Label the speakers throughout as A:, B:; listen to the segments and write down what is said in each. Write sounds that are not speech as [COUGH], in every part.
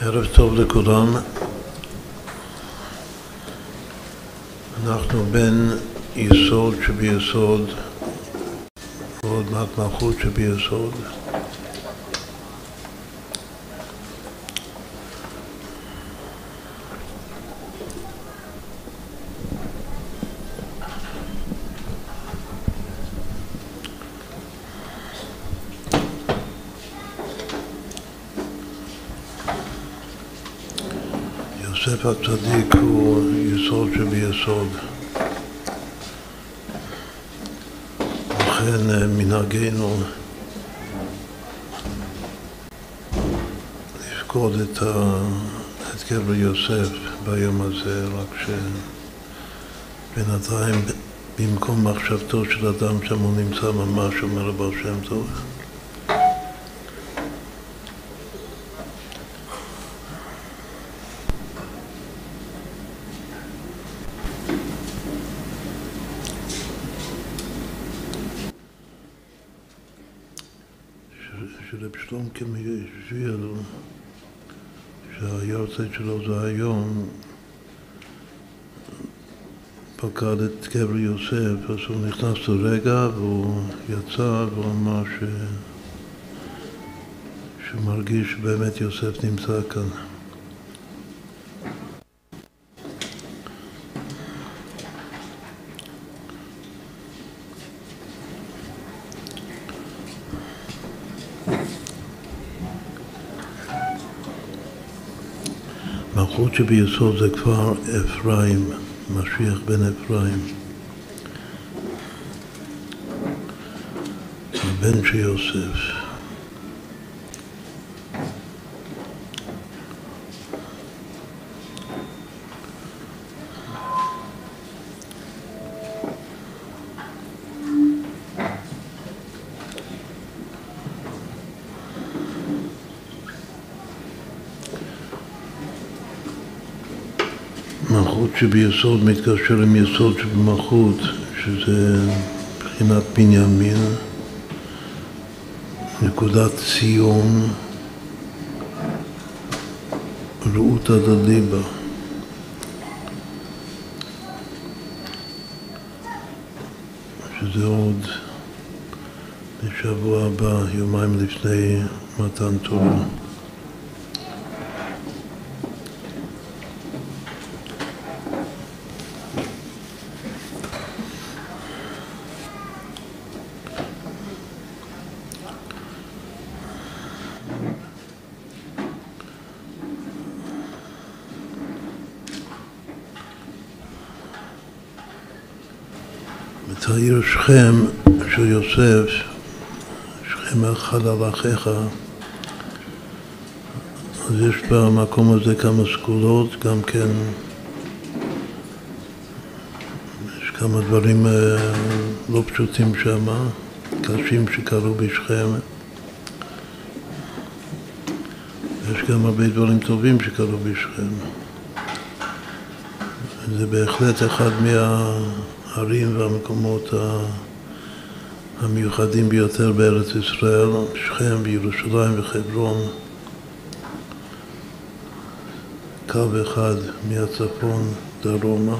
A: ערב טוב לכולם. אנחנו בין יסוד שביסוד ועוד מעט מלכות שביסוד. יוסף הצדיק הוא יסוד שביסוד. לכן אה, מנהגנו לפקוד את, ה... את קבר יוסף ביום הזה, רק שבינתיים במקום מחשבתו של אדם שם הוא נמצא ממש, אומר הבעל שם טוב. שלו זה היום, פקד את קבר יוסף, אז הוא נכנס לרגע והוא יצא והוא אמר ש... שהוא מרגיש שבאמת יוסף נמצא כאן. מלכות שביסוד זה כבר אפרים, משיח בן אפרים. הבן של יוסף. מלכות שביסוד מתקשר עם יסוד שבמלכות, שזה מבחינת בנימין, נקודת ציון, רעותא דליבה. שזה עוד בשבוע הבא, יומיים לפני מתן תורה. את העיר שכם של יוסף, שכם אחד על אחיך, אז יש במקום הזה כמה סגולות, גם כן יש כמה דברים לא פשוטים שם, קשים שקרו בשכם. יש גם הרבה דברים טובים שקרו בשכם. זה בהחלט אחד מה... הערים והמקומות המיוחדים ביותר בארץ ישראל, שכם וירושלים וחברון, קו אחד מהצפון דרומה.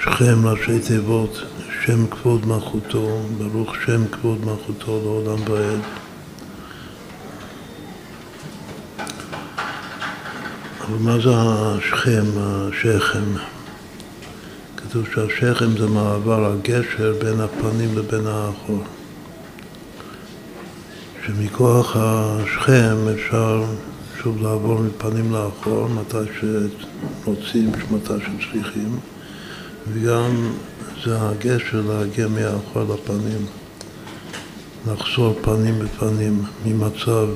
A: שכם ראשי תיבות, שם כבוד מלכותו, ברוך שם כבוד מלכותו לעולם ועד. מה זה השכם, השכם? כתוב שהשכם זה מעבר הגשר בין הפנים לבין האחור. שמכוח השכם אפשר שוב לעבור מפנים לאחור, מתי שרוצים, מתי שצריכים, וגם זה הגשר להגיע מהאחור לפנים, לחזור פנים בפנים ממצב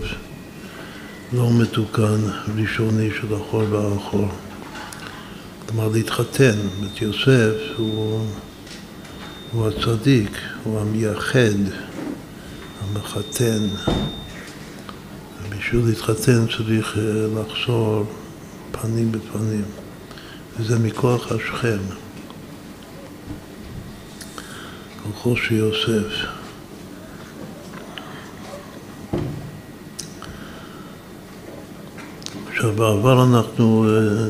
A: לא מתוקן, ראשוני של אחור ואחור. כלומר להתחתן. זאת יוסף הוא, הוא הצדיק, הוא המייחד, המחתן. בשביל להתחתן צריך לחזור פנים בפנים, וזה מכוח השכם, כוחו של יוסף. עכשיו, בעבר אנחנו אה,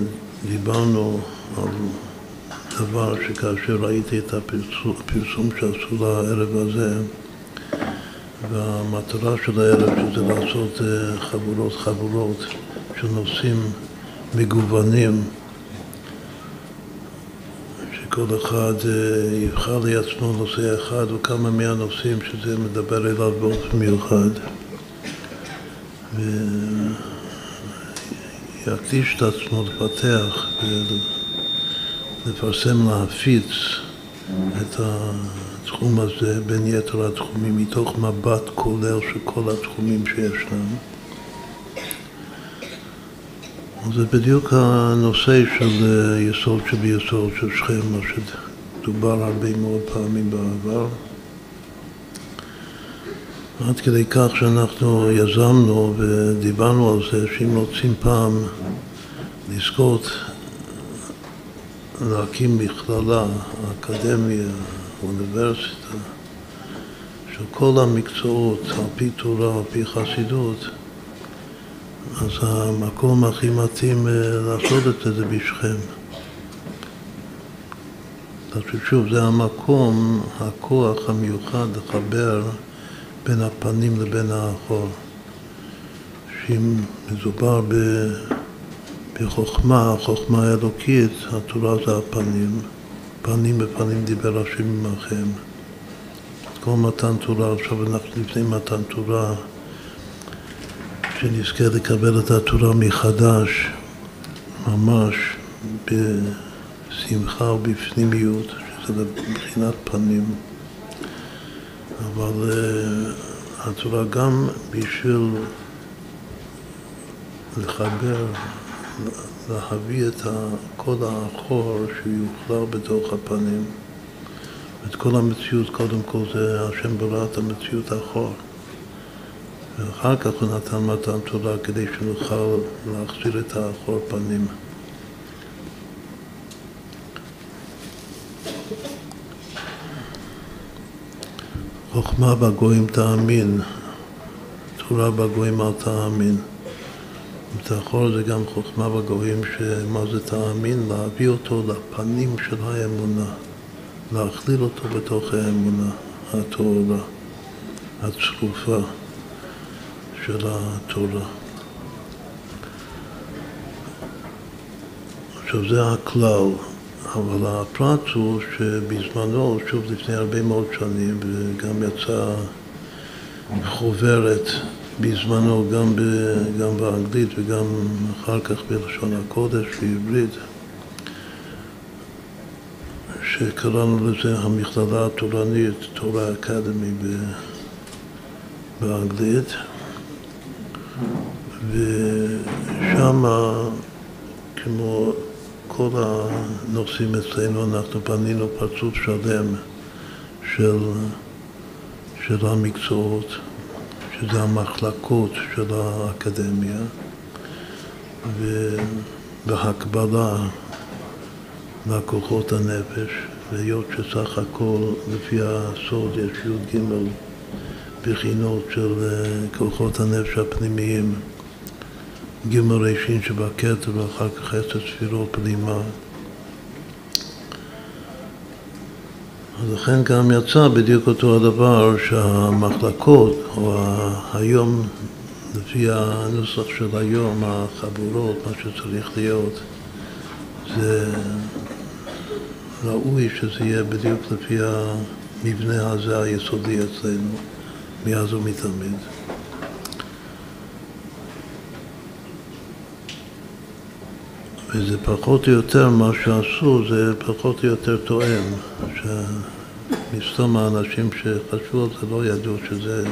A: דיברנו על דבר שכאשר ראיתי את הפרסום, שעשו לערב הזה, והמטרה של הערב שזה לעשות אה, חבורות חבורות של נושאים מגוונים שכל אחד אה, יבחר לעצמו נושא אחד או כמה מהנושאים שזה מדבר אליו באופן מיוחד ויקדיש את עצמו לפתח ולפרסם, להפיץ את התחום הזה בין יתר התחומים מתוך מבט כולל של כל התחומים שישנם. זה בדיוק הנושא של יסוד שביסוד של שכם, מה שדובר הרבה מאוד פעמים בעבר. עד כדי כך שאנחנו יזמנו ודיברנו על זה שאם רוצים פעם לזכות להקים מכללה, אקדמיה, אוניברסיטה, של כל המקצועות, על פי תורה, על פי חסידות, אז המקום הכי מתאים אה, לעשות את זה בשכם. אז שוב, זה המקום, הכוח המיוחד לחבר בין הפנים לבין האחור. שאם מדובר ב... בחוכמה, חוכמה אלוקית, התורה זה הפנים. פנים בפנים דיבר השם עמכם. כל מתן תורה, עכשיו אנחנו לפני מתן תורה, שנזכה לקבל את התורה מחדש, ממש בשמחה ובפנימיות, שזה מבחינת פנים. אבל התורה גם בשביל לחבר, להביא את הקוד האחור שיוכלל בתוך הפנים. את כל המציאות, קודם כל זה השם ברא את המציאות האחור. ואחר כך הוא נתן מתן תורה כדי שנוכל להחזיר את האחור פנים. חוכמה בגויים תאמין, תורה בגויים אל תאמין. תאכול זה גם חוכמה בגויים, שמה זה תאמין? להביא אותו לפנים של האמונה, להכליל אותו בתוך האמונה, התורה, הצרופה של התורה. עכשיו זה הכלל. אבל הפרט הוא שבזמנו, שוב לפני הרבה מאוד שנים, וגם יצאה חוברת בזמנו גם, ב, גם באנגלית וגם אחר כך בלשון הקודש בעברית, שקראנו לזה המכללה התורנית, תורה אקדמי באנגלית, ושם כמו כל הנושאים אצלנו אנחנו בנינו פרצוף שלם של, של המקצועות, שזה המחלקות של האקדמיה, והקבלה לכוחות הנפש, והיות שסך הכל לפי הסוד יש י"ג בחינות של אה, כוחות הנפש הפנימיים ג' ראשין שבכתר ואחר כך עשר ספירות פנימה. אז לכן גם יצא בדיוק אותו הדבר שהמחלקות, או היום, לפי הנוסח של היום, החבורות, מה שצריך להיות, זה ראוי שזה יהיה בדיוק לפי המבנה הזה היסודי אצלנו, מאז ומתמיד. וזה פחות או יותר, מה שעשו זה פחות או יותר תואם, שמסתום האנשים שחשבו על זה לא ידעו שזה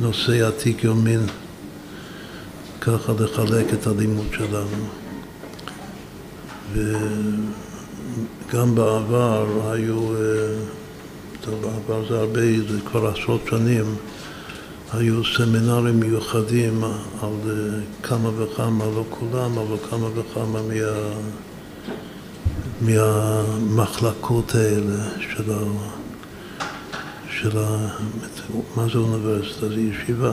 A: נושא עתיק יומין, ככה לחלק את הלימוד שלנו. וגם בעבר היו, אה, טוב, בעבר זה הרבה, זה כבר עשרות שנים, היו סמינרים מיוחדים על אה, כמה וכמה, לא כולם, אבל כמה וכמה מה, מהמחלקות האלה של, ה, של ה, מה זה אוניברסיטה? זה ישיבה.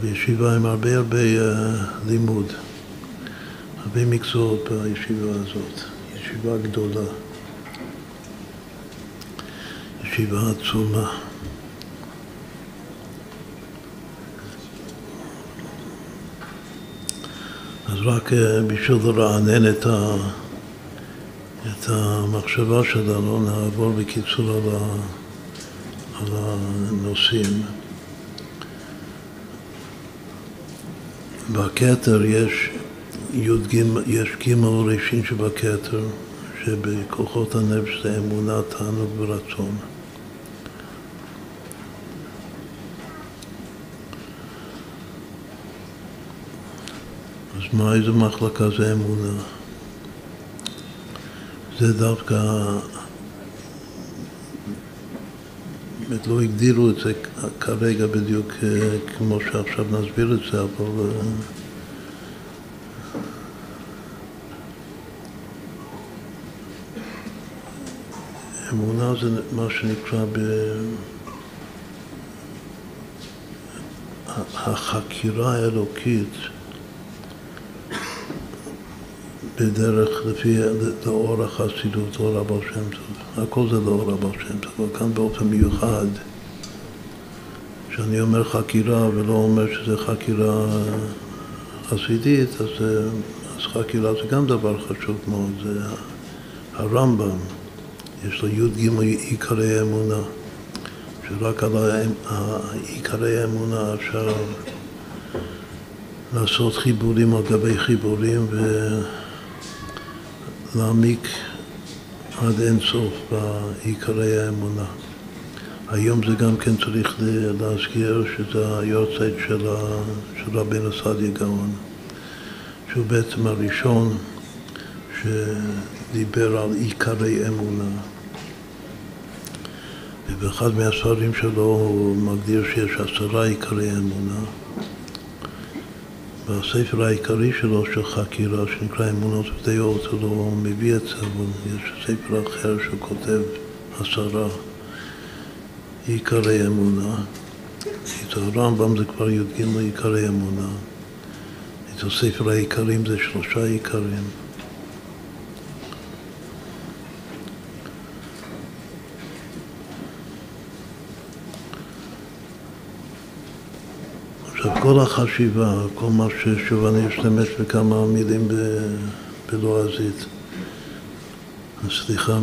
A: בישיבה עם הרבה הרבה uh, לימוד, הרבה מקצועות בישיבה הזאת, ישיבה גדולה, ישיבה עצומה. אז רק uh, בשביל לרענן את, ה, את המחשבה שלנו, נעבור בקיצור על, ה, על הנושאים. בכתר יש י"ג, יש ג' ראשין שבכתר, שבכוחות הנפש זה אמונה, תענוג ורצון. אז מה, איזה מחלקה זה אמונה? זה דווקא באמת לא הגדירו את זה כרגע בדיוק אה, כמו שעכשיו נסביר את זה, אבל אה, אמונה זה מה שנקרא ב... החקירה האלוקית בדרך, לפי, לאור החסידות, לאור הבעל שם טוב. הכל זה לאור הבעל שם טוב, אבל כאן באופן מיוחד, כשאני אומר חקירה ולא אומר שזה חקירה חסידית, אז, אז חקירה זה גם דבר חשוב מאוד, זה הרמב"ם, יש לו י"ג עיקרי אמונה, שרק על עיקרי האמונה אפשר לעשות חיבורים על גבי חיבורים ו... להעמיק עד אין סוף בעיקרי האמונה. היום זה גם כן צריך להזכיר שזה היורצייט של, של רבינו סעדיה גאון, שהוא בעצם הראשון שדיבר על עיקרי אמונה. ובאחד מהספרים שלו הוא מגדיר שיש עשרה עיקרי אמונה. בספר העיקרי שלו של חקירה, שנקרא אמונות ודעות, הוא לא מביא את זה, אבל יש ספר אחר שהוא כותב עשרה עיקרי אמונה. את הרמב"ם זה כבר י"ג עיקרי אמונה. את הספר העיקרים זה שלושה עיקרים. עכשיו, כל החשיבה, כל מה ששוב אני אשתמש בכמה מילים בלועזית, סליחה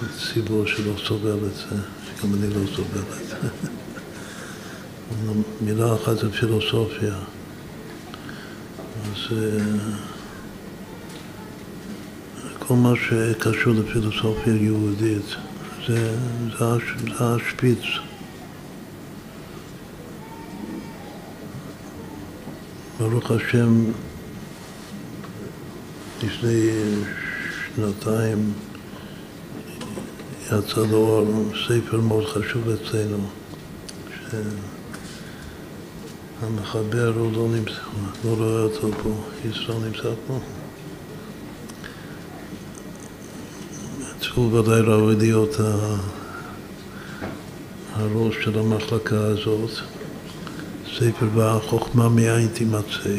A: מהציבור שלא סובל את זה, שגם אני לא סובל את זה. [LAUGHS] מילה אחת זה פילוסופיה. אז אה, כל מה שקשור לפילוסופיה יהודית זה, זה, זה השפיץ. ברוך השם, לפני שנתיים יצא לאור ספר מאוד חשוב אצלנו, שהמחבר הוא לא נמצא, לא רואה אותו פה, ישראל נמצא פה. הוא ודאי ראוי להיות הראש של המחלקה הזאת. ספר והחוכמה מאין תימצא,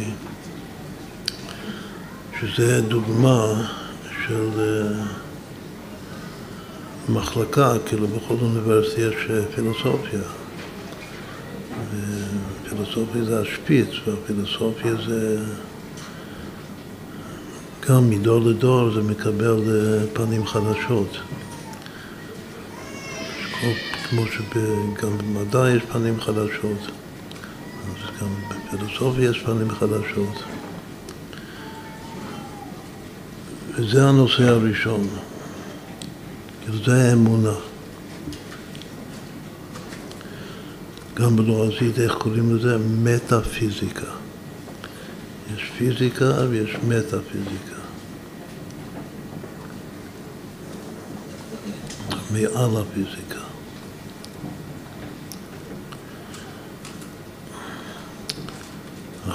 A: שזה דוגמה של אה, מחלקה, כאילו בכל אוניברסיטה יש אה, פילוסופיה. פילוסופיה זה השפיץ, והפילוסופיה זה גם מדור לדור זה מקבל אה, פנים חדשות. כמו שגם במדע יש פנים חדשות. גם בפילוסופיה יש פנים חדשות. וזה הנושא הראשון. זה האמונה. גם בלועזית, איך קוראים לזה? מטאפיזיקה. יש פיזיקה ויש מטאפיזיקה. מעל הפיזיקה.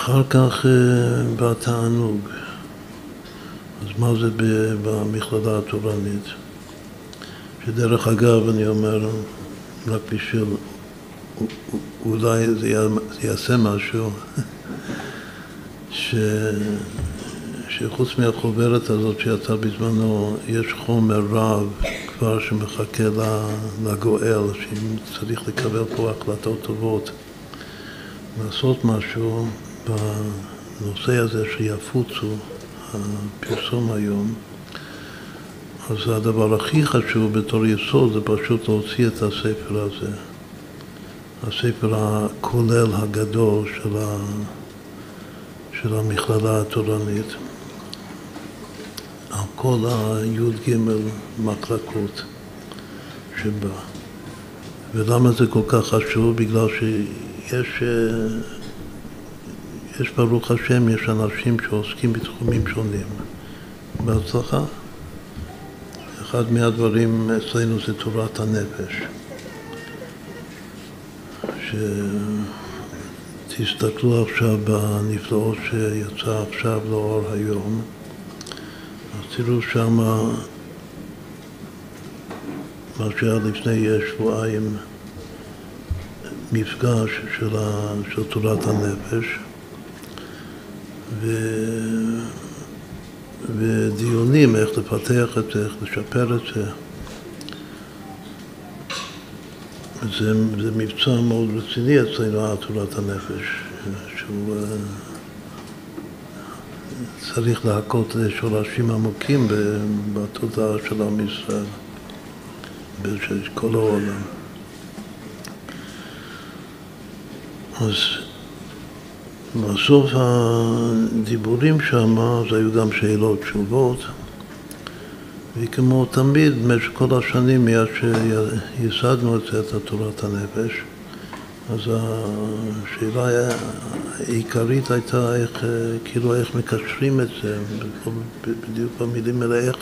A: אחר כך אה, בתענוג. אז מה זה במכללה התורנית? שדרך אגב, אני אומר, רק בשביל אולי זה יעשה משהו, [LAUGHS] ש... שחוץ מהחוברת הזאת שיצאה בזמנו, יש חומר רב כבר שמחכה לגואל, שאם צריך לקבל פה החלטות טובות, לעשות משהו בנושא הזה שיפוצו הפרסום היום, אז הדבר הכי חשוב בתור יסוד זה פשוט להוציא את הספר הזה. הספר הכולל הגדול של, ה, של המכללה התורנית, על כל הי"ג מחלקות שבה. ולמה זה כל כך חשוב? בגלל שיש, יש ברוך השם, יש אנשים שעוסקים בתחומים שונים. בהצלחה. אחד מהדברים אצלנו זה תורת הנפש. שתסתכלו עכשיו בנפלאות שיצא עכשיו לאור היום, אז תראו שמה מה שהיה לפני שבועיים מפגש של, ה, של תורת הנפש ו, ודיונים איך לפתח את זה, איך לשפר את זה. זה, זה מבצע מאוד רציני אצלנו, תורת הנפש, שהוא אה, צריך להכות שורשים עמוקים בתודעה של עם ישראל, של כל העולם. אז בסוף הדיבורים שם, אז היו גם שאלות תשובות. וכמו תמיד, במשך כל השנים, מאז זה, את תורת הנפש, אז השאלה העיקרית הייתה איך, כאילו איך מקשרים את זה, בדיוק במילים האלה, איך,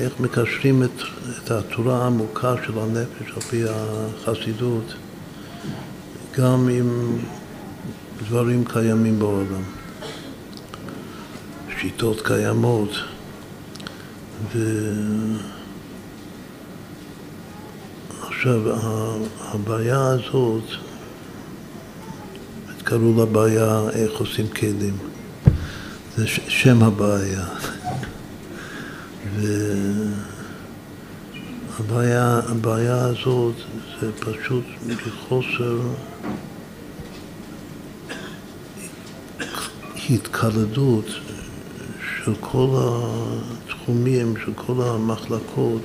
A: איך מקשרים את, את התורה העמוקה של הנפש על פי החסידות, גם עם דברים קיימים בעולם, שיטות קיימות. ועכשיו, הבעיה הזאת, קראו בעיה איך עושים כלים. זה שם הבעיה. [LAUGHS] והבעיה הבעיה הזאת זה פשוט מחוסר התקלדות של כל התחומים, של כל המחלקות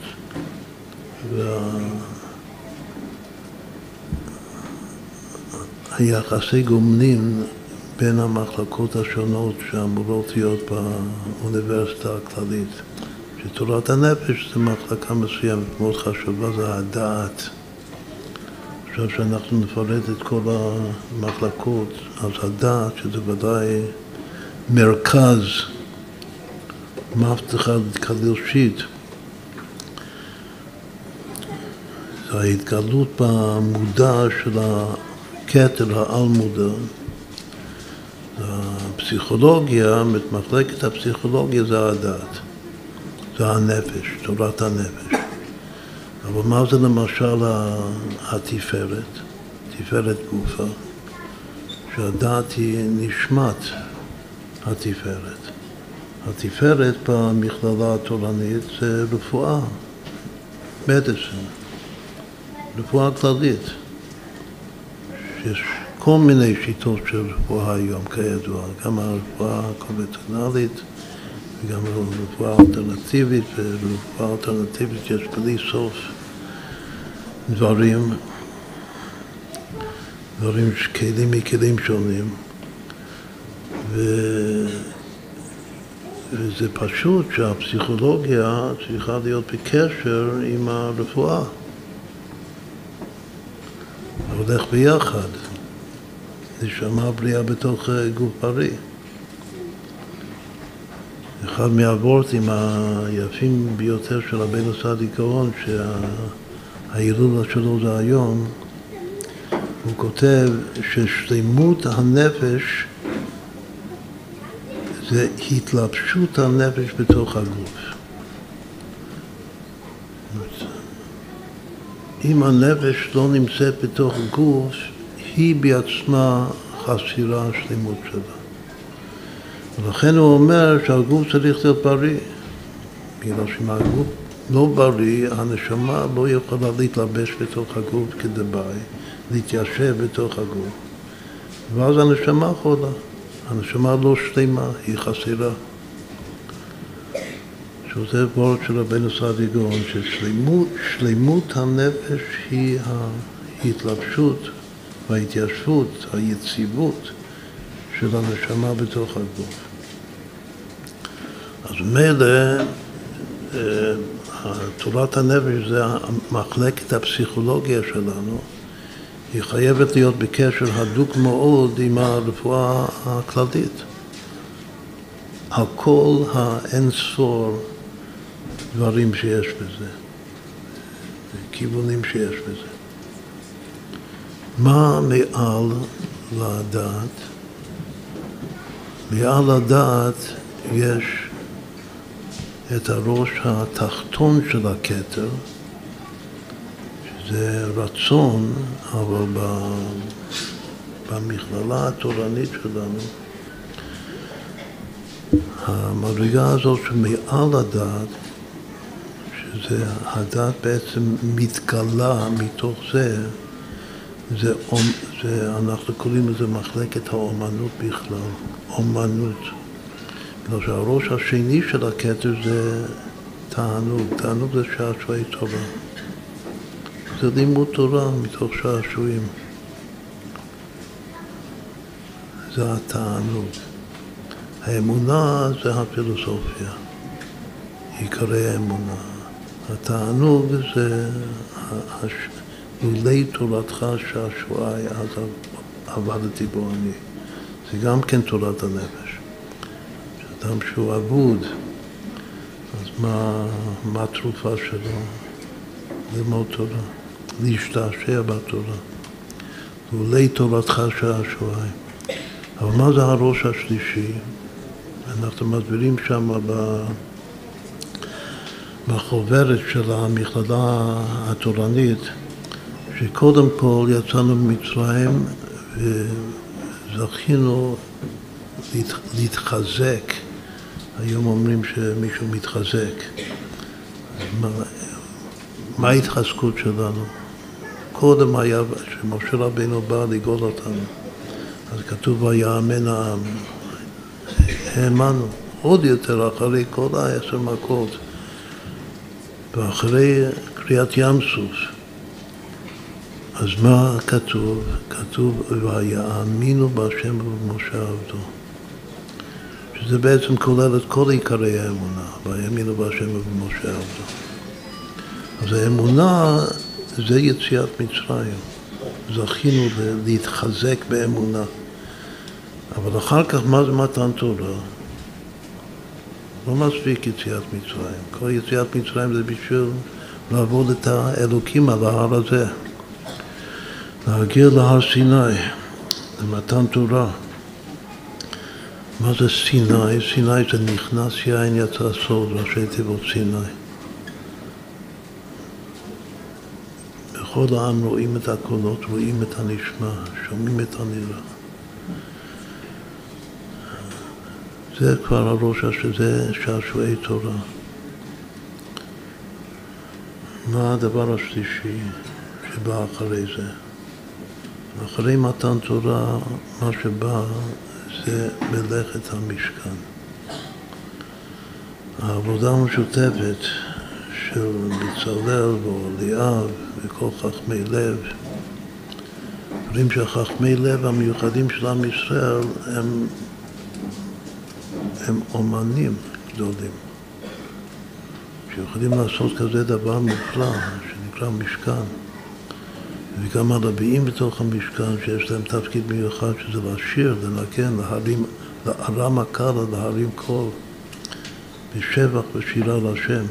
A: והיחסי גומלין בין המחלקות השונות שאמורות להיות באוניברסיטה הכללית. שתורת הנפש זה מחלקה מסוימת מאוד חשובה, זה הדעת. עכשיו שאנחנו נפרט את כל המחלקות, אז הדעת, שזה ודאי מרכז מבטחה קדושית. זה ההתגלות במודע של הכתר העל-מודע. הפסיכולוגיה, מחלקת הפסיכולוגיה זה הדת, זה הנפש, תורת הנפש. אבל מה זה למשל התפארת, תפארת גופה, שהדת היא נשמת התפארת. התפארת במכללה התורנית זה רפואה, מדיסין, רפואה כללית. יש כל מיני שיטות של רפואה היום, כידוע, גם הרפואה הקונבנציונלית וגם רפואה אלטרנטיבית, ורפואה אלטרנטיבית יש בלי סוף דברים, דברים, כלים מכלים שונים. ו... וזה פשוט שהפסיכולוגיה צריכה להיות בקשר עם הרפואה. הולך ביחד. נשמה בריאה בתוך אה, גוף בריא. אחד מהוורטים היפים ביותר של רבנו סעדי גאון, שההילולה שלו זה היום, הוא כותב ששלמות הנפש זה התלבשות הנפש בתוך הגוף. אם הנפש לא נמצאת בתוך גוף, היא בעצמה חסירה השלימות שלה. ולכן הוא אומר שהגוף צריך להיות בריא. בגלל שאם הגוף לא בריא, הנשמה לא יכולה להתלבש בתוך הגוף כדבעי, להתיישב בתוך הגוף. ואז הנשמה חולה. הנשמה לא שלמה, היא חסרה. שזה וורד של רבנו סעדי גאון, ששלמות הנפש היא ההתלבשות וההתיישבות, היציבות של הנשמה בתוך הגוף. אז מילא, אה, תורת הנפש זה מחלקת הפסיכולוגיה שלנו, היא חייבת להיות בקשר הדוק מאוד עם הרפואה הכללית. הכל האין-ספור דברים שיש בזה, כיוונים שיש בזה. מה מעל לדעת? מעל לדעת יש את הראש התחתון של הכתר, שזה רצון, אבל במכללה התורנית שלנו, המדרגה הזאת שמעל הדעת, שזה הדעת בעצם מתגלה מתוך זה, זה, זה, אנחנו קוראים לזה מחלקת האומנות בכלל, אומנות. בגלל שהראש השני של הכתר זה תענוג, תענוג זה שעשועי תורה. זה לימוד תורה מתוך שעשועים. זה התענוג. האמונה זה הפילוסופיה, עיקרי האמונה. התענוג זה לולי תורתך שעשועי, אז עבדתי בו אני. זה גם כן תורת הנפש. שאדם שהוא אבוד, אז מה, מה התרופה שלו? ללמוד תורה. להשתעשע בתורה. לולי תורתך שעשועי. אבל מה זה הראש השלישי? אנחנו מסבירים שם בחוברת של המכללה התורנית שקודם כל יצאנו ממצרים וזכינו להתחזק. היום אומרים שמישהו מתחזק. מה ההתחזקות שלנו? קודם היה, שמשה רבינו בא לגאול אותנו, אז כתוב ויאמן העם. האמנו עוד יותר אחרי כל העשר מכות ואחרי קריאת ים סוף. אז מה כתוב? כתוב ויאמינו בהשם ובמשה עבדו. שזה בעצם כולל את כל עיקרי האמונה, ויאמינו בהשם ובמשה עבדו. אז האמונה זה יציאת מצרים. זכינו להתחזק באמונה. אבל אחר כך, מה זה מתן תורה? לא מספיק יציאת מצרים. כל יציאת מצרים זה בשביל לעבוד את האלוקים על ההר הזה. להגיע להר סיני, למתן תורה. מה זה סיני? סיני זה נכנס יין יצא סוד, ראשי תיבות סיני. בכל העם רואים את הקולות, רואים את הנשמע, שומעים את הנראה. זה כבר הראש, שזה שעשועי תורה. מה הדבר השלישי שבא אחרי זה? אחרי מתן תורה, מה שבא זה מלאכת המשכן. העבודה המשותפת של בצלאל ואליאב וכל חכמי לב, אומרים שהחכמי לב המיוחדים של עם ישראל הם, הם אומנים גדולים, שיכולים לעשות כזה דבר מופלא שנקרא משכן. וגם הרביעים בתוך המשכן שיש להם תפקיד מיוחד שזה לשיר, לנגן, להרים, להרם הקלה, להרים קול בשבח ושירה להשם.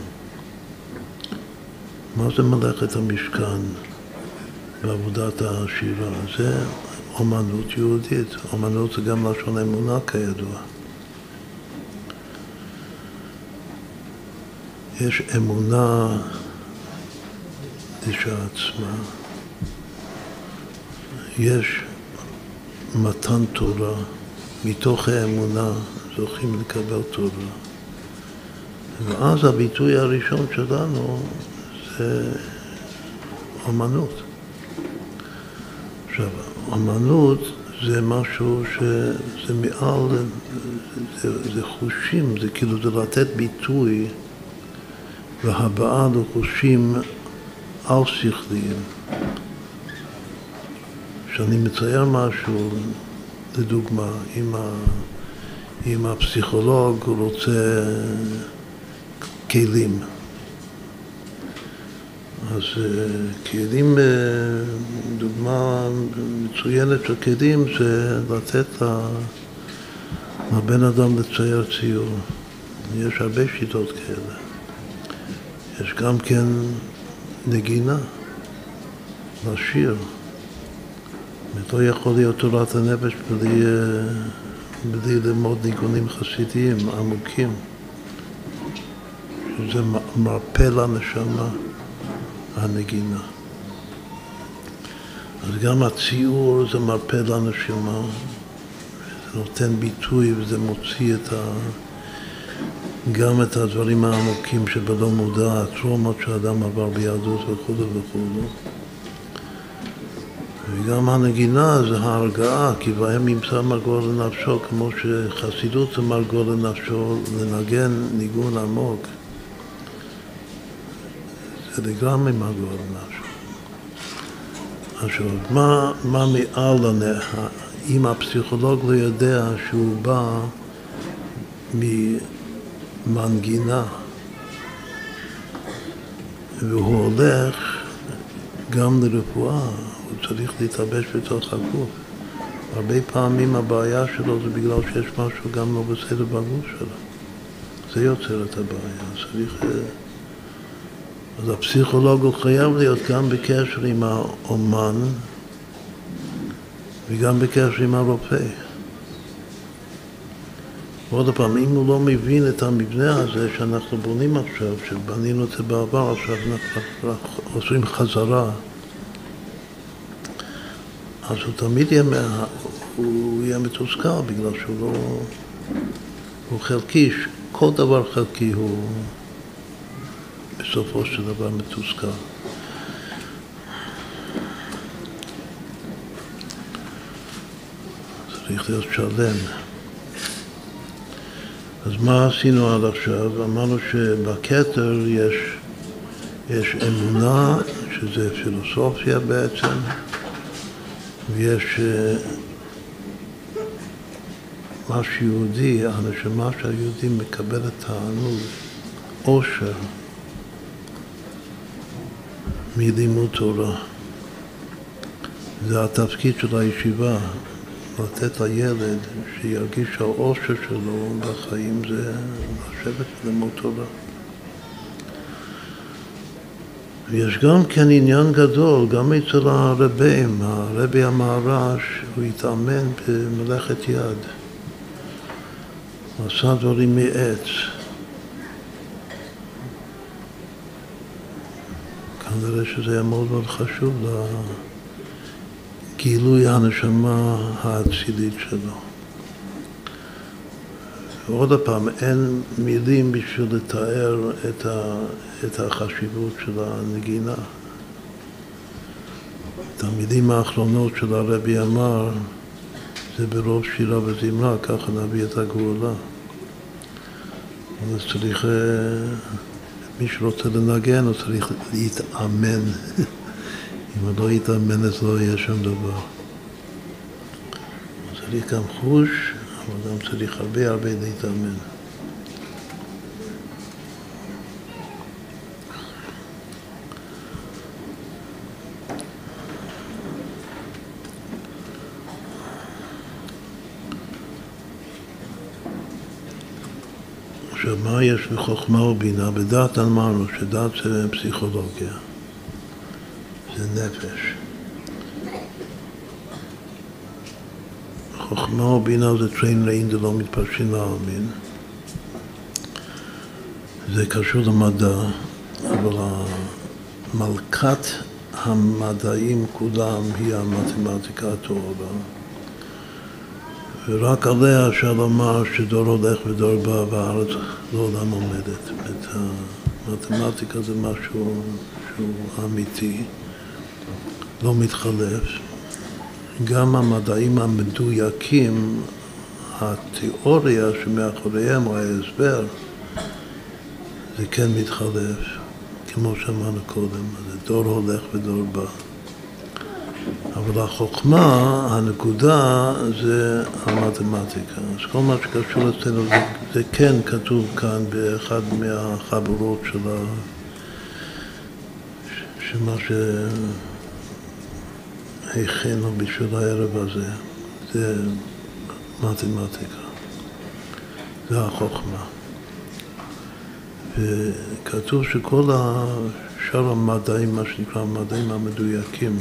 A: מה זה מלאכת המשכן בעבודת השירה? זה אומנות יהודית. אומנות זה גם לשון אמונה כידוע. יש אמונה הקדשה עצמה. יש מתן תורה, מתוך האמונה זוכים לקבל תורה. ואז הביטוי הראשון שלנו זה אמנות. עכשיו, אמנות זה משהו שזה מעל, זה, זה חושים, זה כאילו זה לתת ביטוי והבעה לחושים על-שכליים. כשאני מצייר משהו, לדוגמה, אם, ה, אם הפסיכולוג רוצה כלים, אז אה, כלים, אה, דוגמה מצוינת של כלים זה לתת לבן אדם לצייר ציור. יש הרבה שיטות כאלה. יש גם כן נגינה, לשיר. זאת לא יכול להיות תורת הנפש בלי, אה, בלי ללמוד ניגונים חסידיים עמוקים. שזה מרפא לנשמה. הנגינה. אז גם הציור זה מרפא לנשמה, זה נותן ביטוי וזה מוציא את ה... גם את הדברים העמוקים שבלא מודע, הטראומות שאדם עבר ביהדות וכו' וכו'. וגם הנגינה זה ההרגעה, כי בהם ימצא מרגוע לנפשו, כמו שחסידות זה מרגוע לנפשו, לנגן ניגון עמוק. זה לגמרי מגור משהו. עכשיו, מה, מה מעל לנכה? אם הפסיכולוג לא יודע שהוא בא ממנגינה והוא הולך גם לרפואה, הוא צריך להתלבש בתוך הגוף. הרבה פעמים הבעיה שלו זה בגלל שיש משהו גם לא בסדר בגוף שלו. זה יוצר את הבעיה. צריך... אז הפסיכולוג הוא חייב להיות גם בקשר עם האומן וגם בקשר עם הרופא. ועוד פעם, אם הוא לא מבין את המבנה הזה שאנחנו בונים עכשיו, שבנינו את זה בעבר, עכשיו אנחנו עושים חזרה, אז הוא תמיד יהיה, הוא יהיה מתוסכל בגלל שהוא לא... הוא חלקי, כל דבר חלקי הוא... בסופו של דבר מתוסכל. צריך להיות שלם. אז מה עשינו עד עכשיו? אמרנו שבכתר יש, יש אמונה, שזה פילוסופיה בעצם, ויש אה, מה שיהודי, הנשמה שהיהודי מקבלת תענוג, עושר. מלימוד תורה. זה התפקיד של הישיבה, לתת לילד שירגיש שהאושר שלו בחיים זה לשבת וללמוד תורה. ויש גם כן עניין גדול, גם אצל הרבים, הרבי המהר"ש, הוא התאמן במלאכת יד. הוא עשה דברים מעץ. כנראה שזה היה מאוד מאוד חשוב לגילוי הנשמה האצילית שלו. ועוד פעם, אין מילים בשביל לתאר את, ה, את החשיבות של הנגינה. את המילים האחרונות של הרבי אמר, זה ברוב שירה וזמרה, ככה נביא את הגאולה. אז צריך... מי שרוצה לנגן הוא צריך להתאמן. [LAUGHS] אם הוא לא יתאמן אז לא יהיה שום דבר. צריך גם חוש, אבל גם צריך הרבה הרבה להתאמן. עכשיו, מה יש בחוכמה ובינה? בדת אמרנו שדת זה פסיכולוגיה, זה נפש. חוכמה ובינה זה טריין לאין זה לא מתפרשים לעלמין. זה קשור למדע, אבל מלכת המדעים כולם היא המתמטיקה הטהורה. ורק עליה אפשר לומר שדור הולך ודור בא והארץ לעולם עומדת. את המתמטיקה זה משהו שהוא אמיתי, לא מתחלף. גם המדעים המדויקים, התיאוריה שמאחוריהם או ההסבר, זה כן מתחלף, כמו שאמרנו קודם, זה דור הולך ודור בא. אבל החוכמה, הנקודה, זה המתמטיקה. אז כל מה שקשור אצלנו זה, זה כן כתוב כאן באחד מהחברות של ה... שמה שהכינו בשביל הערב הזה, זה מתמטיקה, זה החוכמה. וכתוב שכל שאר המדעים, מה שנקרא המדעים המדויקים,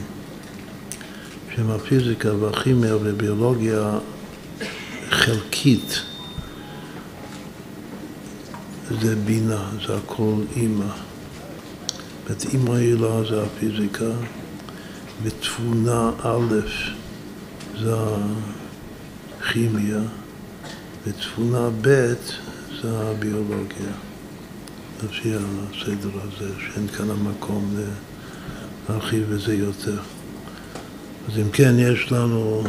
A: שהם הפיזיקה והכימיה וביולוגיה חלקית, זה בינה, זה הכל אימא. זאת אימא הילה זה הפיזיקה, ותבונה א' זה הכימיה, ותבונה ב' זה הביולוגיה. לפי הסדר הזה, שאין כאן המקום להרחיב בזה יותר. אז אם כן, יש לנו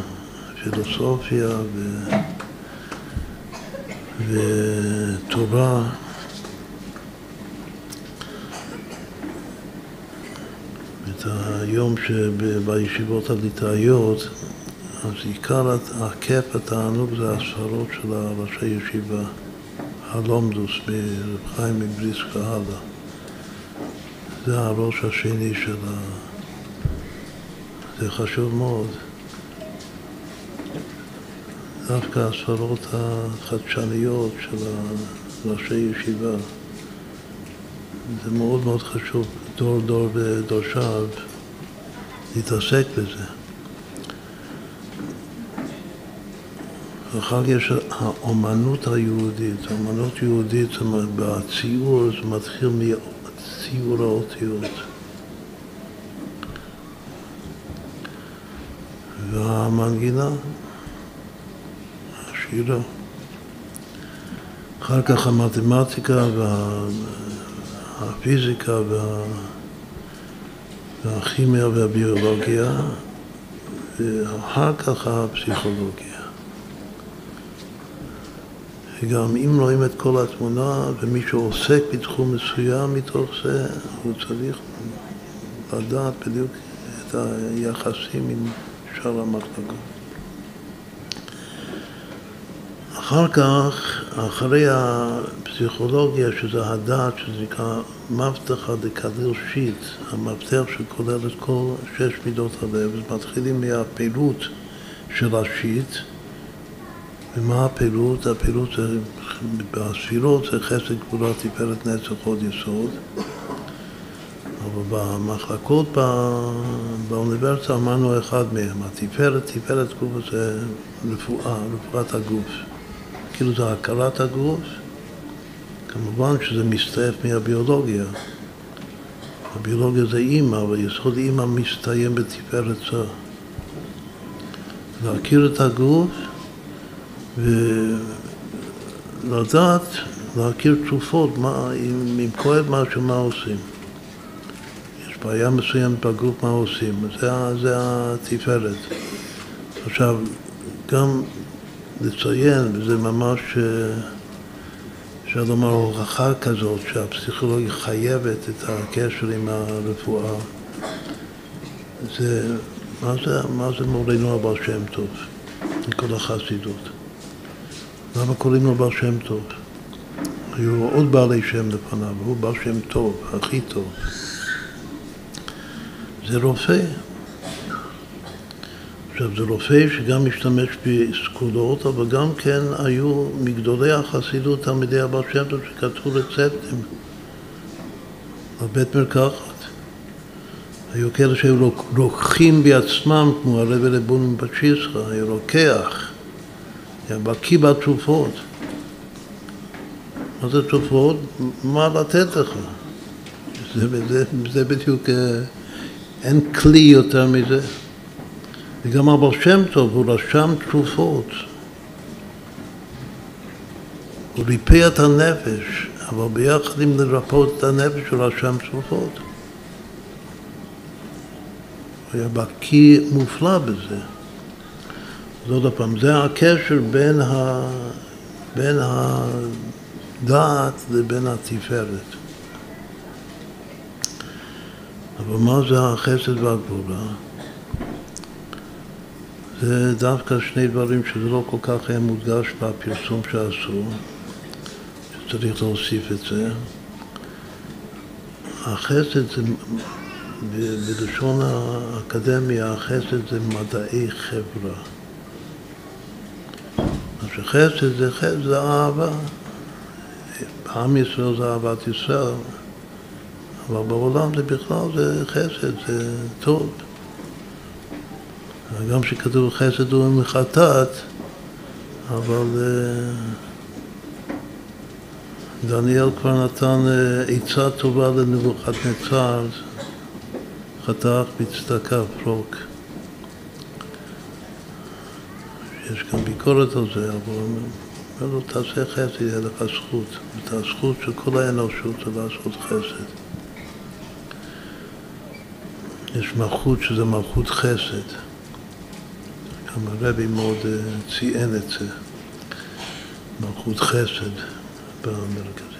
A: פילוסופיה ו... ותורה. את היום שבישיבות הליטאיות, אז עיקר הכיף התענוג זה הספרות של ראשי ישיבה, הלומדוס מרב חיים מבריסקה הלאה. זה הראש השני של ה... זה חשוב מאוד. דווקא הספרות החדשניות של ראשי ישיבה, זה מאוד מאוד חשוב, דור דור ודורשיו, להתעסק בזה. ואחר יש האומנות היהודית, האומנות היהודית בציור זה מתחיל מציור האותיות. והמנגינה, השירה. אחר כך המתמטיקה והפיזיקה וה... והכימיה והביולוגיה, ואחר כך הפסיכולוגיה. וגם אם רואים את כל התמונה ומישהו עוסק בתחום מסוים מתוך זה, הוא צריך לדעת בדיוק את היחסים עם שאר המחלקות. אחר כך, אחרי הפסיכולוגיה, שזה הדעת, שזה נקרא מבטחה דקדיר שיט, המפתח שכולל את כל שש מידות הלב, אז מתחילים מהפעילות של השיט, ומה הפעילות? הפעילות בספירות זה חסד, גבולה, תפארת, נצח, עוד יסוד. אבל במחלקות באוניברסיטה אמרנו אחד מהם, התפארת, תפארת גוף זה רפואה, רפואת הגוף. כאילו זה הכרת הגוף, כמובן שזה מסתעף מהביולוגיה. הביולוגיה זה אימא, אבל יסוד אימא מסתיים בתפארת זו. להכיר את הגוף ולדעת, להכיר תרופות, מה, אם, אם כואב משהו, מה עושים. בעיה מסוימת בגוף, מה עושים. זה, זה התפארת. עכשיו, גם לציין, וזה ממש, אפשר לומר, הוכחה כזאת שהפסיכולוגיה חייבת את הקשר עם הרפואה. זה, מה זה, מה זה מורנו הבעל שם טוב, מכל החסידות. למה קוראים לו בעל שם טוב? היו עוד בעלי שם לפניו, הוא בעל שם טוב, הכי טוב. זה רופא. עכשיו, זה רופא שגם משתמש בסקולות, אבל גם כן היו מגדולי החסידות תלמידי הבעל שם שכתבו רצפטים על בית מרקחת. היו כאלה שהיו רוקחים בעצמם, כמו הרב לבון מבצ'יסחה, היה רוקח. בקיא בתרופות. מה זה תרופות? מה לתת לך? זה, זה, זה בדיוק, אה, אין כלי יותר מזה. וגם אבא שם טוב, הוא רשם תרופות. הוא ריפא את הנפש, אבל ביחד עם לרפאות את הנפש הוא רשם תרופות. הוא היה בקיא מופלא בזה. אז עוד פעם, זה הקשר בין, ה, בין הדעת לבין התפארת. אבל מה זה החסד והגבולה? זה דווקא שני דברים שזה לא כל כך היה מודגש בפרסום שעשו, שצריך להוסיף את זה. החסד זה, בלשון האקדמיה, החסד זה מדעי חברה. אז שחסד זה חסד, זה אהבה. בעם ישראל זה אהבת ישראל, אבל בעולם זה בכלל זה חסד, זה טוב. גם שכתוב חסד הוא מחטאת, אבל אה, דניאל כבר נתן אה, עצה טובה לנבוכדנצר, חתך בצדקה פרוק. יש כאן ביקורת על זה, אבל הוא אומר לו, תעשה חסד, יהיה לך זכות. את הזכות של כל האנושות זה לעשות חסד. יש מלכות שזה מלכות חסד. גם הרבי מאוד אה, ציין את זה, מלכות חסד במרכזי.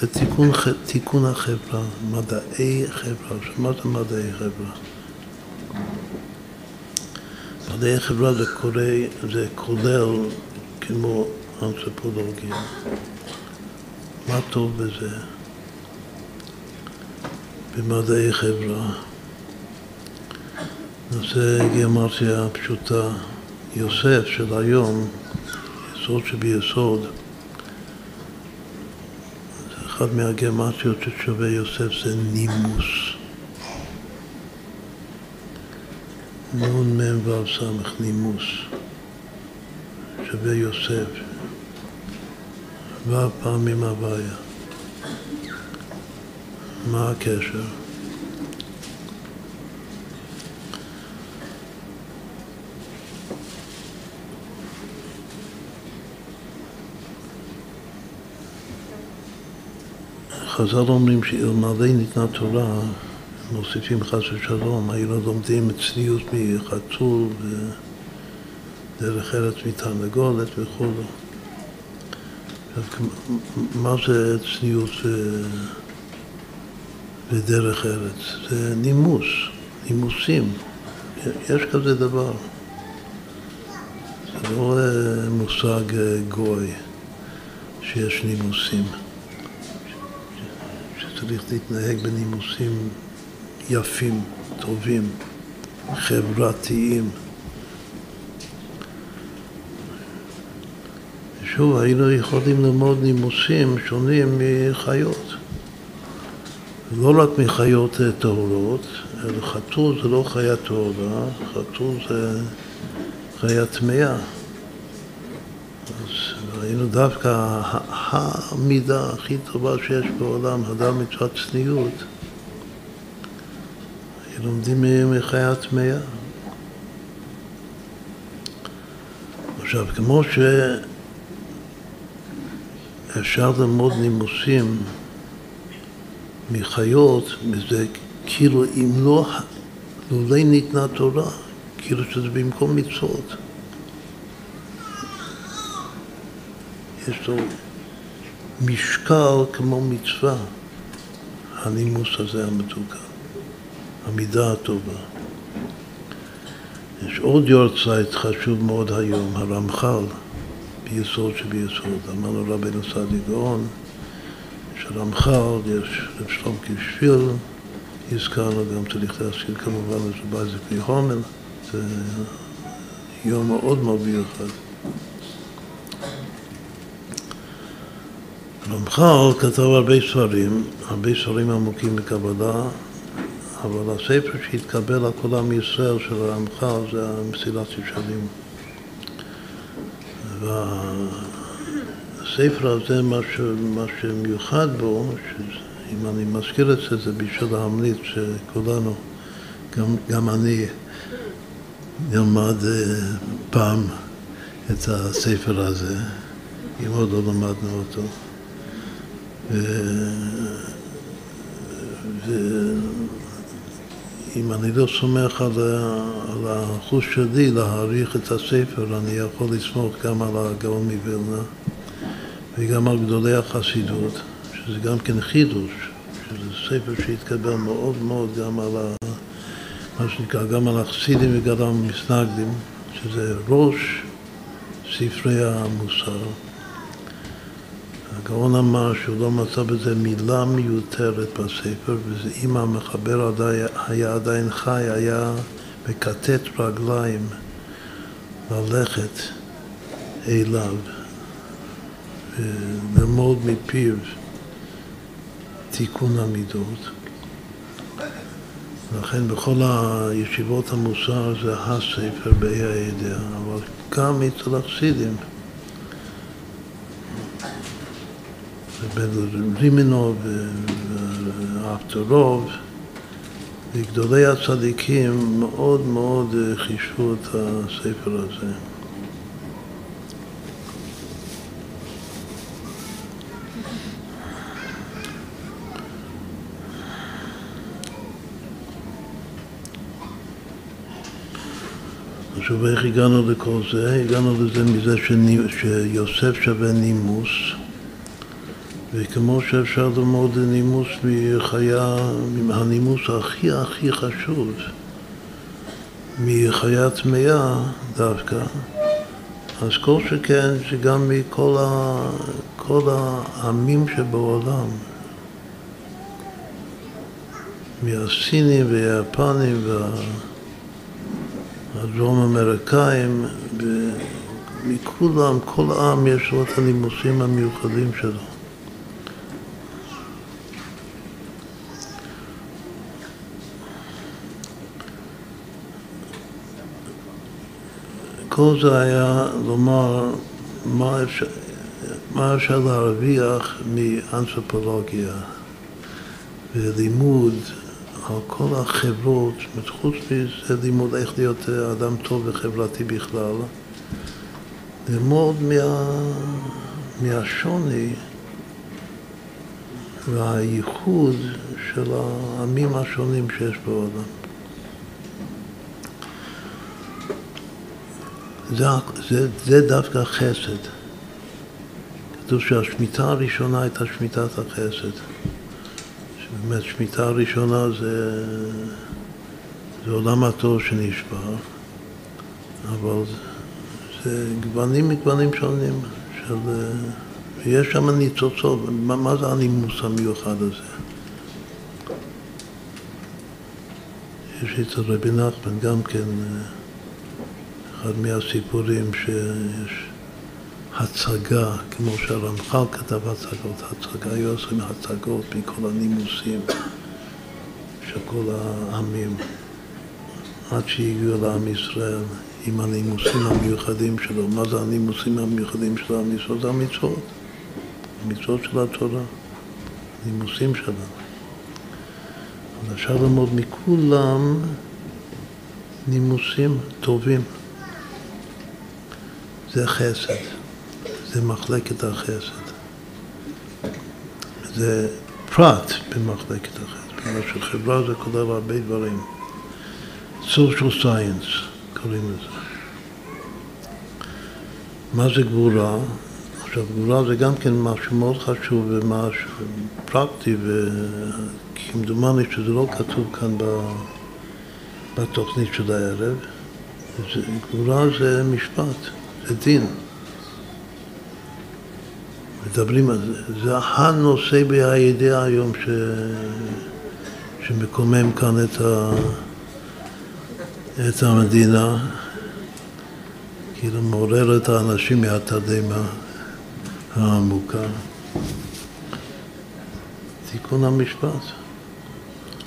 A: זה תיקון, תיקון החברה, מדעי חברה. מה זה מדעי חברה? מדעי חברה זה, קורא, זה כולל כמו אנתרופולוגיה. מה טוב בזה? במדעי חברה. נושא גיאומטיה פשוטה. יוסף של היום, יסוד שביסוד, אחד מהגיאומטיות ששווה יוסף זה נימוס. נון מ"ו ס נימוס, שווה יוסף, ו' פעמים הוויה. מה הקשר? חז"ל אומרים שאלמלא ניתנה תורה, מוסיפים חס ושלום, היינו לומדים צניעות מחתול ודרך ארץ מתרנגולת וכו'. מה זה צניעות ודרך ארץ? זה נימוס, נימוסים. יש כזה דבר. זה לא מושג אה, גוי שיש נימוסים. צריך להתנהג בנימוסים יפים, טובים, חברתיים. שוב, היינו יכולים ללמוד נימוסים שונים מחיות. לא רק מחיות טהורות, אלא חתול זה לא חיה טהורה, חתול זה חיה טמאה. ראינו דווקא המידה הכי טובה שיש בעולם, הדר מצוות צניעות, לומדים מחיי הטמאה. עכשיו, כמו שאפשר ללמוד נימוסים מחיות, מזה כאילו אם לא, לולא ניתנה תורה, כאילו שזה במקום מצוות. יש לו משקל כמו מצווה, הנימוס הזה המתוקן, המידה הטובה. יש עוד יורצייט חשוב מאוד היום, הרמח"ל, ביסוד שביסוד. אמרנו רבינו סעדי גאון, רמח"ל, יש רב שלום קישפיל, הזכרנו גם צריך להזכיר כמובן את רבי זקני הומל, זה יום מאוד מאוד מיוחד. רמח"ל כתב הרבה ספרים, הרבה ספרים עמוקים בקבלה, אבל הספר שהתקבל על כל עם ישראל של הרמח"ל זה המסילת ישרים. והספר הזה, מה, שמיוחד בו, אם אני מזכיר את זה, זה בשביל להמליץ שכולנו, גם, גם אני, נלמד אה, פעם את הספר הזה, אם עוד לא למדנו אותו. ואם אני לא סומך על, על האחוז שלי להעריך את הספר, אני יכול לסמוך גם על הגאון מווילנה וגם על גדולי החסידות, שזה גם כן חידוש, שזה ספר שהתקבל מאוד מאוד גם על ה... מה שנקרא, גם על החסידים וגם על המסנגדים, שזה ראש ספרי המוסר. הגאון אמר שהוא לא מצא בזה מילה מיותרת בספר, ואם המחבר היה עדיין חי, היה מכתת רגליים ללכת אליו וללמוד מפיו תיקון המידות. לכן בכל הישיבות המוסר זה הספר באי הידיעה, אבל גם אצל החסידים רבנו רימנוב ואפטרוב וגדולי הצדיקים מאוד מאוד חישבו את הספר הזה. עכשיו איך הגענו לכל זה? הגענו לזה מזה שיוסף שווה נימוס וכמו שאפשר ללמוד נימוס מחיה, הנימוס הכי הכי חשוב, מחיה טמאה דווקא, אז כל שכן שגם מכל ה, כל העמים שבעולם, מהסינים והיפנים והדרום אמריקאים, מכולם, כל עם יש לו את הנימוסים המיוחדים שלו. כל זה היה לומר מה אפשר, מה אפשר להרוויח מאנתרופולוגיה ולימוד על כל החברות, חוץ מזה לימוד איך להיות אדם טוב וחברתי בכלל, ללמוד מה, מהשוני והייחוד של העמים השונים שיש בעולם. זה, זה, זה דווקא חסד. כתוב שהשמיטה הראשונה הייתה שמיטת החסד. שבאמת שמיטה הראשונה זה, זה עולם התור שנשבר, אבל זה גוונים מגוונים שונים של... ויש שם ניצוצות, מה, מה זה הנימוס המיוחד הזה? יש אצל רבי נחמן גם כן אחד מהסיפורים שיש הצגה, כמו שהרמח"ל כתב הצגות, הצגה, היו עושים הצגות מכל הנימוסים של כל העמים, עד שהגיעו לעם ישראל עם הנימוסים המיוחדים שלו. מה זה הנימוסים המיוחדים של עם ישראל? זה המצוות, המצוות של התורה, הנימוסים שלה. אז אפשר ללמוד מכולם נימוסים טובים. זה חסד, זה מחלקת החסד. זה פרט במחלקת החסד, בגלל שחברה זה כולל הרבה דברים. social science קוראים לזה. מה זה גבורה? עכשיו, גבורה זה גם כן משהו מאוד חשוב ומשהו פרקטי, וכמדומני שזה לא כתוב כאן בתוכנית של הערב. גבורה זה משפט. דין. מדברים על זה. זה הנושא בהידיעה היום ש... שמקומם כאן את, ה... את המדינה, כאילו מעורר את האנשים מהתדהמה העמוקה. תיקון המשפט,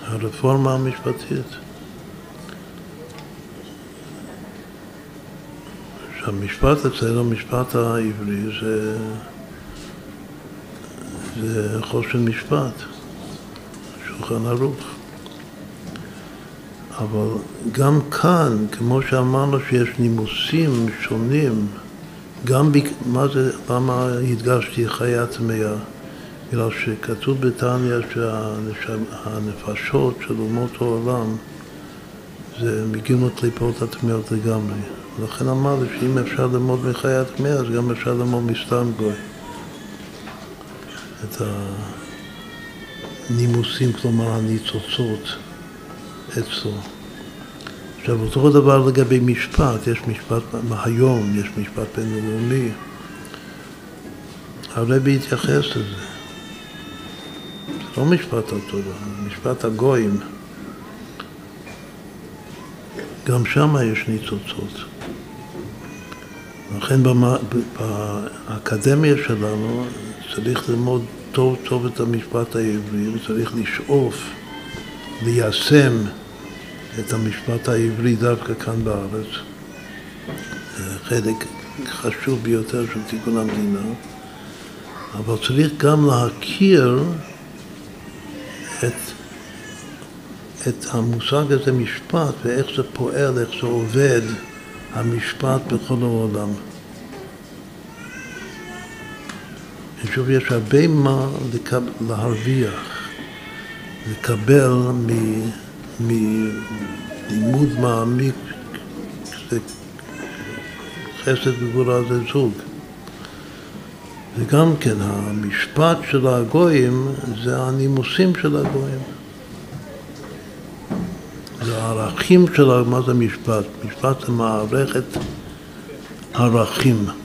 A: הרפורמה המשפטית. שהמשפט אצלנו, המשפט העברי, זה, זה חושן משפט. בשולחן ערוך. אבל גם כאן, כמו שאמרנו שיש נימוסים שונים, גם, ב... מה זה, למה הדגשתי חיי טמאה? בגלל שכתוב בתניא שהנפשות של אומות העולם זה מגיעים לקליפות הטמאות לגמרי. ולכן אמרתי שאם אפשר ללמוד מחיי הטמאה, אז גם אפשר ללמוד מסתם גוי. את הנימוסים, כלומר הניצוצות אצלו. עכשיו, אותו דבר לגבי משפט, יש משפט, היום יש משפט בינלאומי, הרבי התייחס לזה. זה לא משפט התורה, משפט הגויים. גם שם יש ניצוצות. לכן באקדמיה שלנו צריך ללמוד טוב טוב את המשפט העברי וצריך לשאוף, ליישם את המשפט העברי דווקא כאן בארץ. זה חלק חשוב ביותר של תיקון המדינה, אבל צריך גם להכיר את, את המושג הזה משפט ואיך זה פועל, איך זה עובד, המשפט בכל העולם. שוב, יש הרבה מה להרוויח, לקבל מלימוד מעמיק, זה חסד וגבורה זה זוג. וגם כן, המשפט של הגויים זה הנימוסים של הגויים. זה הערכים של, מה זה משפט? משפט זה מערכת ערכים.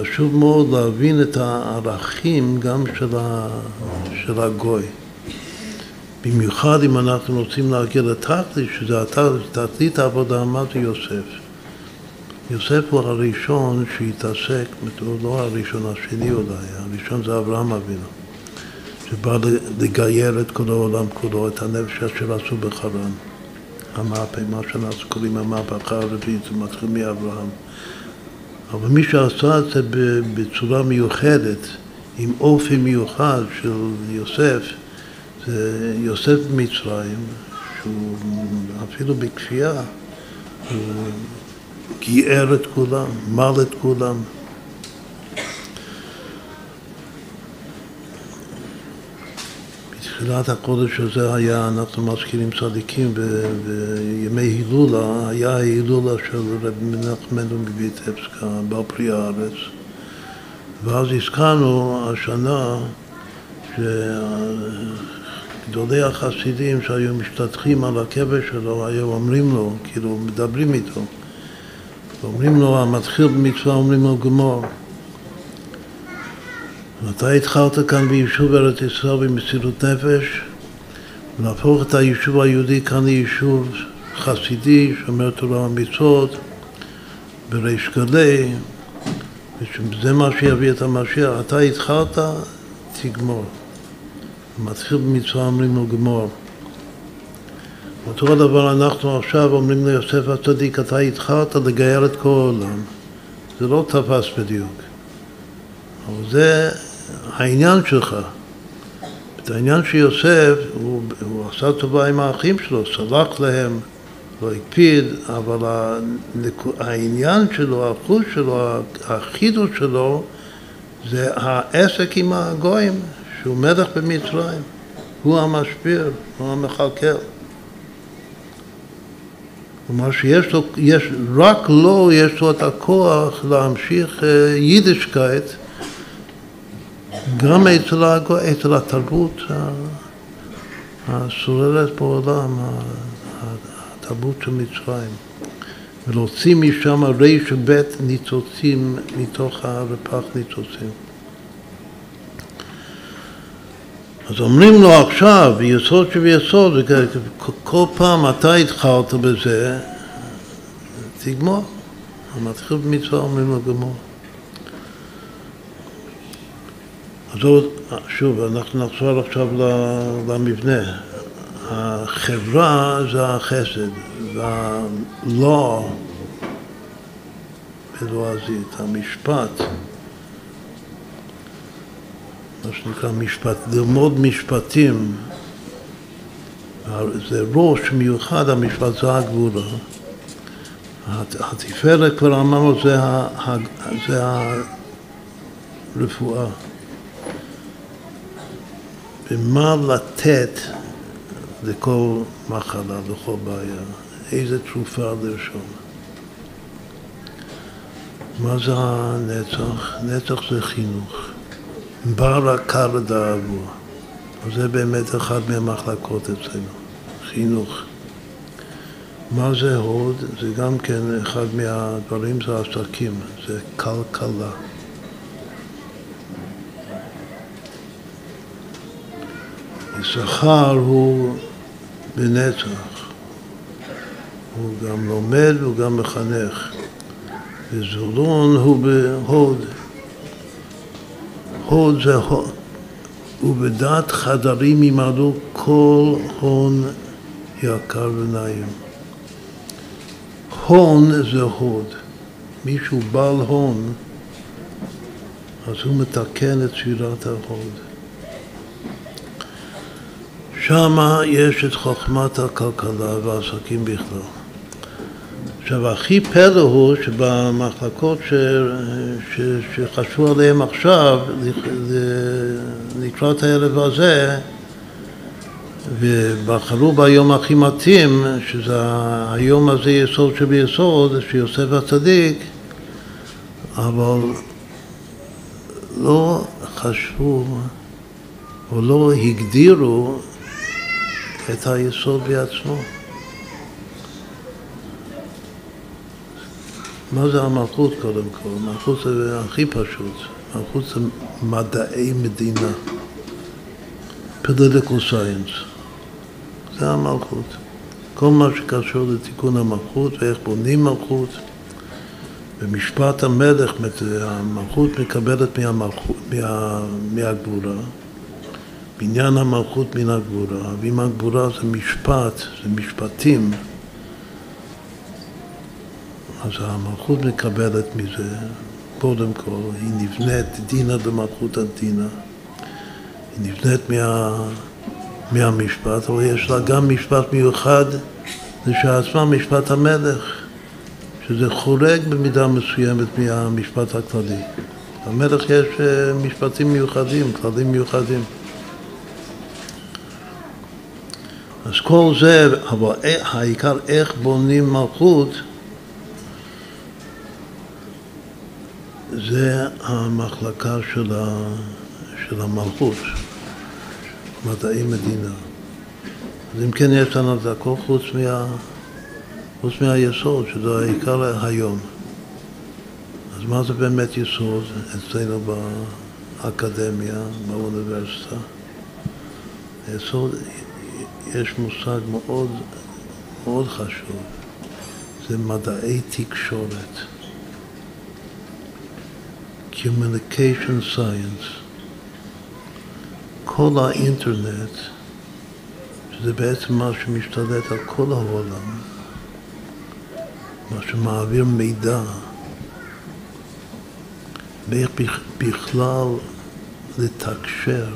A: חשוב מאוד להבין את הערכים גם של, ה, של הגוי. במיוחד אם אנחנו רוצים להגיע לתכלית, שזה תכלית העבודה, מה זה יוסף? יוסף הוא הראשון שהתעסק, הוא לא הראשון, השני אולי, הראשון זה אברהם אבינו, שבא לגייר את כל העולם כולו, את הנפש אשר עשו בחרן. המהפך, מה שאנחנו קוראים המהפכה הרביעית, זה מתחיל מאברהם. אבל מי שעשה את זה בצורה מיוחדת, עם אופי מיוחד של יוסף, זה יוסף במצרים, שהוא אפילו בכפייה, הוא גיער את כולם, מל את כולם. בתחילת החודש הזה היה, אנחנו מזכירים צדיקים, בימי הילולה, היה ההילולה של רב מנחמנו מביטבסקה, בעל פרי הארץ. ואז הזכרנו השנה שגדולי החסידים שהיו משתטחים על הקבר שלו, היו אומרים לו, כאילו מדברים איתו. ואומרים לו, המתחיל במצווה אומרים לו גמור. ואתה התחלת כאן ביישוב ארץ ישראל במסירות נפש, ולהפוך את היישוב היהודי כאן ליישוב חסידי, שומר תורה ומצוות, בריש גלי, וזה מה שיביא את המשיח. אתה התחלת, תגמור. מתחיל במצווה אומרים לו גמור. אותו הדבר אנחנו עכשיו אומרים ליוסף הצדיק, אתה התחלת לגייר את כל העולם. זה לא תפס בדיוק. אבל זה העניין שלך. את העניין של יוסף, הוא, הוא עשה טובה עם האחים שלו, סלח להם, לא הקפיד, אבל העניין שלו, החוש שלו, החידוש שלו, זה העסק עם הגויים, שהוא מלך במצרים. הוא המשפיר, הוא המכלכל. כלומר שיש לו, יש, רק לו יש לו את הכוח להמשיך אה, יידישקייט גם אצל, אצל התרבות השוררת בעולם, התרבות של מצרים, ולהוציא משם ריש ובית ניצוצים מתוך הרפ"ח ניצוצים. אז אומרים לו עכשיו, ביסוד שביסוד, כל פעם אתה התחלת בזה, תגמור. המתחיל במצווה אומרים לו גמור. עוד, שוב, אנחנו נחזור עכשיו למבנה. החברה זה החסד, והלא בלועזית, המשפט, מה שנקרא משפט, ללמוד משפטים, זה ראש מיוחד, המשפט זה הגבורה. התפארת כבר אמרנו זה הרפואה. ומה לתת לכל מחלה, לכל בעיה, איזה תרופה לרשום. מה זה הנצח? נצח זה חינוך. בר עקר דאבו. זה באמת אחד מהמחלקות אצלנו, חינוך. מה זה הוד? זה גם כן אחד מהדברים, זה עסקים, זה כלכלה. יששכר הוא בנצח, הוא גם לומד והוא גם מחנך, וזולון הוא בהוד. הוד זה הוד, ובדעת חדרים ימלאו כל הון יקר ונעים. הון זה הוד. מישהו בעל הון, אז הוא מתקן את ספירת ההוד. שמה יש את חוכמת הכלכלה והעסקים בכלל. עכשיו, הכי פלא הוא שבמחלקות ש, ש, שחשבו עליהן עכשיו, לקראת הערב הזה, ובחרו ביום הכי מתאים, שזה היום הזה יסוד שביסוד, שיוסף הצדיק, אבל לא חשבו או לא הגדירו את היסוד בעצמו. מה זה המלכות קודם כל? מלכות זה הכי פשוט. מלכות זה מדעי מדינה. political science. זה המלכות. כל מה שקשור לתיקון המלכות ואיך בונים מלכות. במשפט המלך, המלכות מקבלת מהמלכות, מה, מהגבורה. בניין המלכות מן הגבורה, ואם הגבורה זה משפט, זה משפטים, אז המלכות מקבלת מזה, קודם כל, היא נבנית דינא דמלכות הדינא, היא נבנית מה, מהמשפט, אבל יש לה גם משפט מיוחד לשעצמה, משפט המלך, שזה חורג במידה מסוימת מהמשפט הכללי. למלך יש אה, משפטים מיוחדים, כללים מיוחדים. אז כל זה, אבל העיקר איך בונים מלכות זה המחלקה של, ה, של המלכות, מדעי מדינה. אז אם כן יש לנו את הכל חוץ, מה, חוץ מהיסוד, שזה העיקר היום. אז מה זה באמת יסוד אצלנו באקדמיה, באוניברסיטה? יסוד, יש מושג מאוד, מאוד חשוב, זה מדעי תקשורת. Communication Science. כל האינטרנט, שזה בעצם מה שמשתלט על כל העולם, מה שמעביר מידע, ואיך בכלל לתקשר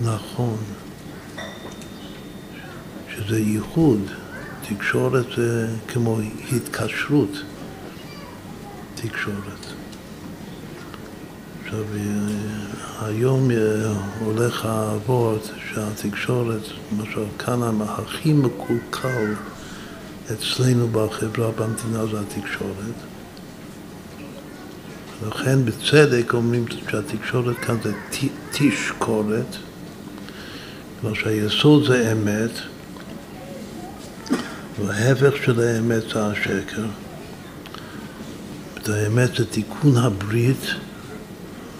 A: נכון, שזה ייחוד, תקשורת זה כמו התקשרות, תקשורת. עכשיו, היום אה, הולך האבות שהתקשורת, למשל כאן הכי מקולקל אצלנו בחברה, במדינה, זה התקשורת. לכן בצדק אומרים שהתקשורת כאן זה תשקורת, כלומר שהיסוד זה אמת, וההפך של האמת זה השקר. האמת זה תיקון הברית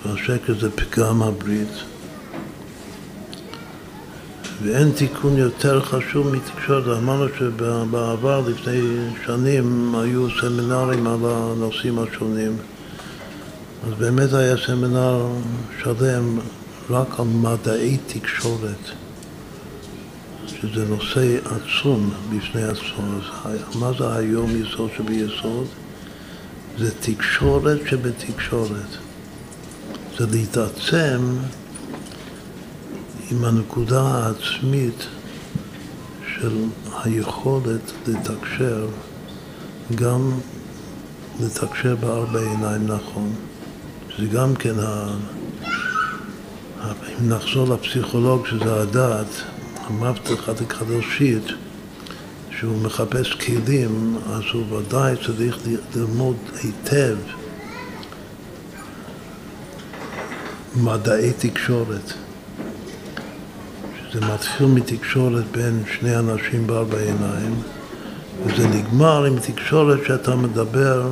A: והשקר זה פגם הברית. ואין תיקון יותר חשוב מתקשורת. אמרנו שבעבר, לפני שנים, היו סמינרים על הנושאים השונים. אז באמת היה סמינר שלם רק על מדעי תקשורת, שזה נושא עצום בפני עצמו. מה זה היום יסוד שביסוד? זה תקשורת שבתקשורת. זה להתעצם עם הנקודה העצמית של היכולת לתקשר, גם לתקשר בארבע עיניים נכון. זה גם כן, ה... אם נחזור לפסיכולוג שזה הדעת, המבטח הקדושית, שהוא מחפש כלים, אז הוא ודאי צריך ללמוד היטב מדעי תקשורת. שזה מתחיל מתקשורת בין שני אנשים בארבע עיניים, וזה נגמר עם תקשורת שאתה מדבר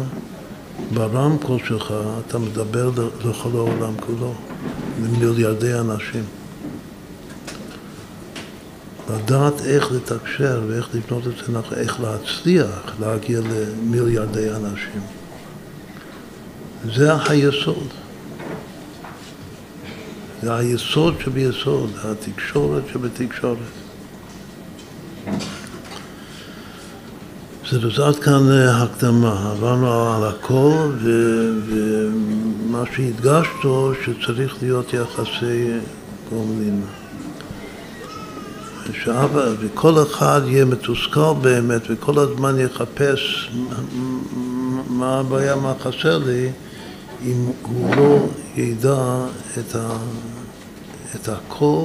A: ברמקול שלך, אתה מדבר לכל העולם כולו, למיליארדי אנשים. לדעת איך לתקשר ואיך לבנות את זה, איך להצליח להגיע למיליארדי אנשים. זה היסוד. זה היסוד שביסוד, התקשורת שבתקשורת. בסדר, עד כאן הקדמה, עברנו על הכל ומה שהדגשנו שצריך להיות יחסי גומלין. שאבא, וכל אחד יהיה מתוסכל באמת וכל הזמן יחפש מה הבעיה, מה חסר לי, אם הוא לא ידע את, ה, את הכל,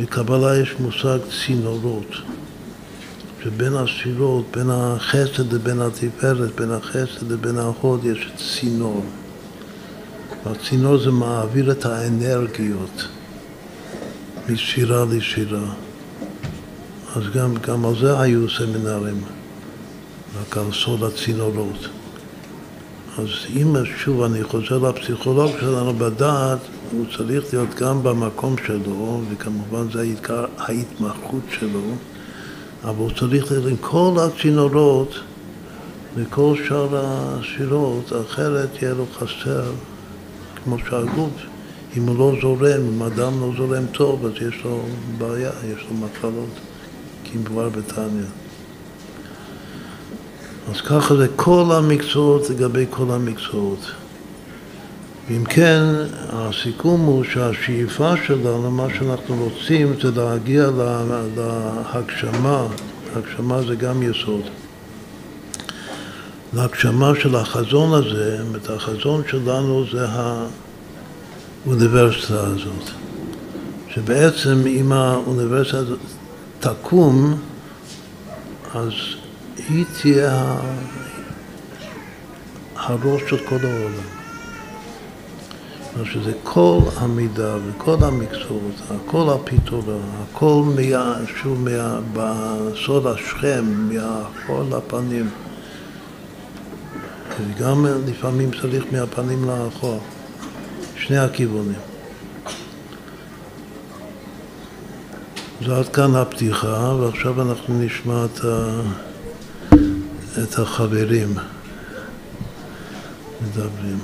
A: בקבלה יש מושג צינורות, שבין הספירות, בין החסד לבין התפארת, בין החסד לבין ההוד יש צינור. והצינור זה מעביר את האנרגיות משירה לשירה. אז גם, גם על זה היו סמינרים, רק על סוד הצינורות. אז אם שוב אני חוזר לפסיכולוג שלנו בדעת, הוא צריך להיות גם במקום שלו, וכמובן זה העיקר ההתמחות שלו, אבל הוא צריך להיות עם כל הצינורות וכל שאר השירות, אחרת יהיה לו חסר, כמו שהגוף, אם הוא לא זורם, אם אדם לא זורם טוב, אז יש לו בעיה, יש לו מחלות, כי כבר בתניא. אז ככה זה כל המקצועות לגבי כל המקצועות. ואם כן, הסיכום הוא שהשאיפה שלנו, מה שאנחנו רוצים זה להגיע להגשמה, הגשמה זה גם יסוד. להגשמה של החזון הזה, את החזון שלנו זה האוניברסיטה הזאת. שבעצם אם האוניברסיטה הזאת תקום, אז היא תהיה הראש של כל העולם. שזה כל המידע וכל המקצועות, הכל הפתרון, הכל מה, שוב מה, בסוד השכם, מהחול לפנים. וגם לפעמים צריך מהפנים לאחור, שני הכיוונים. אז עד כאן הפתיחה, ועכשיו אנחנו נשמע את ה... את החברים מדברים.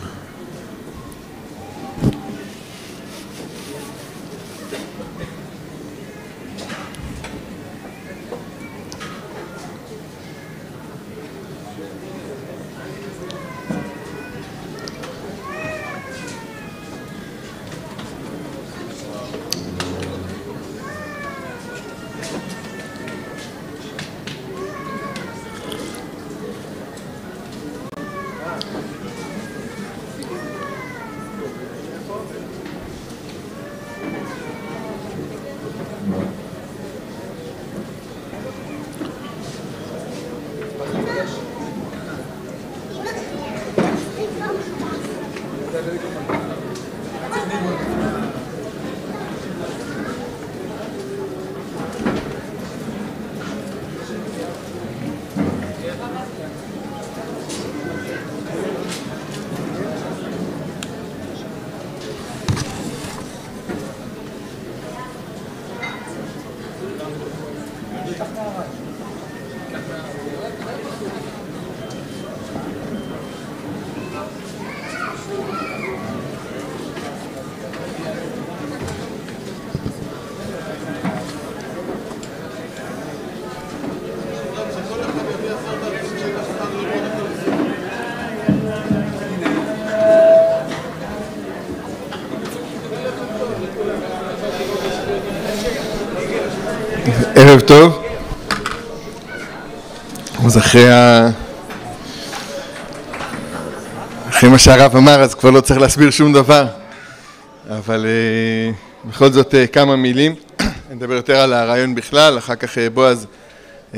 B: ערב טוב. אז אחרי ה... אחרי מה שהרב אמר אז כבר לא צריך להסביר שום דבר. אבל uh, בכל זאת uh, כמה מילים. [COUGHS] נדבר יותר על הרעיון בכלל, אחר כך uh, בועז uh,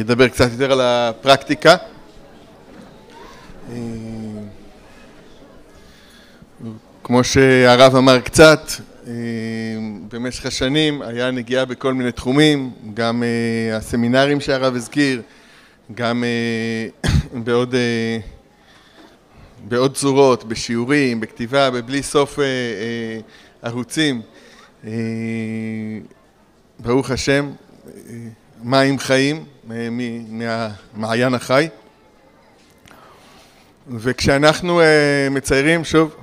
B: ידבר קצת יותר על הפרקטיקה. uh, כמו שהרב אמר קצת, במשך השנים היה נגיעה בכל מיני תחומים, גם הסמינרים שהרב הזכיר, גם [COUGHS] בעוד, בעוד צורות, בשיעורים, בכתיבה, בבלי סוף ערוצים. ברוך השם, מים חיים מהמעיין החי. וכשאנחנו uh, מציירים, שוב,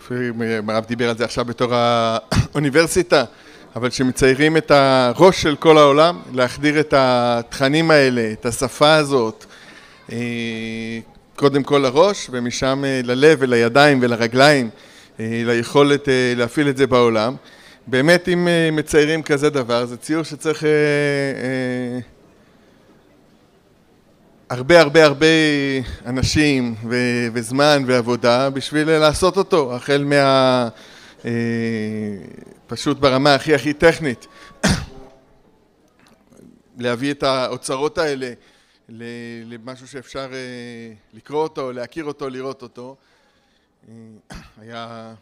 B: הרב דיבר על זה עכשיו בתור האוניברסיטה, אבל כשמציירים את הראש של כל העולם, להחדיר את התכנים האלה, את השפה הזאת, uh, קודם כל לראש, ומשם ללב ולידיים ולרגליים, uh, ליכולת להפעיל את זה בעולם. באמת אם מציירים כזה דבר, זה ציור שצריך... הרבה הרבה הרבה אנשים ו- וזמן ועבודה בשביל לעשות אותו, החל מה... אה, פשוט ברמה הכי הכי טכנית. [COUGHS] להביא את האוצרות האלה למשהו שאפשר אה, לקרוא אותו, להכיר אותו, לראות אותו. אה, היה...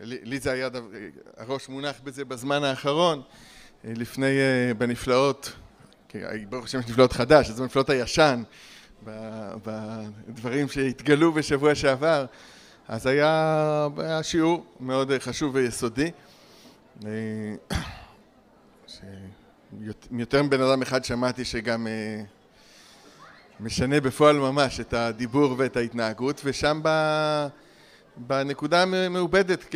B: לי זה היה הראש מונח בזה בזמן האחרון לפני בנפלאות ברוך השם יש נפלאות חדש, זה נפלאות הישן, בדברים שהתגלו בשבוע שעבר, אז היה, היה שיעור מאוד חשוב ויסודי. אה, מיותר מבן אדם אחד שמעתי שגם אה, משנה בפועל ממש את הדיבור ואת ההתנהגות, ושם בנקודה המעובדת,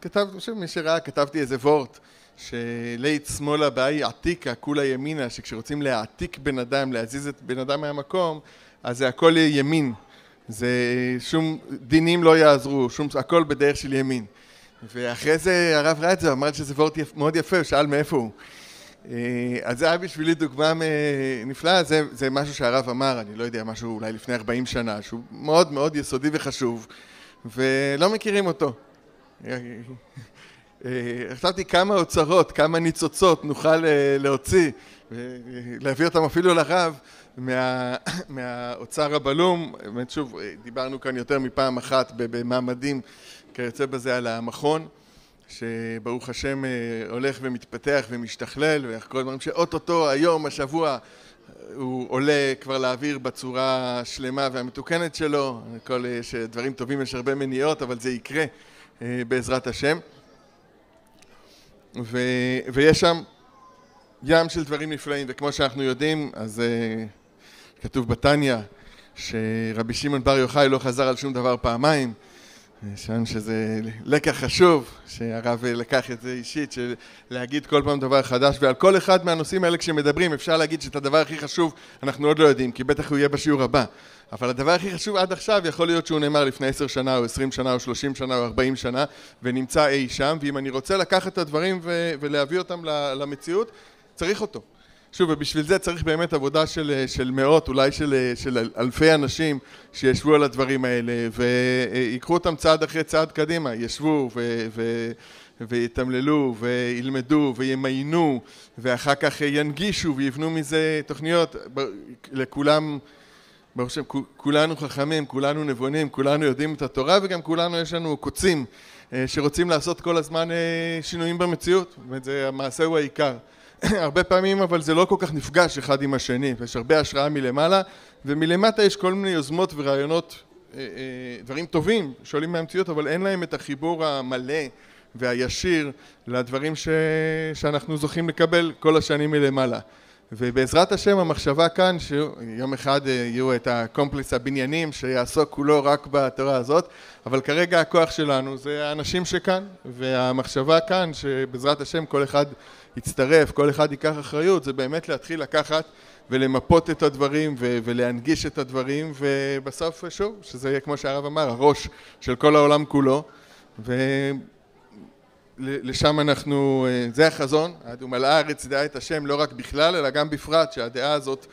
B: כתב, מי שראה, כתבתי איזה וורט שלית שמאלה באי עתיקה כולה ימינה, שכשרוצים להעתיק בן אדם, להזיז את בן אדם מהמקום, אז זה הכל ימין. זה שום דינים לא יעזרו, שום, הכל בדרך של ימין. ואחרי זה הרב ראה את זה, אמר שזה וורט יפ, מאוד יפה, הוא שאל מאיפה הוא. אה, אז זה היה בשבילי דוגמה נפלאה, זה, זה משהו שהרב אמר, אני לא יודע, משהו אולי לפני 40 שנה, שהוא מאוד מאוד יסודי וחשוב, ולא מכירים אותו. אה, חשבתי כמה אוצרות, כמה ניצוצות נוכל אה, להוציא, להביא אותם אפילו לרב מה, [COUGHS] מהאוצר הבלום, באמת שוב דיברנו כאן יותר מפעם אחת במעמדים כיוצא בזה על המכון שברוך השם אה, הולך ומתפתח ומשתכלל ואיך כל הדברים שאו-טו-טו היום השבוע הוא עולה כבר לאוויר בצורה השלמה והמתוקנת שלו, כל דברים טובים יש הרבה מניעות אבל זה יקרה בעזרת השם ו, ויש שם ים של דברים נפלאים, וכמו שאנחנו יודעים, אז uh, כתוב בתניא שרבי שמעון בר יוחאי לא חזר על שום דבר פעמיים, שם שזה לקח חשוב, שהרב לקח את זה אישית, של להגיד כל פעם דבר חדש, ועל כל אחד מהנושאים האלה כשמדברים אפשר להגיד שאת הדבר הכי חשוב אנחנו עוד לא יודעים, כי בטח הוא יהיה בשיעור הבא. אבל הדבר הכי חשוב עד עכשיו יכול להיות שהוא נאמר לפני עשר שנה או עשרים שנה או שלושים שנה או ארבעים שנה ונמצא אי שם ואם אני רוצה לקחת את הדברים ו- ולהביא אותם למציאות צריך אותו. שוב ובשביל זה צריך באמת עבודה של, של מאות אולי של, של אלפי אנשים שישבו על הדברים האלה ויקחו אותם צעד אחרי צעד קדימה. ישבו ו... ו- ויתמללו וילמדו וימיינו ואחר כך ינגישו ויבנו מזה תוכניות. לכולם ברוך השם, כולנו חכמים, כולנו נבונים, כולנו יודעים את התורה וגם כולנו יש לנו קוצים אה, שרוצים לעשות כל הזמן אה, שינויים במציאות, זאת אומרת, המעשה הוא העיקר. [CLEARS THROAT] הרבה פעמים אבל זה לא כל כך נפגש אחד עם השני, ויש הרבה השראה מלמעלה ומלמטה יש כל מיני יוזמות ורעיונות, אה, דברים טובים שעולים מהמציאות אבל אין להם את החיבור המלא והישיר לדברים ש... שאנחנו זוכים לקבל כל השנים מלמעלה. ובעזרת השם המחשבה כאן שיום אחד אה, יהיו את הקומפלקס הבניינים שיעסוק כולו רק בתורה הזאת אבל כרגע הכוח שלנו זה האנשים שכאן והמחשבה כאן שבעזרת השם כל אחד יצטרף, כל אחד ייקח אחריות זה באמת להתחיל לקחת ולמפות את הדברים ולהנגיש את הדברים ובסוף שוב שזה יהיה כמו שהרב אמר הראש של כל העולם כולו לשם אנחנו, אה, זה החזון, ומלאה הארץ דעה את השם לא רק בכלל אלא גם בפרט שהדעה הזאת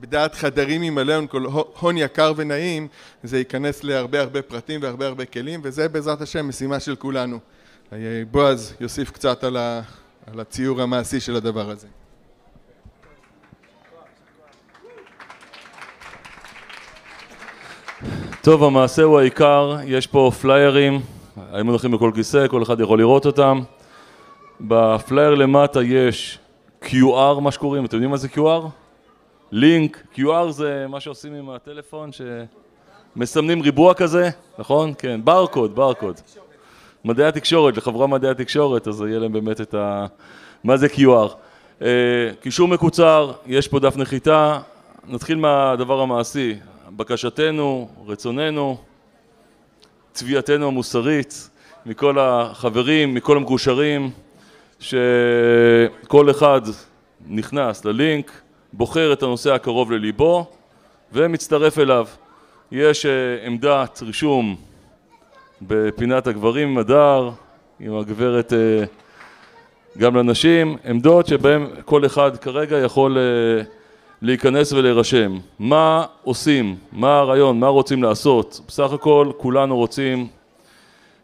B: בדעת חדרים ימלאון כל הון יקר ונעים זה ייכנס להרבה הרבה פרטים והרבה הרבה כלים וזה בעזרת השם משימה של כולנו. בועז יוסיף קצת על, ה, על הציור המעשי של הדבר הזה.
C: טוב, המעשה הוא העיקר, יש פה פליירים, הם מונחים בכל כיסא, כל אחד יכול לראות אותם. בפלייר למטה יש QR, מה שקוראים, אתם יודעים מה זה QR? לינק, QR זה מה שעושים עם הטלפון, שמסמנים ריבוע כזה, נכון? כן, ברקוד, ברקוד. מדעי התקשורת, לחברה מדעי התקשורת, אז יהיה להם באמת את ה... מה זה QR? אה, קישור מקוצר, יש פה דף נחיתה, נתחיל מהדבר המעשי, בקשתנו, רצוננו, תביעתנו המוסרית, מכל החברים, מכל המקושרים, שכל אחד נכנס ללינק, בוחר את הנושא הקרוב לליבו ומצטרף אליו. יש אה, עמדת רישום בפינת הגברים עם הדר, עם הגברת אה, גם לנשים, עמדות שבהן כל אחד כרגע יכול אה, להיכנס ולהירשם. מה עושים? מה הרעיון? מה רוצים לעשות? בסך הכל כולנו רוצים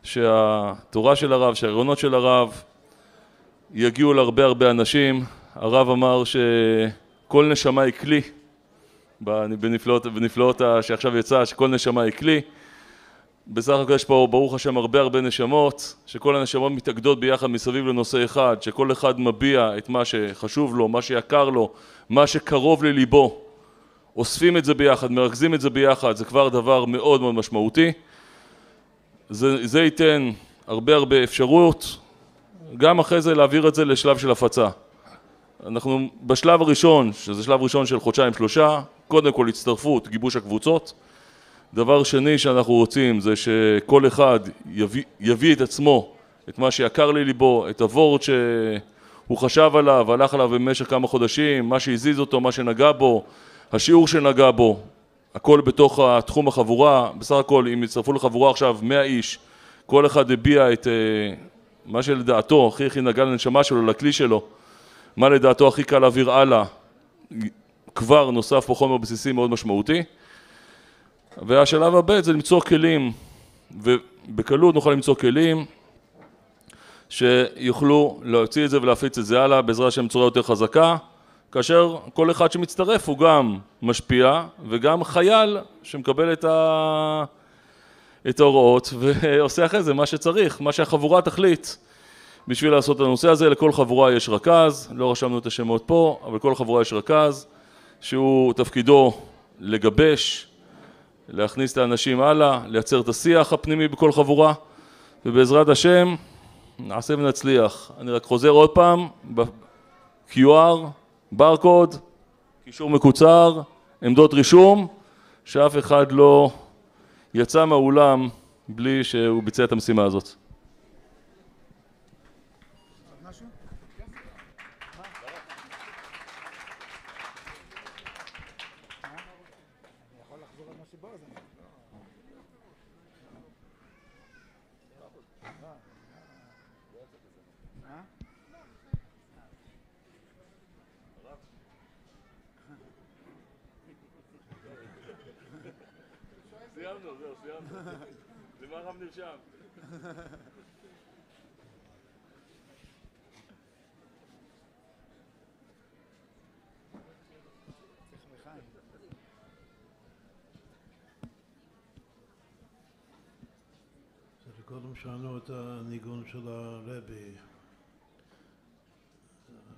C: שהתורה של הרב, שהרעיונות של הרב יגיעו להרבה הרבה אנשים. הרב אמר שכל נשמה היא כלי, בנפלאות, בנפלאות שעכשיו יצא, שכל נשמה היא כלי. בסך הכל יש פה ברוך השם הרבה הרבה נשמות, שכל הנשמות מתאגדות ביחד מסביב לנושא אחד, שכל אחד מביע את מה שחשוב לו, מה שיקר לו, מה שקרוב לליבו, אוספים את זה ביחד, מרכזים את זה ביחד, זה כבר דבר מאוד מאוד משמעותי. זה, זה ייתן הרבה הרבה אפשרות, גם אחרי זה להעביר את זה לשלב של הפצה. אנחנו בשלב הראשון, שזה שלב ראשון של חודשיים שלושה, קודם כל הצטרפות, גיבוש הקבוצות. דבר שני שאנחנו רוצים זה שכל אחד יביא, יביא את עצמו, את מה שיקר לליבו, את הוורד שהוא חשב עליו, הלך עליו במשך כמה חודשים, מה שהזיז אותו, מה שנגע בו, השיעור שנגע בו, הכל בתוך התחום החבורה, בסך הכל אם יצטרפו לחבורה עכשיו 100 איש, כל אחד הביע את אה, מה שלדעתו הכי הכי נגע לנשמה שלו, לכלי שלו, מה לדעתו הכי קל להעביר הלאה, כבר נוסף פה חומר בסיסי מאוד משמעותי. והשלב הבא זה למצוא כלים, ובקלות נוכל למצוא כלים שיוכלו להוציא את זה ולהפיץ את זה הלאה בעזרת השם בצורה יותר חזקה, כאשר כל אחד שמצטרף הוא גם משפיע וגם חייל שמקבל את, ה... את ההוראות ועושה אחרי זה מה שצריך, מה שהחבורה תחליט בשביל לעשות את הנושא הזה, לכל חבורה יש רכז, לא רשמנו את השמות פה, אבל לכל חבורה יש רכז שהוא תפקידו לגבש להכניס את האנשים הלאה, לייצר את השיח הפנימי בכל חבורה ובעזרת השם נעשה ונצליח. אני רק חוזר עוד פעם, ב-QR, ברקוד, קישור מקוצר, עמדות רישום, שאף אחד לא יצא מהאולם בלי שהוא ביצע את המשימה הזאת. [LAUGHS]
A: קודם שמענו את הניגון של הרבי.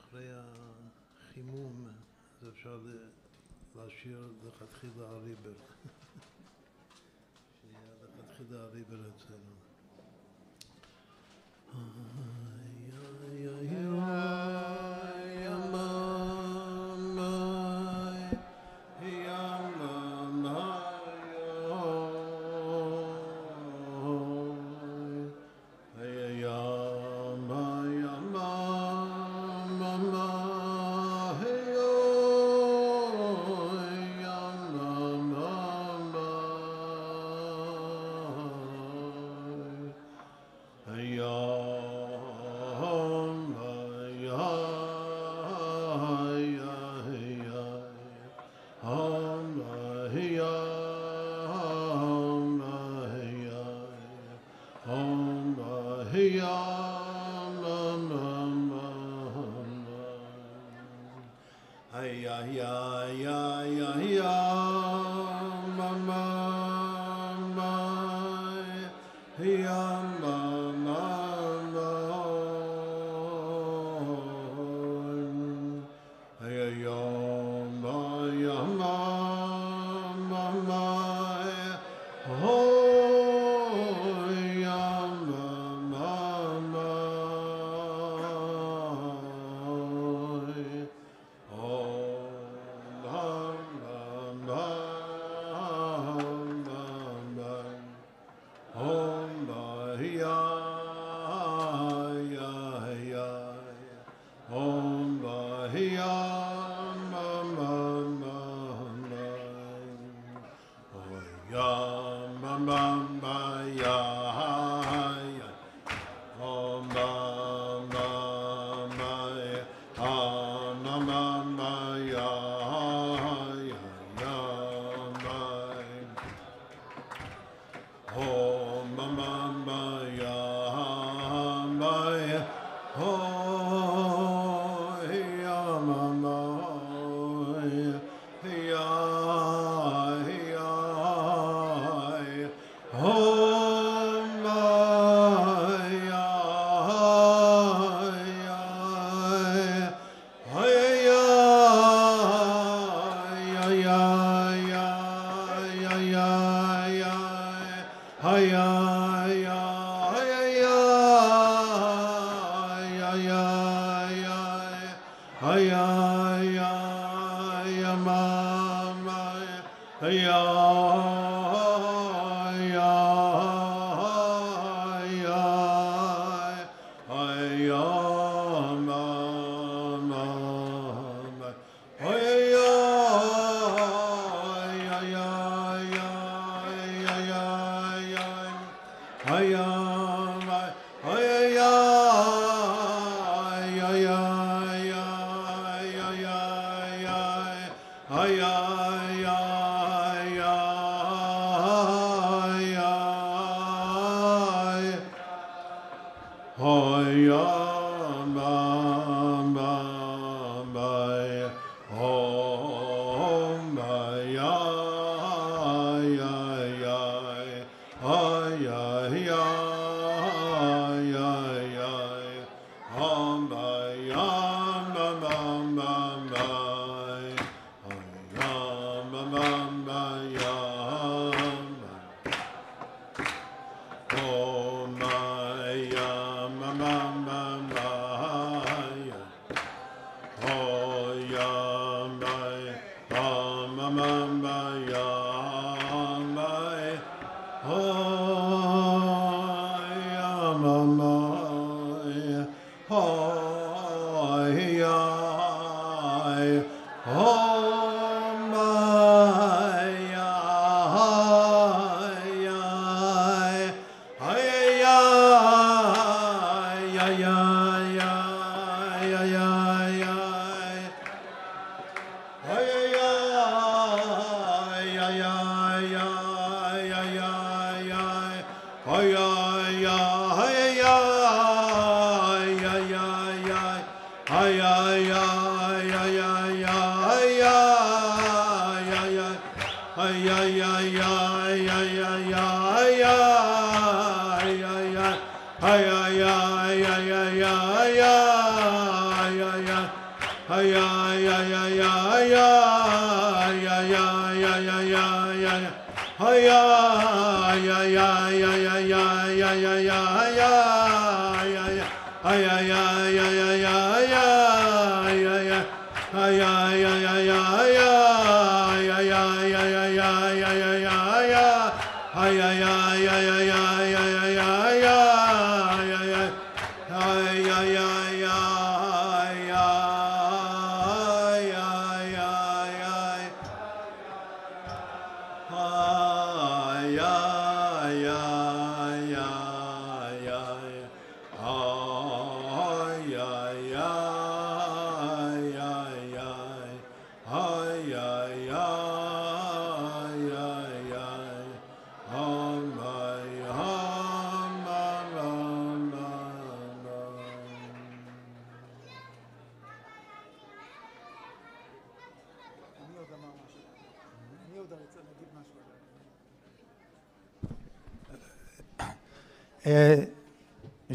A: אחרי החימום אז אפשר להשאיר לכתחילה הריבר. [LAUGHS] שיהיה לכתחילה הריבר אצלנו.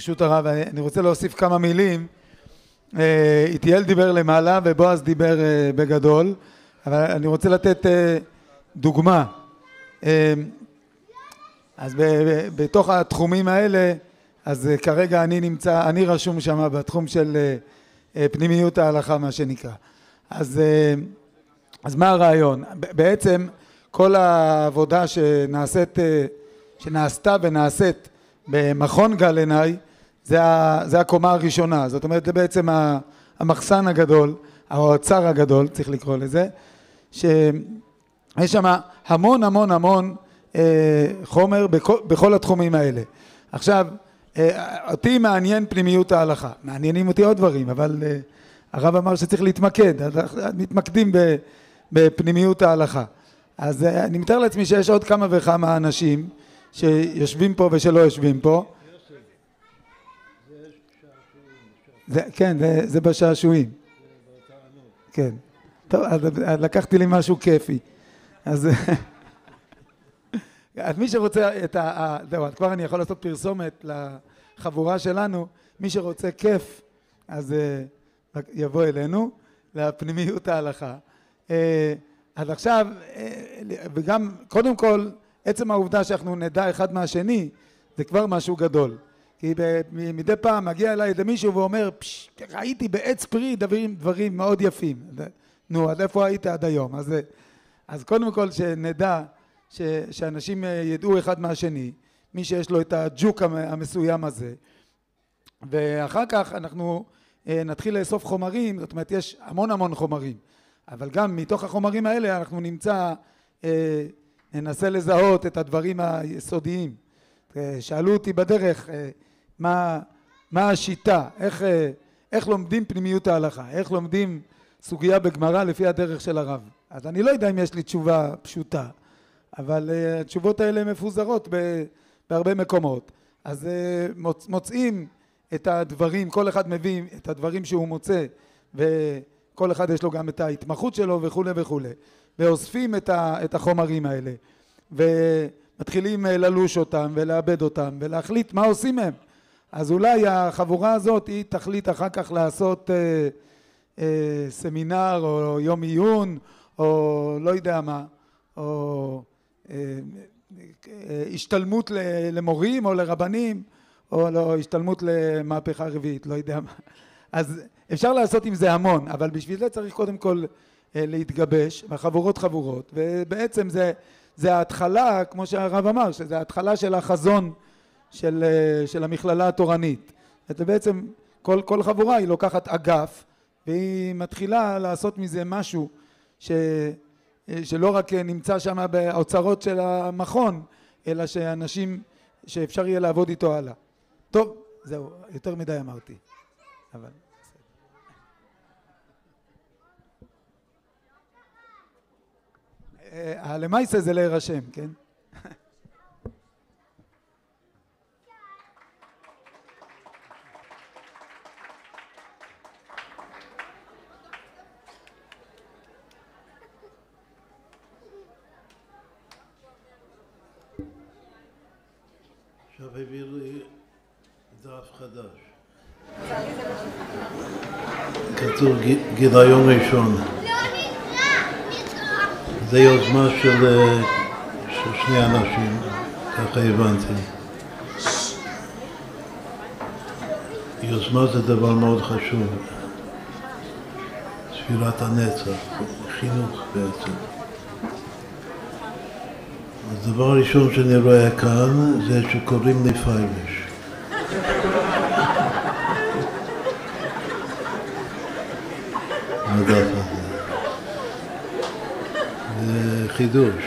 D: ברשות הרב, אני רוצה להוסיף כמה מילים. איטיאל דיבר למעלה ובועז דיבר בגדול, אבל אני רוצה לתת דוגמה. אז בתוך התחומים האלה, אז כרגע אני נמצא, אני רשום שם בתחום של פנימיות ההלכה מה שנקרא. אז, אז מה הרעיון? בעצם כל העבודה שנעשית, שנעשתה ונעשית במכון גל זה, זה הקומה הראשונה, זאת אומרת זה בעצם המחסן הגדול, האוצר הגדול צריך לקרוא לזה, שיש שם המון המון המון אה, חומר בכל, בכל התחומים האלה. עכשיו, אה, אותי מעניין פנימיות ההלכה, מעניינים אותי עוד דברים, אבל אה, הרב אמר שצריך להתמקד, אז מתמקדים בפנימיות ההלכה. אז אני מתאר לעצמי שיש עוד כמה וכמה אנשים שיושבים פה ושלא יושבים פה. זה, כן, זה, זה בשעשועים. כן. טוב, אז לקחתי לי משהו כיפי. אז... [LAUGHS] אז מי שרוצה את ה... זהו, אז כבר אני יכול לעשות פרסומת לחבורה שלנו, מי שרוצה כיף, אז uh, יבוא אלינו, לפנימיות ההלכה. Uh, אז עכשיו, uh, וגם, קודם כל, עצם העובדה שאנחנו נדע אחד מהשני, זה כבר משהו גדול. כי מדי פעם מגיע אליי איזה מישהו ואומר, ראיתי בעץ פרי דברים, דברים מאוד יפים. נו, אז איפה היית עד היום? אז, אז קודם כל שנדע ש, שאנשים ידעו אחד מהשני, מי שיש לו את הג'וק המסוים הזה, ואחר כך אנחנו נתחיל לאסוף חומרים, זאת אומרת יש המון המון חומרים, אבל גם מתוך החומרים האלה אנחנו נמצא, ננסה לזהות את הדברים היסודיים. שאלו אותי בדרך מה, מה השיטה, איך, איך לומדים פנימיות ההלכה, איך לומדים סוגיה בגמרא לפי הדרך של הרב. אז אני לא יודע אם יש לי תשובה פשוטה, אבל uh, התשובות האלה מפוזרות בהרבה מקומות. אז uh, מוצ, מוצאים את הדברים, כל אחד מביא את הדברים שהוא מוצא, וכל אחד יש לו גם את ההתמחות שלו וכולי וכולי, ואוספים את, ה, את החומרים האלה, ומתחילים אה, ללוש אותם ולעבד אותם ולהחליט מה עושים מהם. אז אולי החבורה הזאת היא תחליט אחר כך לעשות אה, אה, סמינר או יום עיון או לא יודע מה, או אה, אה, השתלמות למורים או לרבנים או לא, השתלמות למהפכה רביעית, לא יודע מה. אז אפשר לעשות עם זה המון, אבל בשביל זה צריך קודם כל אה, להתגבש, בחבורות חבורות, ובעצם זה, זה ההתחלה, כמו שהרב אמר, שזה ההתחלה של החזון של, של המכללה התורנית. זה בעצם כל, כל חבורה היא לוקחת אגף והיא מתחילה לעשות מזה משהו ש, שלא רק נמצא שם באוצרות של המכון, אלא שאנשים, שאפשר יהיה לעבוד איתו הלאה. טוב, זהו, יותר מדי אמרתי. אבל... הלמייסה זה להירשם, כן?
A: עכשיו הביאו לי דף חדש. כתוב גיליון ראשון. זה יוזמה של, של שני אנשים, ככה הבנתי. יוזמה זה דבר מאוד חשוב. ספירת הנצח, חינוך בעצם. הדבר הראשון שאני רואה כאן זה שקוראים לי פייבש. הדף הזה. זה חידוש.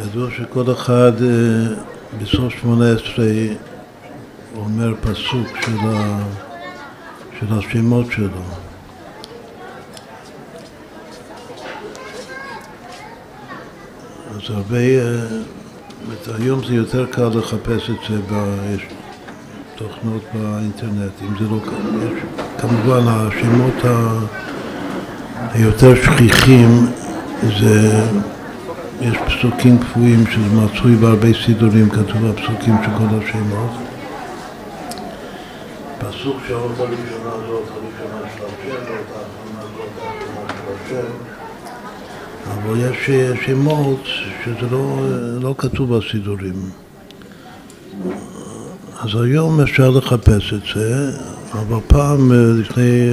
A: ידוע שכל אחד בסוף שמונה עשרה אומר פסוק של, ה, של השמות שלו. אז הרבה היום זה יותר קל לחפש את זה, ב... יש תוכנות באינטרנט, אם זה לא קל. יש כמובן השמות. היותר שכיחים זה, יש פסוקים קבועים שזה מצוי בהרבה סידורים, כתוב הפסוקים של כל השמות. פסוק שעות הראשונה זאת הראשונה של השם, זאת האחרונה זאת האחרונה של השם. אבל יש שמות שזה לא, לא כתוב בסידורים. אז היום אפשר לחפש את זה, אבל פעם, לפני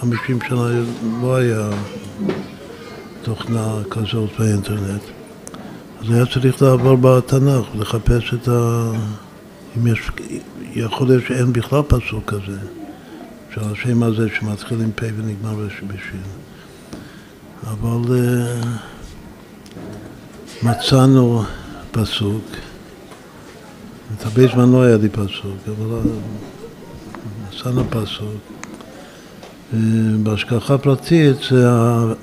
A: חמישים שנה, לא היה תוכנה כזאת באינטרנט. אז היה צריך לעבור בתנ"ך ולחפש את ה... אם יש... יכול להיות שאין בכלל פסוק כזה, של השם הזה שמתחיל עם פ' ונגמר בשין. אבל uh, מצאנו פסוק, הרבה זמן לא היה לי פסוק, אבל אה, מצאנו פסוק. אה, בהשגחה פרטית זה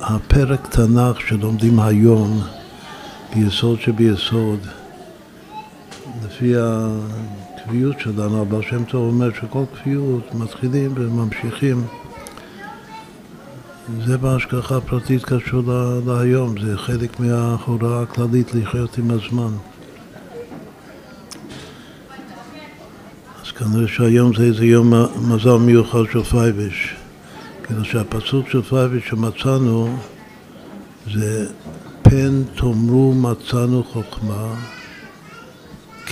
A: הפרק תנ"ך שלומדים היום ביסוד שביסוד, לפי הקביעות שלנו, אבל שם טוב אומר שכל קביעות מתחילים וממשיכים זה בהשגחה פרטית קשור להיום, זה חלק מההוראה הכללית לחיות עם הזמן. אז כנראה שהיום זה איזה יום מזל מיוחד של פייבש. כאילו שהפסוק של פייבש שמצאנו זה פן תאמרו מצאנו חוכמה,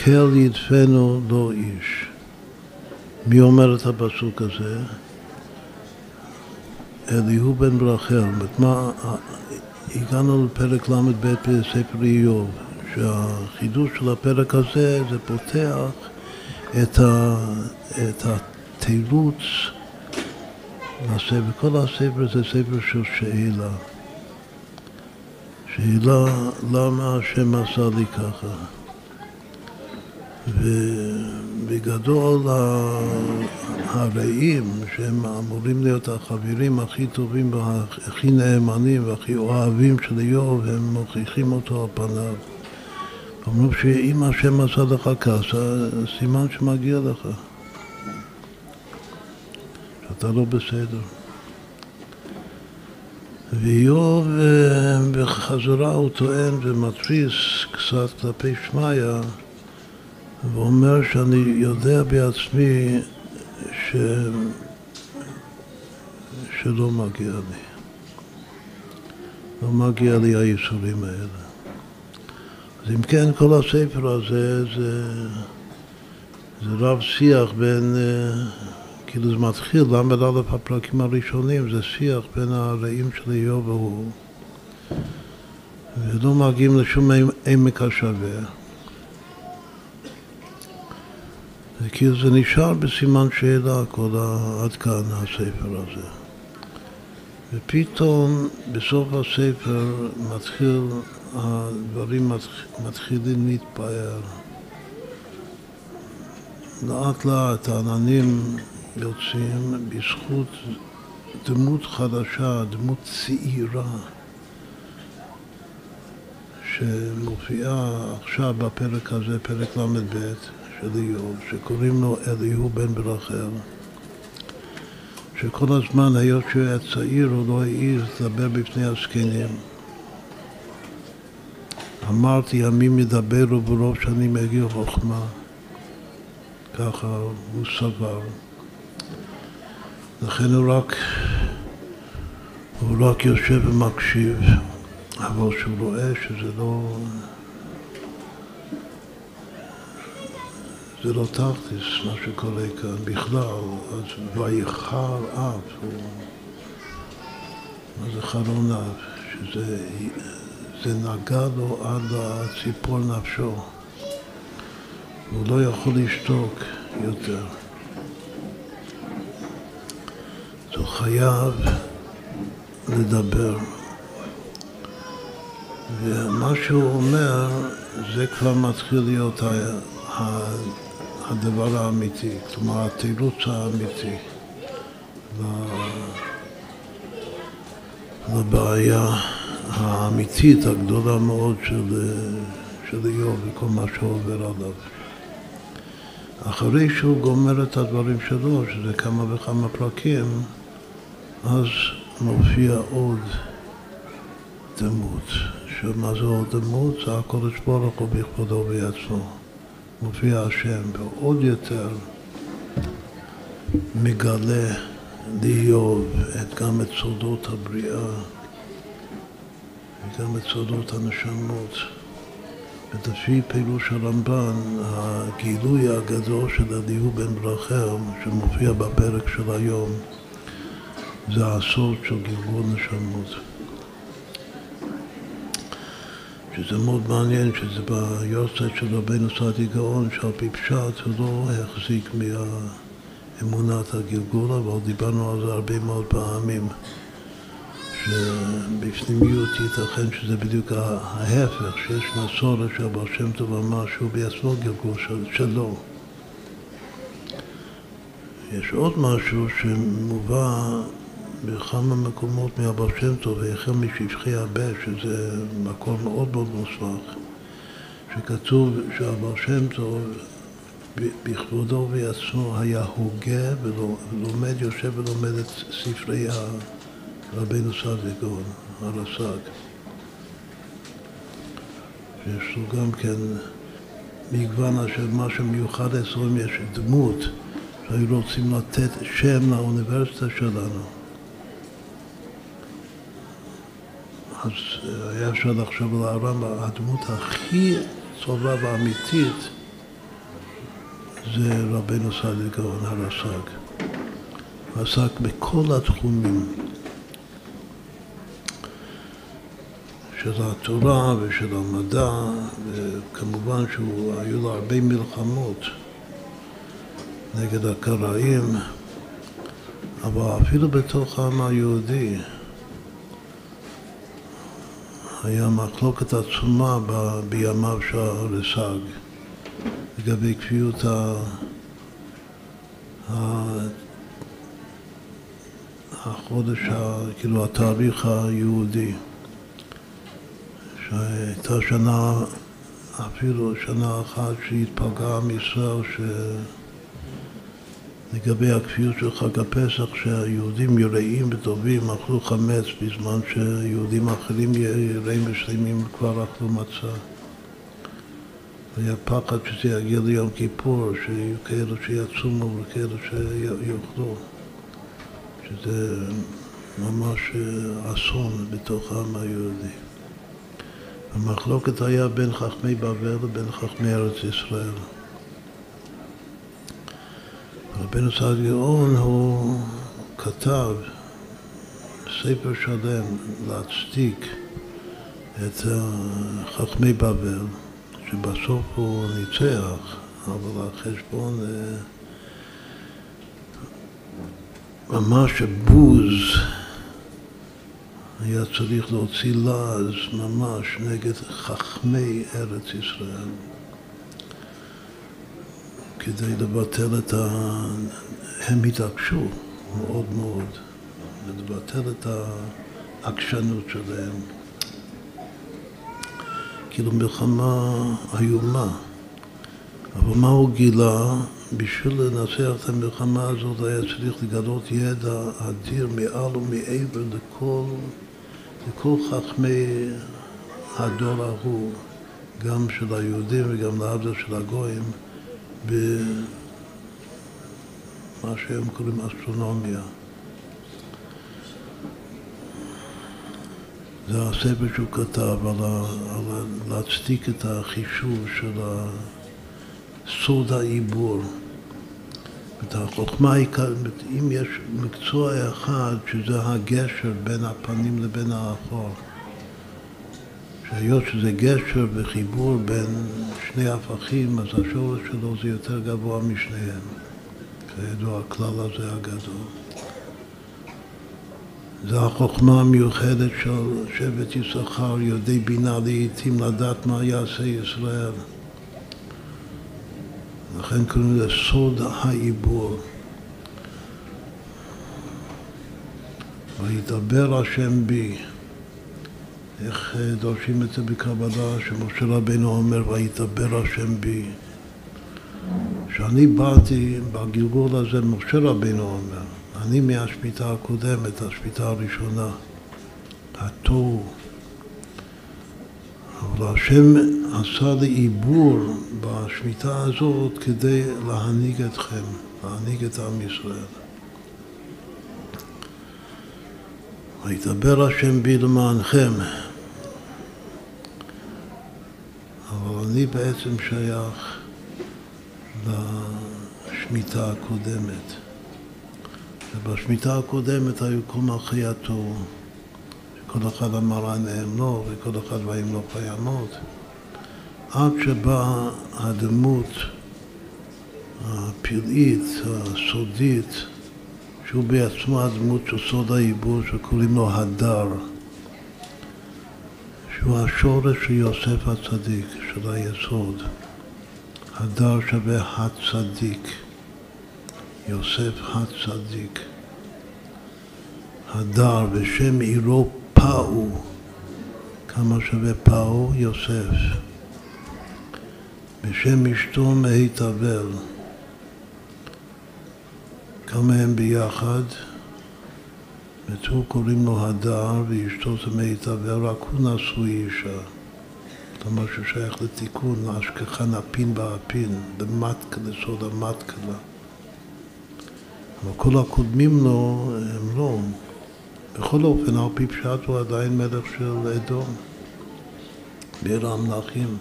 A: כל ידפנו לא איש. מי אומר את הפסוק הזה? אליהו בן ברחל, מה, הגענו לפרק ל"ב בספר איוב, שהחידוש של הפרק הזה זה פותח את, ה, לספר. כל הספר זה ספר של שאלה. שאלה למה השם עשה לי ככה. ובגדול הרעים, שהם אמורים להיות החברים הכי טובים והכי נאמנים והכי אוהבים של איוב, הם מוכיחים אותו על פניו. אמרו שאם השם עשה לך כעס, סימן שמגיע לך. שאתה לא בסדר. ואיוב אה, בחזרה הוא טוען ומתריס קצת כלפי שמיא ואומר שאני יודע בעצמי ש... שלא מגיע לי. לא מגיע לי הייסורים האלה. אז אם כן, כל הספר הזה זה, זה רב שיח בין, אה, כאילו זה מתחיל, ל"א הפרקים הראשונים, זה שיח בין הרעים של איוב והוא, ולא מגיעים לשום עמק השווה. וכאילו זה נשאר בסימן שאלה כל. עד כאן הספר הזה. ופתאום בסוף הספר מתחיל, הדברים מתחילים להתפאר. לאט לאט העננים יוצאים בזכות דמות חדשה, דמות צעירה, שמופיעה עכשיו בפרק הזה, פרק ל"ב, של איוב, שקוראים לו אליהו בן ברחל, שכל הזמן, היות שהוא היה צעיר, הוא לא העז לדבר בפני הזקנים. אמרתי, ימים ידברו ברוב שנים יגיעו חוכמה. ככה הוא סבר. לכן הוא רק, הוא רק יושב ומקשיב, אבל כשהוא רואה שזה לא... זה לא תכלס מה שקורה כאן בכלל, אז ויחר אף, מה זה חרון אף? שזה זה נגע לו עד לציפור נפשו. הוא לא יכול לשתוק יותר. אז הוא חייב לדבר. ומה שהוא אומר, זה כבר מתחיל להיות הדבר האמיתי, כלומר התירוץ האמיתי לבעיה האמיתית הגדולה מאוד של, של איוב וכל מה שעובר עליו. אחרי שהוא גומר את הדברים שלו, שזה כמה וכמה פרקים, אז מופיע עוד דמות. שמה זה עוד דמות? זה הקודש ברוך הוא בכבודו ובעצמו. מופיע השם, ועוד יותר מגלה לאיוב גם את סודות הבריאה וגם את סודות הנשמות. ולפי פירוש הרמב"ן, הגילוי הגדול של אליהו בן ברכר, שמופיע בפרק של היום, זה הסוד של גלגול נשמות. שזה מאוד מעניין שזה ביורצייט של רבנו סעדי גאון שעל פי פשט הוא לא החזיק מאמונת הגלגול אבל דיברנו על זה הרבה מאוד פעמים שבפנימיות ייתכן שזה בדיוק ההפך שיש מסורת שהבר שם טוב אמר שהוא בעצמו גלגול של, שלו יש עוד משהו שמובא בכמה מקומות מהבר שם טוב, והחל משפחי הבא, שזה מקור מאוד מאוד מוסמך, שכתוב שהבר שם טוב בכבודו ובעצמו היה הוגה ולומד, יושב ולומד את ספרי רבינו סדיקון, הרס"ג. שיש לו גם כן מגוון של מה שמיוחד אצלם יש דמות שהיו רוצים לתת שם לאוניברסיטה שלנו. אז אה, היה אפשר לחשוב על הרמב"ם, הדמות הכי צובה ואמיתית זה רבנו סעדי גאון הרס"ג. הוא עסק בכל התחומים של התורה ושל המדע, וכמובן שהיו לו הרבה מלחמות נגד הקראים, אבל אפילו בתוך העם היהודי היה מחלוקת עצומה בימיו של הרס"ג לגבי קביעות החודש, כאילו התאריך היהודי שהייתה שנה, אפילו שנה אחת שהתפלגה עם ישראל ש... לגבי הכפיות של חג הפסח, שהיהודים יראים וטובים אכלו חמץ בזמן שיהודים אחרים יראים ושלמים כבר אכלו מצה. היה פחד שזה יגיע ליום כיפור, שיהיו כאלו שיצומו וכאלו שיאכלו, שזה ממש אסון בתוך העם היהודי. המחלוקת היה בין חכמי בבל לבין חכמי ארץ ישראל. רבנו סעד גאון הוא כתב ספר שלם להצדיק את חכמי בבל, שבסוף הוא ניצח, אבל החשבון אה, ממש בוז היה צריך להוציא לעז ממש נגד חכמי ארץ ישראל. כדי לבטל את ה... הם התעקשו מאוד מאוד לבטל את העקשנות שלהם. כאילו מלחמה איומה. אבל מה הוא גילה? בשביל לנצח את המלחמה הזאת היה צריך לגלות ידע אדיר מעל ומעבר לכל, לכל חכמי הדור ההוא, גם של היהודים וגם להבדיל של הגויים. במה שהם קוראים אסטרונומיה. זה הספר שהוא כתב על, ה, על להצדיק את החישוב של סוד העיבור. את החוכמה היא, אם יש מקצוע אחד שזה הגשר בין הפנים לבין האחור, שהיות שזה גשר וחיבור בין שני הפכים, אז השורש שלו זה יותר גבוה משניהם. כידוע, הכלל הזה הגדול. זה החוכמה המיוחדת של שבט יששכר, יודעי בינה לעיתים לדעת מה יעשה ישראל. לכן קוראים לזה סוד העיבור. וידבר השם בי איך אה, דורשים את זה בקבלה, שמשה רבינו אומר, ויתבר השם בי. כשאני באתי בגלגול הזה, משה רבינו אומר, אני מהשמיטה הקודמת, השמיטה הראשונה, התוהו. אבל השם עשה לי עיבור בשמיטה הזאת כדי להנהיג אתכם, להנהיג את עם ישראל. וידבר השם בי למענכם. אבל אני בעצם שייך לשמיטה הקודמת. ובשמיטה הקודמת היו כל מלכי התור, שכל אחד אמר עליהם לא, וכל אחד בהם לא קיימות, עד שבאה הדמות הפלאית, הסודית, שהוא בעצמו הדמות של סוד העיבור שקוראים לו הדר, שהוא השורש של יוסף הצדיק, של היסוד. הדר שווה הצדיק, יוסף הצדיק. הדר בשם עירו פאו, כמה שווה פאו? יוסף. בשם אשתו מהתאבל. כמה הם ביחד? ותו קוראים לו הדר ואשתו זה מהתאבל, רק הוא נשוי אישה. מה ששייך לתיקון, להשכחה נפין באפין, למטקה, לסוד המטקלה. אבל כל הקודמים לו הם לא. בכל אופן, על פי פשט הוא עדיין מלך של אדום, בעיר המלכים,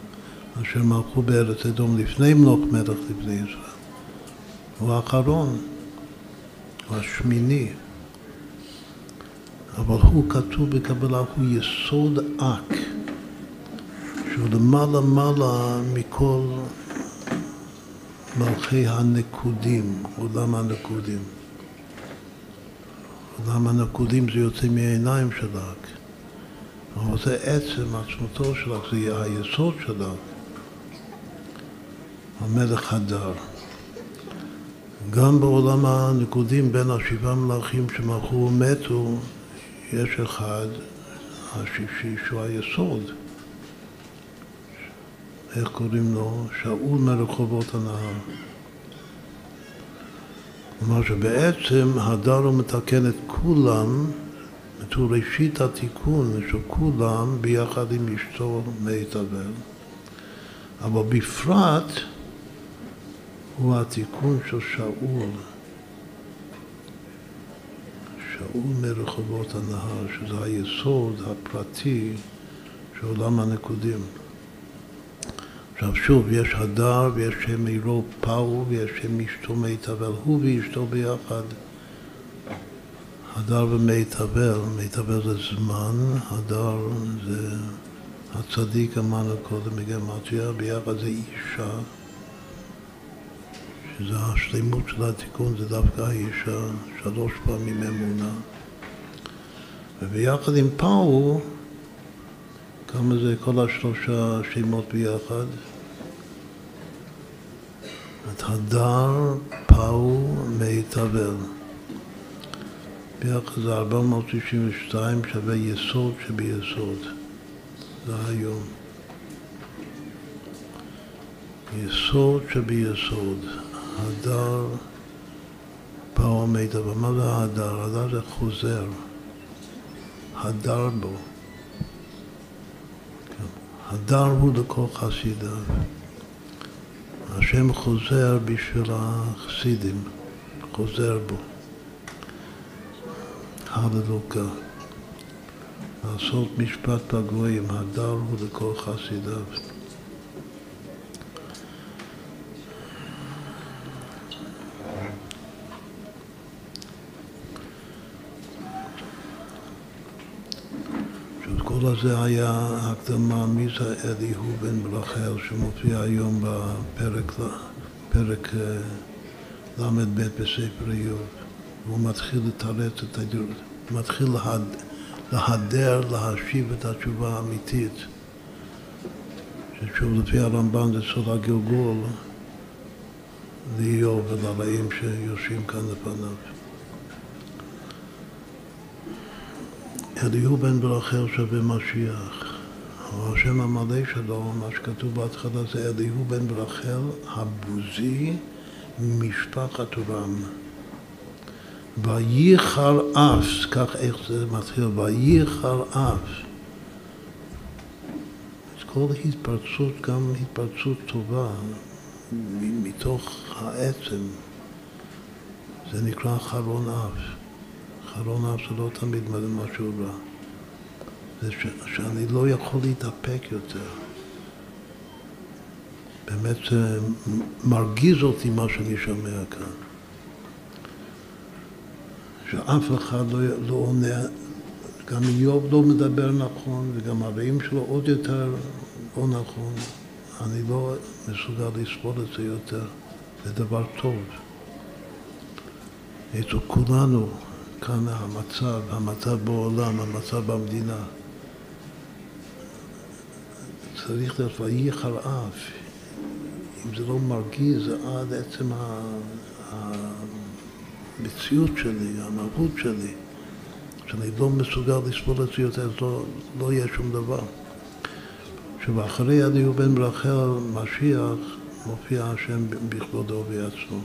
A: אשר מלכו בארץ אדום לפני מלוך מלך לבני ישראל. הוא האחרון, השמיני. אבל הוא כתוב בקבלה, הוא יסוד אק, שהוא למעלה מעלה מכל מלכי הנקודים, עולם הנקודים. עולם הנקודים זה יוצא מהעיניים של אק. אבל זה עצם עצמתו של אק, זה היסוד של אק. המלך הדר. גם בעולם הנקודים בין השבעה מלכים שמלכו ומתו, יש אחד, השישי, שהוא היסוד. איך קוראים לו? שאול מרחובות הנהר. כלומר שבעצם הדר הוא מתקן את כולם, הוא ראשית התיקון של כולם ביחד עם אשתו מיטבל, אבל בפרט הוא התיקון של שאול. שאול מרחובות הנהר, שזה היסוד הפרטי של עולם הנקודים. עכשיו שוב, יש הדר ויש שם עירו פאו ויש שם אשתו מיטבל, הוא ואשתו ביחד. הדר ומיטבל, מיטבל זה זמן, הדר זה הצדיק אמרנו קודם בגמטריה, ביחד זה אישה, שזה השלימות של התיקון, זה דווקא האישה, שלוש פעמים אמונה. וביחד עם פאו, כמה זה כל השלושה שמות ביחד? את הדר פאו מיטבל. ביחד זה 492 שווה יסוד שביסוד. זה היום. יסוד שביסוד. הדר פאו מיטבל. מה זה הדר? הדר זה חוזר. הדר בו. הדר הוא לכל חסידיו. השם חוזר בשביל החסידים, חוזר בו. הללוקה. לעשות משפט בגויים, הדר הוא לכל חסידיו. כל הזה היה הקדמה מי זה אליהו בן ברחל שמופיע היום בפרק פרק ל"ב בספר איוב. והוא מתחיל לתרץ את הדירות, מתחיל להד, להדר, להשיב את התשובה האמיתית. ששוב לפי הרמב"ן זה סוד הגלגול לאיוב ולרעים שיושבים כאן לפניו אליהו בן ברחל שווה משיח. השם המלא שלו, מה שכתוב בהתחלה זה אליהו בן ברחל הבוזי משפחת רם. וייחר אף, כך איך זה מתחיל, וייחר אף. אז כל התפרצות, גם התפרצות טובה, מתוך העצם, זה נקרא חרון אף. חרון אף זה לא תמיד משהו רע. זה ש, שאני לא יכול להתאפק יותר. באמת זה מרגיז אותי מה שאני שומע כאן. שאף אחד לא, לא עונה, גם איוב לא מדבר נכון וגם הרעים שלו עוד יותר לא נכון. אני לא מסוגל לסבול את זה יותר. זה דבר טוב. אצל כולנו כאן המצב, המצב בעולם, המצב במדינה. צריך להיות וייחל אף. אם זה לא מרגיז עד עצם המציאות שלי, המהות שלי, שאני לא מסוגל לסבול את זה יותר, אז לא, לא יהיה שום דבר. עכשיו, אחרי הדיור בן ברחל, משיח, מופיע השם בכבודו ובעצמו.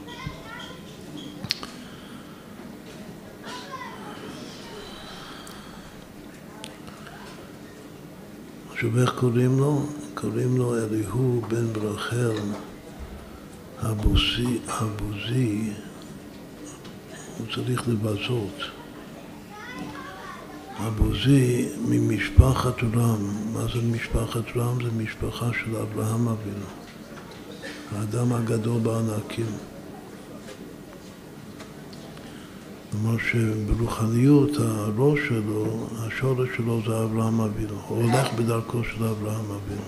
A: עכשיו איך קוראים לו? קוראים לו אליהו בן ברחל הבוזי, הבוזי הוא צריך לבזות. הבוזי ממשפחת רם, מה זה משפחת רם? זה משפחה של אברהם אבינו, האדם הגדול בענקים. כלומר שברוחניות הראש שלו, השורש שלו זה אברהם אבינו. הוא הולך בדרכו של אברהם אבינו.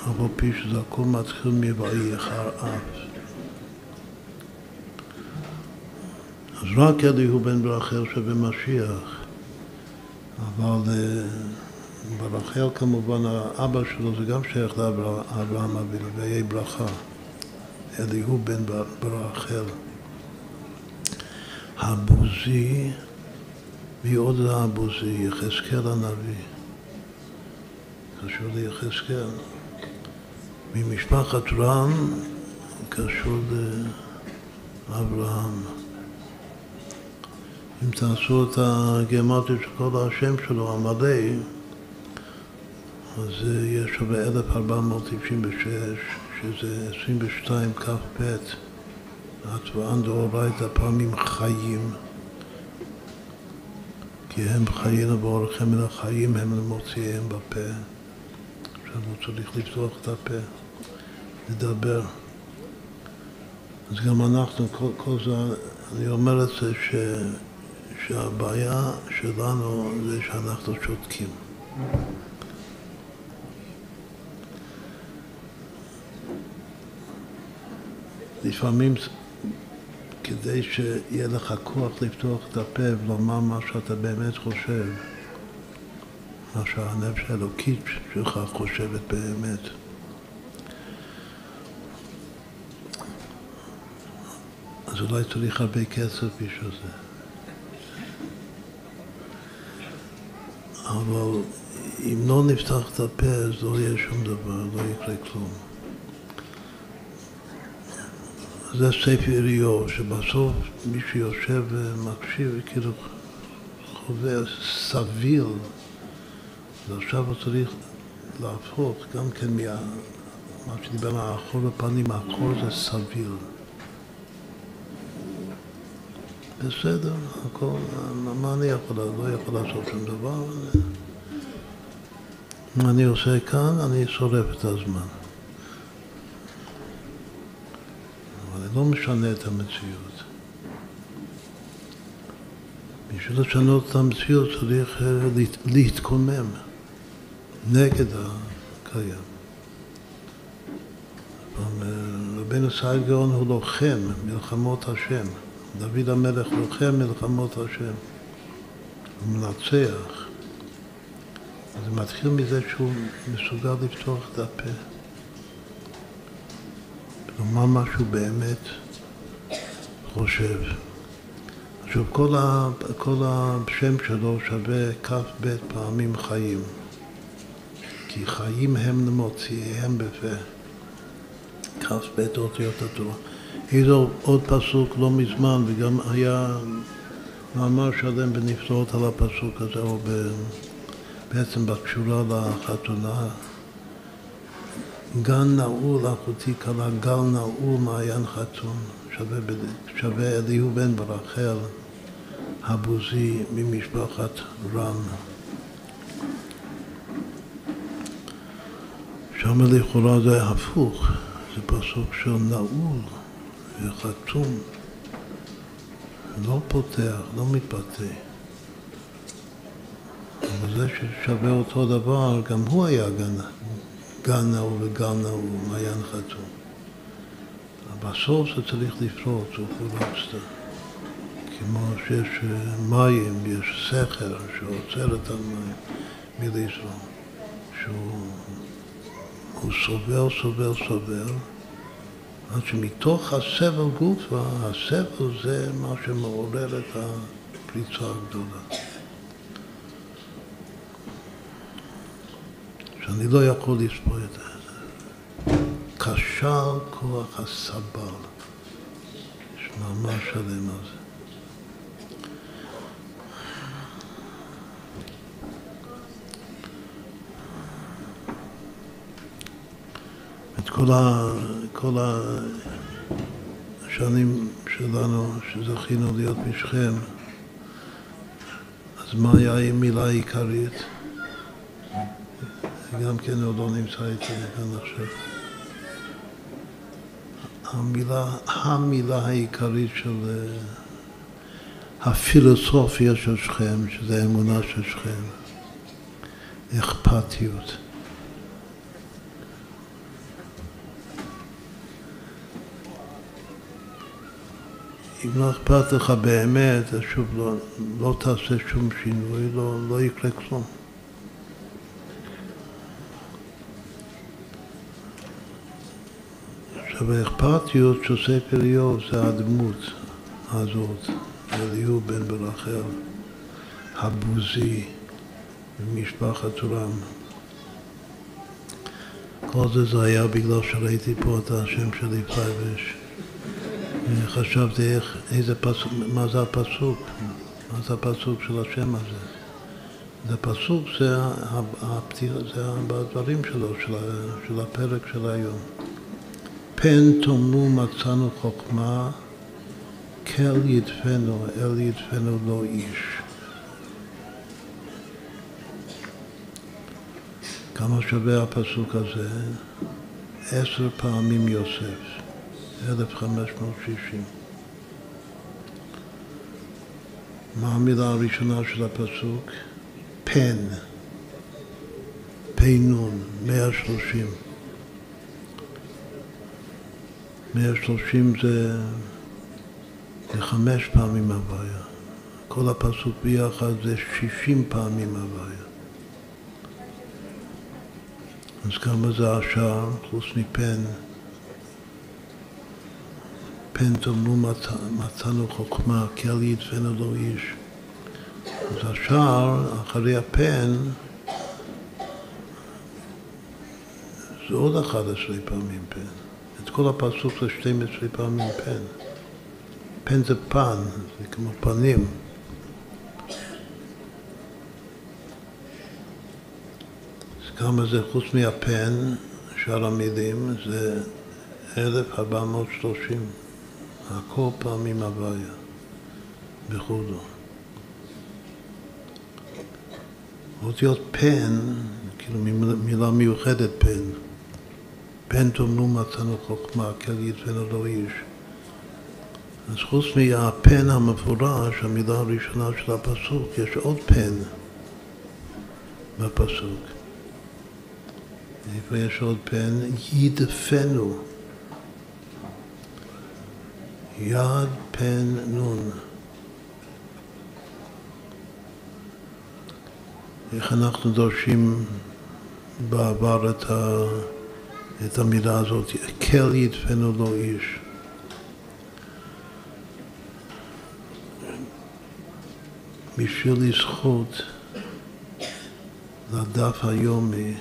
A: אף על פי שזה הכל מתחיל מ"ואי אחר אף". אז רק אליהו בן ברחל שבמשיח, אבל אה, ברחל כמובן האבא שלו זה גם שייך לאברהם אבינו, ויהי ברכה. אליהו בן ברחל. הבוזי, מי עוד זה הבוזי? יחזקאל הנביא. קשור ליחזקאל. ממשפחת רם קשור לאברהם. אם תעשו את הגרמטיות של כל השם שלו, המלא, אז יש שווה 1496, שזה 22 כ"ב. הצבען דאורייתא פעמים חיים, כי הם חיינו ואורכם מן החיים הם למוציאיהם בפה. עכשיו הוא צריך לפתוח את הפה, לדבר. אז גם אנחנו, כל, כל זה, אני אומר את זה ש, שהבעיה שלנו זה שאנחנו שותקים. לפעמים כדי שיהיה לך כוח לפתוח את הפה ולומר מה שאתה באמת חושב, מה שהנפש האלוקית שלך חושבת באמת. אז אולי צריך הרבה כסף בשביל זה. אבל אם לא נפתח את הפה אז לא יהיה שום דבר, לא יקרה כלום. זה ספר איוב, שבסוף מי שיושב ומקשיב, כאילו חווה סביל, ועכשיו הוא צריך להפוך גם כן מה... מה שדיבר על האחור בפנים, האחור זה סביל. בסדר, הכל, מה אני יכול, לא יכול לעשות שום דבר. אני עושה כאן, אני שורף את הזמן. לא משנה את המציאות. בשביל לשנות את המציאות צריך אה, להתקומם נגד הקיים. אה, רבינו סעד גאון הוא לוחם מלחמות השם. דוד המלך לוחם מלחמות השם. הוא מנצח. זה מתחיל מזה שהוא מסוגל לפתוח את הפה. לומר משהו באמת חושב. עכשיו, כל, ה, כל השם שלו שווה כ"ב פעמים חיים. כי חיים הם למוציאיהם בפה. כ"ב אותיות התורה. איזה עוד פסוק לא מזמן, וגם היה מאמר שלם בנפלאות על הפסוק הזה, או ב, בעצם בקשורה לחתונה. גן נעול אחותי קלה, גל נעול מעיין חתון, שווה, אליהו בן ברחל, הבוזי ממשפחת רם. שם לכאורה זה הפוך, זה פסוק של נעול וחתום, לא פותח, לא מתבטא. אבל זה ששווה אותו דבר, גם הוא היה גן, גן נעול וגל נעול, מעיין חתום. בסוף זה צריך לפרוץ, הוא חולצת. כמו שיש מים, יש סכר שעוצר את המים מלזרום, שהוא הוא סובל, סובל, סובל, עד שמתוך הסבל גופה, הסבל זה מה שמעורר את הפריצה הגדולה. שאני לא יכול לספור את זה. כשל כוח הסבל. יש מאמר שלם על זה. את כל, ה, כל השנים שלנו, שזכינו להיות בשכם, אז מה היה המילה העיקרית? גם כן עוד לא נמצא איתי כאן עכשיו. המילה, המילה העיקרית של אה, הפילוסופיה של שכם, שזה האמונה של שכם, אכפתיות. אם לא אכפת לך באמת, אז שוב לא, לא תעשה שום שינוי, לא, לא יקרה כלום. עכשיו האכפתיות של ספר איוב זה הדמות הזאת, אליהו בן ברחל, הבוזי, ממשפחת רם. כל זה זה היה בגלל שראיתי פה את השם שלי פייבש. חשבתי איך, איזה פסוק, מה זה הפסוק, מה זה הפסוק של השם הזה. זה פסוק, זה, הפתיח, זה בדברים שלו, של, של הפרק של היום. פן תאמרו מצאנו חוכמה, כל ידפנו, אל ידפנו לא איש. כמה שווה הפסוק הזה? עשר פעמים יוסף, 1560. מה המילה הראשונה של הפסוק? פן, פנון, 130. 130 זה, חמש פעמים הוויה. כל הפסוק ביחד זה 60 פעמים הוויה. אז כמה זה השער, חוץ מפן? פן תאמרו מצא, מצאנו חוכמה, כי אל ידפנו לו איש. אז השער, אחרי הפן, זה עוד 11 פעמים פן. כל הפסוק זה 12 פעמים פן. פן זה פן, זה כמו פנים. אז כמה זה חוץ מהפן, שאר המילים, זה 1430. הכל פעמים הוויה, בחודו. אותיות פן, כאילו מילה מיוחדת פן. פן תאמרו מצאנו חוכמה, יצאנו לא איש. אז חוץ מהפן המפורש, המילה הראשונה של הפסוק, יש עוד פן בפסוק. איפה יש עוד פן? ידפנו. יד פן נון. איך אנחנו דורשים בעבר את, ה, את המילה הזאת, כל ידפנו לו איש. בשביל לזכות לדף היומי,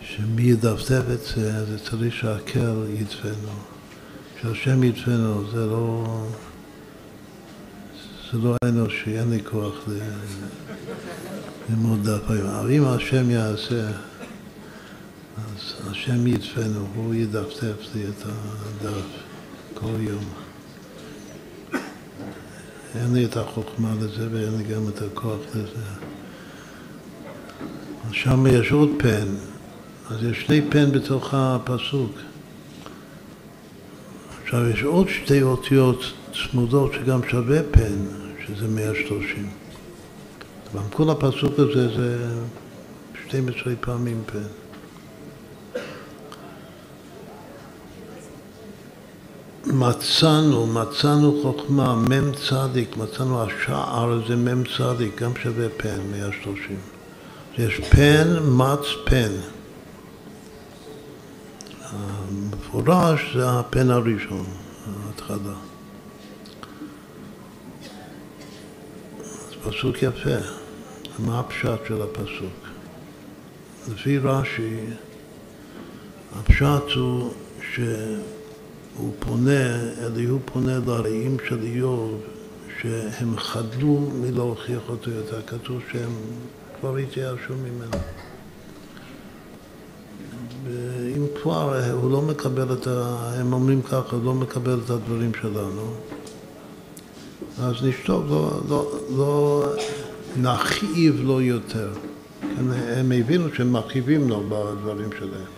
A: שמי ידפדף את זה, זה צריך שהקל ידפנו. שהשם ידפנו זה לא, זה לא אנושי, אין לי כוח ללמוד דף היום. אבל אם השם יעשה, השם ידפנו, הוא ידפדף לי את הדף כל יום. אין לי את החוכמה לזה ואין לי גם את הכוח לזה. שם יש עוד פן, אז יש שני פן בתוך הפסוק. עכשיו יש עוד שתי אותיות צמודות שגם שווה פן, שזה 130. אבל כל הפסוק הזה זה 12 פעמים פן. מצאנו, מצאנו חוכמה, מ"ם צדיק, מצאנו השער זה מ"ם צדיק, גם שווה פן, 130. יש פן, מץ, פן. המפורש זה הפן הראשון, ההתחלה. זה פסוק יפה. מה הפשט של הפסוק? לפי רש"י, הפשט הוא ש... הוא פונה, אליהו פונה לרעים של איוב, שהם חדלו מלהוכיח אותו יותר. כתוב שהם כבר התייאשו ממנו. ואם כבר הוא לא מקבל את ה... הם אומרים ככה, הוא לא מקבל את הדברים שלנו, אז נשתוק, לא, לא, לא נכאיב לו יותר. הם הבינו שהם מכאיבים לו בדברים שלהם.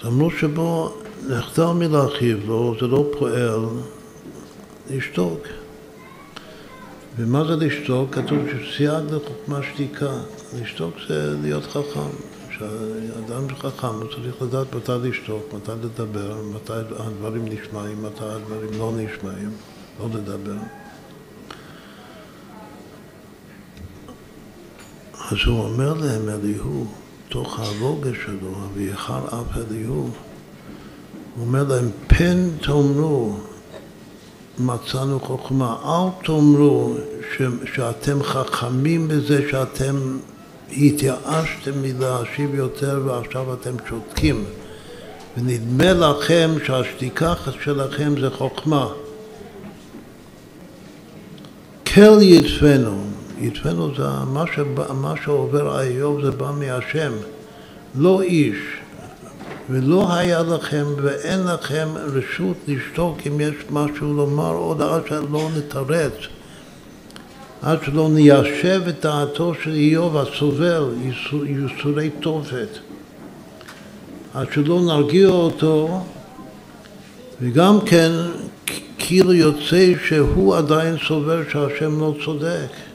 A: אז אמרו שבו נחזר מלהרחיב לו, זה לא פועל, לשתוק. ומה זה לשתוק? כתוב שסייג לחוכמה שתיקה. לשתוק זה להיות חכם. כשאדם חכם הוא צריך לדעת מתי לשתוק, מתי לדבר, מתי הדברים נשמעים, מתי הדברים לא נשמעים, לא לדבר. אז הוא אומר להם, אליהו, תוך הרוגע שלו, ויחר אף אליהו, הוא אומר להם, פן תאמרו מצאנו חוכמה, אל תאמרו ש, שאתם חכמים בזה שאתם התייאשתם מלהשיב יותר ועכשיו אתם שותקים ונדמה לכם שהשתיקה שלכם זה חוכמה. כל ידפנו, ידפנו זה מה, שבא, מה שעובר איוב זה בא מהשם, לא איש, ולא היה לכם ואין לכם רשות לשתוק אם יש משהו לומר עוד עד שלא נתרץ, עד שלא ניישב את דעתו של איוב הסובל ייסורי תופת, עד שלא נרגיע אותו וגם כן כאילו יוצא שהוא עדיין סובר שהשם לא צודק.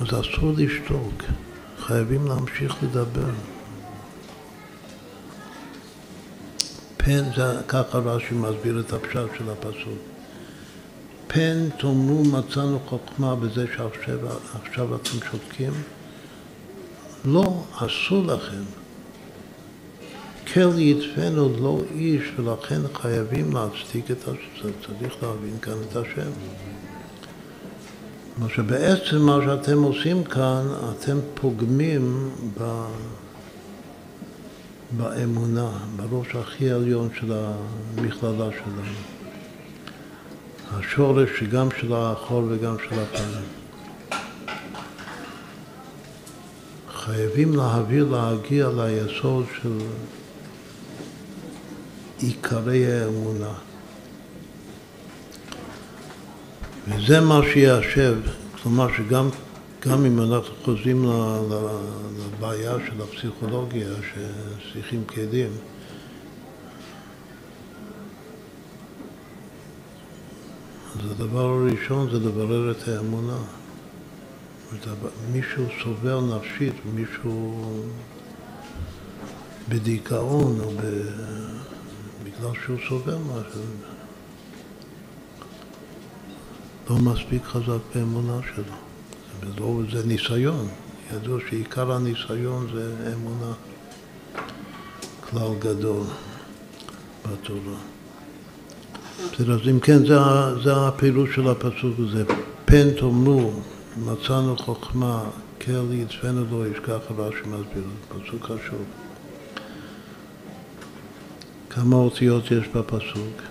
A: אז אסור לשתוק, חייבים להמשיך לדבר. פן זה, ככה רש"י מסביר את הפשט של הפסוק. פן תאמרו מצאנו חוכמה בזה שעכשיו אתם שותקים? לא, אסור לכם. כל ידפנו לא איש, ולכן חייבים להצדיק את השם. צריך להבין כאן את השם. כלומר שבעצם מה שאתם עושים כאן, אתם פוגמים ב... באמונה, בראש הכי עליון של המכללה שלנו. השורש גם של החול וגם של הפנים. חייבים להעביר, להגיע ליסוד של עיקרי האמונה. וזה מה שיישב, כלומר שגם גם אם אנחנו חוזרים לבעיה של הפסיכולוגיה, ששיחים כלים, אז הדבר הראשון זה לברר את האמונה. מישהו סובל נפשית, מישהו בדיכאון, או ב... בגלל שהוא סובל משהו. לא מספיק חזק באמונה שלו. זה, לא, זה ניסיון. ידוע שעיקר הניסיון זה אמונה. כלל גדול בתורה. בסדר, אז אם כן, זה, זה הפירוש של הפסוק הזה. פן תאמרו, מצאנו חוכמה, כל יצפנו לא ישכח רש"י מסביר, פסוק חשוב. כמה אותיות יש בפסוק?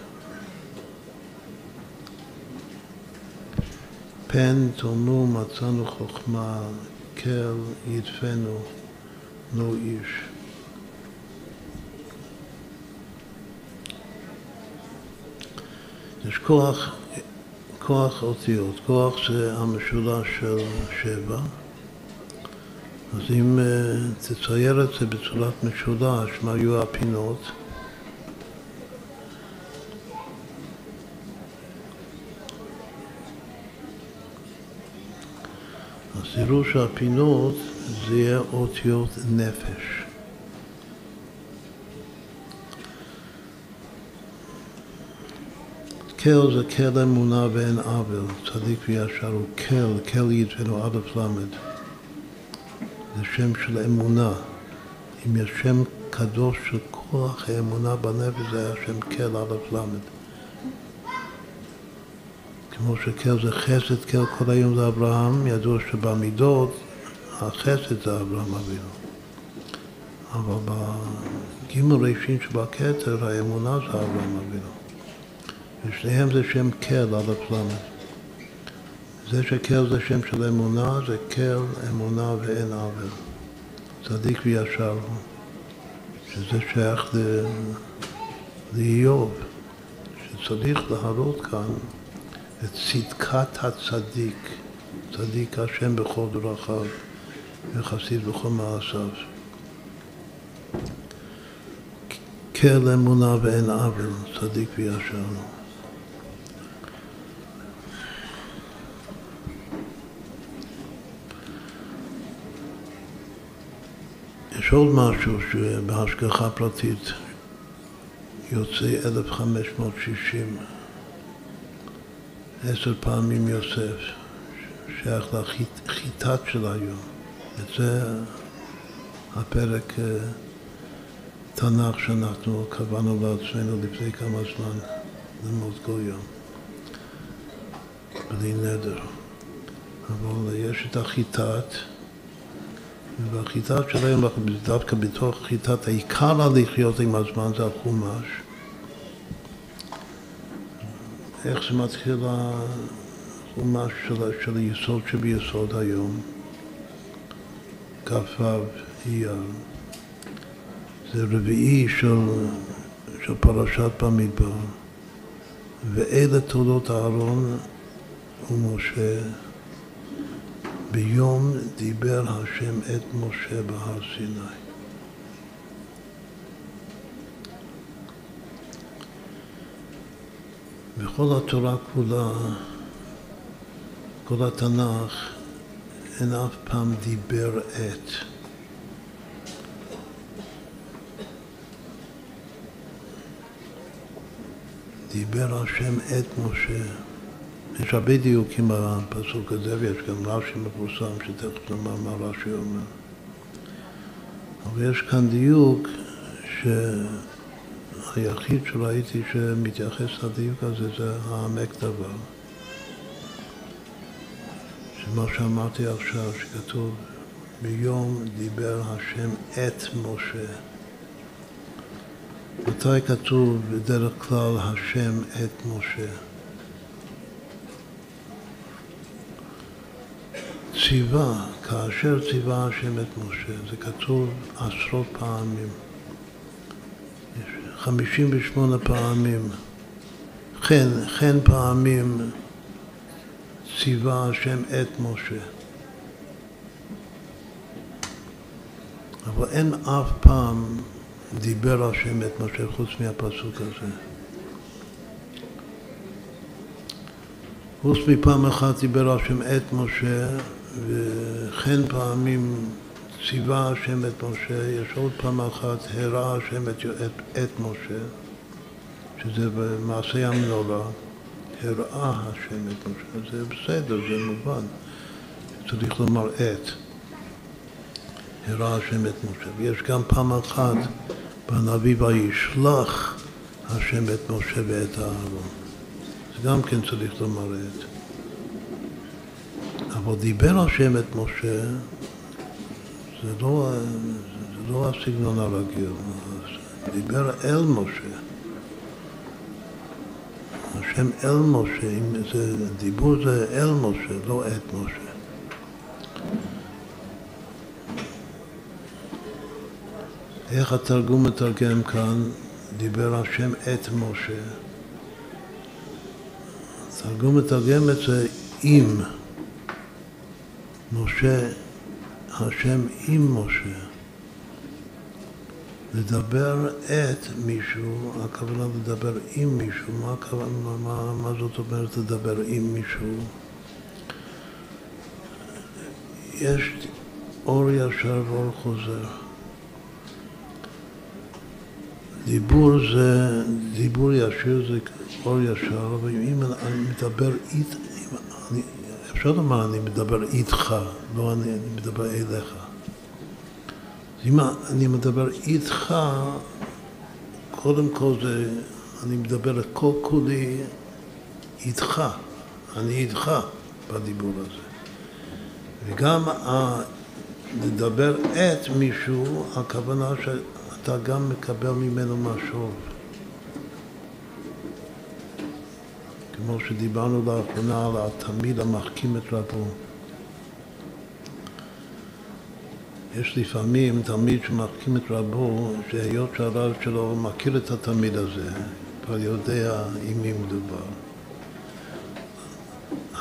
A: פן תאמרו מצאנו חוכמה, כל ידפנו לא איש. יש כוח, כוח אותיות, כוח זה המשולש של שבע, אז אם uh, תצייר את זה בצורת משולש, מה היו הפינות? אז תראו שהפינות זה יהיה אותיות נפש. כל זה כל אמונה ואין עוול, צדיק וישר הוא כל, כל יתבנו א' ל'. זה שם של אמונה. אם יש שם קדוש של כוח האמונה בנפש, זה היה שם כל א' ל'. כמו שכל זה חסד, כל כל היום זה אברהם, ידוע שבמידות החסד זה אברהם אבינו. אבל בגימל ראשין שבכתר האמונה זה אברהם אבינו. ושניהם זה שם כל על הפלמד. זה שכל זה שם של אמונה, זה כל אמונה ואין עוול. צדיק וישר הוא. שזה שייך לאיוב, שצריך להראות כאן את צדקת הצדיק, צדיק השם בכל דרכיו וחסיד בכל מעשיו. כל אמונה ואין עוול, צדיק וישר. יש עוד משהו שבהשגחה פרטית יוצא 1560 עשר פעמים יוסף, שייך לחיטת של היום. וזה הפרק אה, תנ"ך שאנחנו קבענו לעצמנו לפני כמה זמן ללמוד כל יום, בלי נדר. אבל יש את החיטת, והחיטת של היום, דווקא בתוך חיטת, העיקר הלחיות עם הזמן זה החומש. איך זה מתחיל החומש של, של היסוד שביסוד היום, כ"ו אייר. זה רביעי של, של פרשת במדבר, ואלה תולדות אהרון ומשה. ביום דיבר השם את משה בהר סיני. בכל התורה כולה, כל התנ"ך, אין אף פעם דיבר את. דיבר השם את משה. יש הרבה דיוקים בפסוק הזה, ויש גם רש"י מפורסם, שתכף נאמר מה רש"י אומר. אבל יש כאן דיוק ש... היחיד שראיתי שמתייחס לדיוק הזה זה העמק דבר. שמה שאמרתי עכשיו, שכתוב ביום דיבר השם את משה. מתי כתוב בדרך כלל השם את משה? ציווה, כאשר ציווה השם את משה, זה כתוב עשרות פעמים. 58 פעמים, חן, חן פעמים ציווה השם את משה. אבל אין אף פעם דיבר השם את משה חוץ מהפסוק הזה. חוץ מפעם אחת דיבר השם את משה, וכן פעמים ציווה השם את משה, יש עוד פעם אחת, הראה השם את, את, את משה, שזה במעשה המנורה, הראה השם את משה, זה בסדר, זה מובן, צריך לומר את, הראה השם את משה, ויש גם פעם אחת בנביא וישלח השם את משה ואת אהרון. גם כן צריך לומר את. אבל דיבר השם את משה, זה לא, זה לא הסגנון הרגיל, דיבר אל משה. השם אל משה, אם זה, דיבור זה אל משה, לא את משה. איך התרגום מתרגם כאן, דיבר השם את משה. התרגום מתרגם את זה עם. משה, השם עם משה. לדבר את מישהו, הכוונה לדבר עם מישהו, מה, הכוונה, מה, מה זאת אומרת לדבר עם מישהו? יש אור ישר ואור חוזר. דיבור זה, דיבור ישיר זה אור ישר, אבל אם אני מדבר אית, אני, אפשר לומר אני מדבר איתך, לא אני, אני מדבר אליך. אם אני מדבר איתך, קודם כל זה, אני מדבר את כל כולי איתך, אני איתך בדיבור הזה. וגם לדבר את מישהו, הכוונה שאתה גם מקבל ממנו משוב. כמו שדיברנו לאחרונה על התלמיד המחכים את רבו. יש לפעמים תלמיד שמחכים את רבו, שהיות שהרב שלו מכיר את התלמיד הזה, כבר יודע עם מי מדובר.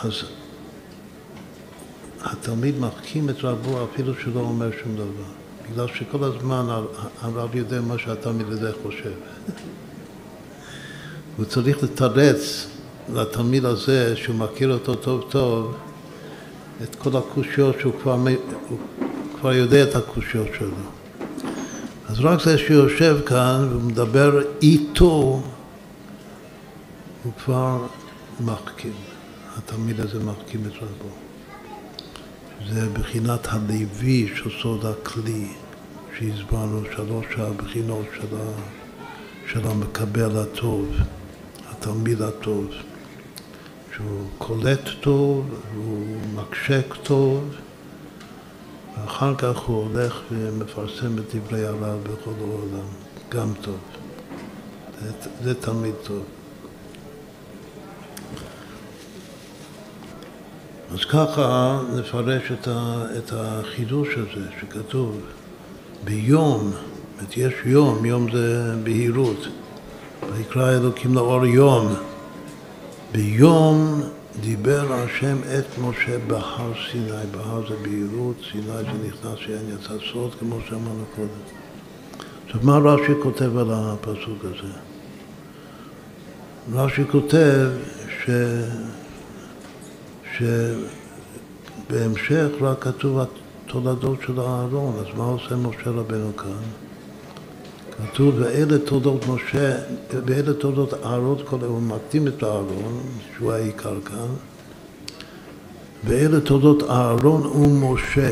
A: אז התלמיד מחכים את רבו אפילו שלא אומר שום דבר, בגלל שכל הזמן הרב יודע מה שהתלמיד הזה חושב. [LAUGHS] הוא צריך לתרץ לתלמיד הזה, שהוא מכיר אותו טוב טוב, את כל הקושיות שהוא כבר, כבר יודע את הקושיות שלו. אז רק זה שיושב כאן ומדבר איתו, הוא כבר מחכים. התלמיד הזה מחכים את רבו. זה בחינת הלוי של סוד הכלי, שהסברנו שלוש הבחינות של המקבל הטוב, התלמיד הטוב, שהוא קולט טוב, הוא מקשק טוב, ואחר כך הוא הולך ומפרסם את דברי הרב בכל העולם, גם טוב. זה, זה תלמיד טוב. אז ככה נפרש את, ה, את החידוש הזה שכתוב ביום, זאת יש יום, יום זה בהירות, ויקרא אלוקים לאור יום. ביום דיבר השם את משה בהר סיני, בהר זה בהירות, סיני זה נכנס שאין יצא סוד, כמו שאמרנו קודם. עכשיו, מה רש"י כותב על הפסוק הזה? רש"י כותב ש... שבהמשך רק כתוב התולדות של אהרון, אז מה עושה משה רבנו כאן? כתוב, ואלה תולדות משה, ואלה תולדות אהרון, הוא מקדים את אהרון, שהוא העיקר כאן, ואלה תולדות אהרון ומשה.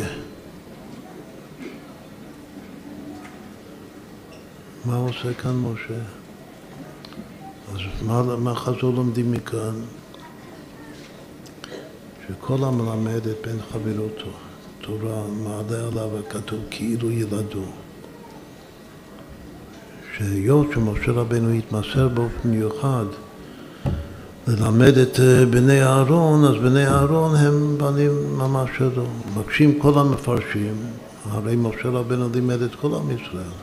A: מה עושה כאן משה? אז מה, מה חזור לומדים מכאן? שכל המלמד את בן חברותו, תורה מעלה עליו הכתוב כאילו ילדו. שהיות שמשה רבנו התמסר באופן מיוחד ללמד את אה, בני אהרון, אז בני אהרון הם בנים ממש שלו. מבקשים כל המפרשים, הרי משה רבנו לימד את כל עם ישראל.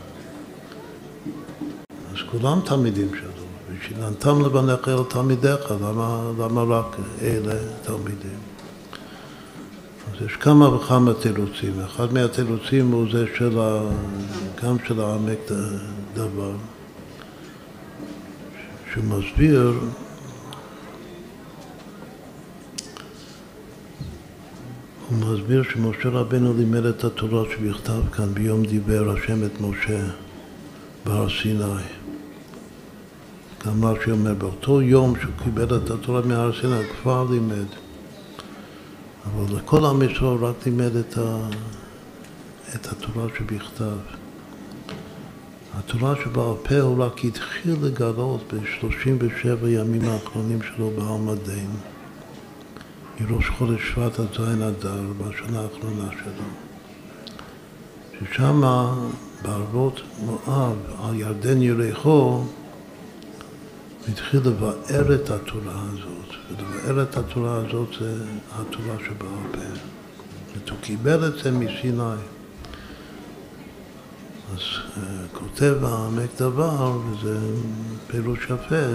A: אז כולם תלמידים שלו, ושילנתם לבניך אל תלמידיך, למה, למה רק אלה תלמידים? אז יש כמה וכמה תירוצים. אחד מהתירוצים הוא זה של ה... גם של העמק דבר, שהוא מסביר הוא מסביר שמשה רבנו לימד את התורה שבכתב כאן ביום דיבר השם את משה בהר סיני. גם מה שאומר, באותו יום שהוא קיבל את התורה מהר סיני, כבר לימד. אבל לכל עם ישראל רק לימד את, ה, את התורה שבכתב. התורה שבעל פה הוא רק התחיל לגלות ב-37 ימים האחרונים שלו בעלמא דין, מראש חודש שבט עד זין אדר, בשנה האחרונה שלו. ששם בערבות מואב, על ירדן יריחו, התחיל לבאר את התורה הזאת, ולבאר את התורה הזאת זה התורה שבעל פה. הוא קיבל את זה מסיני. אז uh, כותב העמק דבר, וזה פירוש יפה,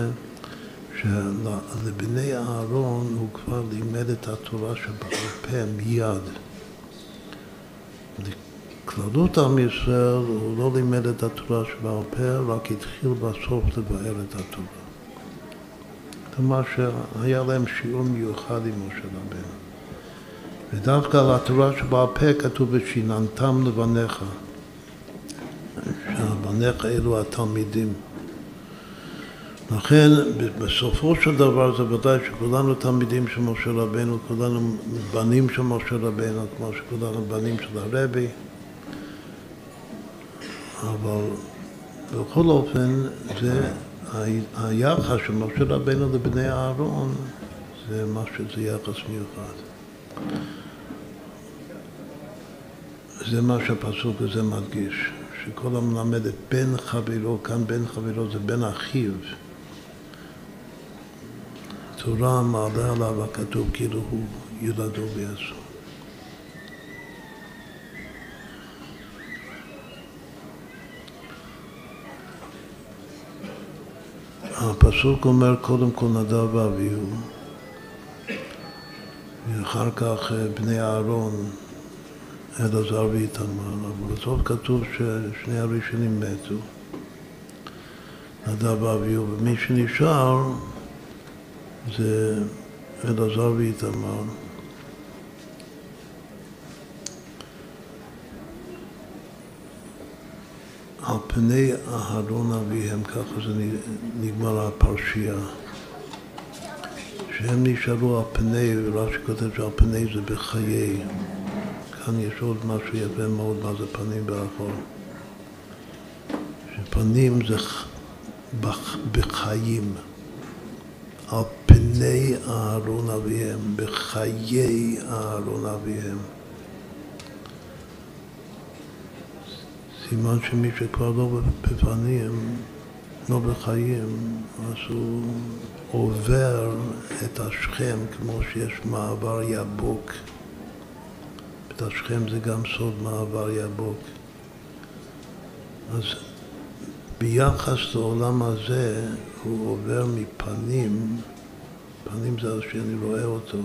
A: שלבני אהרון הוא כבר לימד את התורה שבעל פה מיד. לכללות עם ישראל הוא לא לימד את התורה שבעל פה, רק התחיל בסוף לבאר את התורה. כלומר שהיה להם שיעור מיוחד עם משה רבנו. ודווקא על התורה שבעל פה כתוב ושיננתם לבניך. שהבניך אלו התלמידים. לכן בסופו של דבר זה ודאי שכולנו תלמידים של משה רבנו, כולנו בנים של משה רבנו, כמו שכולנו בנים של הרבי, אבל בכל אופן זה היחס של משה רבנו לבני אהרון זה משהו, זה יחס מיוחד. זה מה שהפסוק הזה מדגיש. שכל המלמד את בן חברו, כאן בן חברו זה בן אחיו. תורה מעלה עליו הכתוב כאילו הוא ילדו ביסו. הפסוק אומר קודם כל נדב ואביהו ואחר כך בני אהרון אלעזר ואיתמר, אבל בסוף כתוב ששני הראשונים מתו, נדב ואביהו, ומי שנשאר זה אלעזר ואיתמר. על פני אהרון אביהם, ככה זה נגמר הפרשייה. שהם נשארו על פני, ורש"י כותב שעל פני זה בחיי. כאן יש עוד משהו יפה מאוד מה זה פנים באחור. שפנים זה בחיים, על פני אהרון אביהם, בחיי אהרון אביהם. סימן שמי שכבר לא בפנים, לא בחיים, אז הוא עובר את השכם כמו שיש מעבר יבוק. את השכם זה גם סוד מעבר יבוק. אז ביחס לעולם הזה הוא עובר מפנים, פנים זה שאני רואה אותו.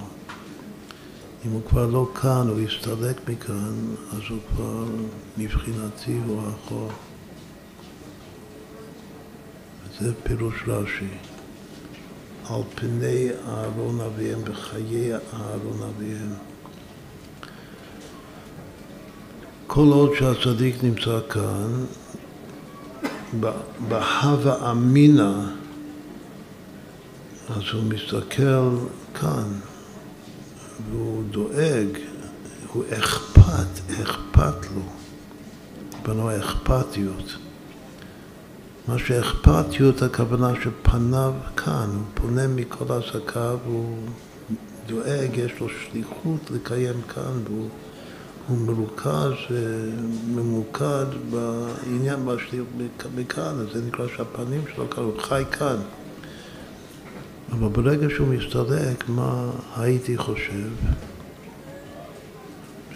A: אם הוא כבר לא כאן, הוא יסתלק מכאן, אז הוא כבר מבחינתי הוא אחור. זה פירוש רש"י. על פני אהרון אביהם, בחיי אהרון אביהם. כל עוד שהצדיק נמצא כאן, בהווה אמינא, אז הוא מסתכל כאן, והוא דואג, הוא אכפת, אכפת לו, בנו אכפתיות. מה שאכפתיות, הכוונה שפניו כאן, הוא פונה מכל עסקיו, הוא דואג, יש לו שליחות לקיים כאן, והוא הוא מרוכז, ממוקד בעניין מכאן, אז זה נקרא שהפנים שלו כאן, הוא חי כאן. אבל ברגע שהוא מסתלק, מה הייתי חושב?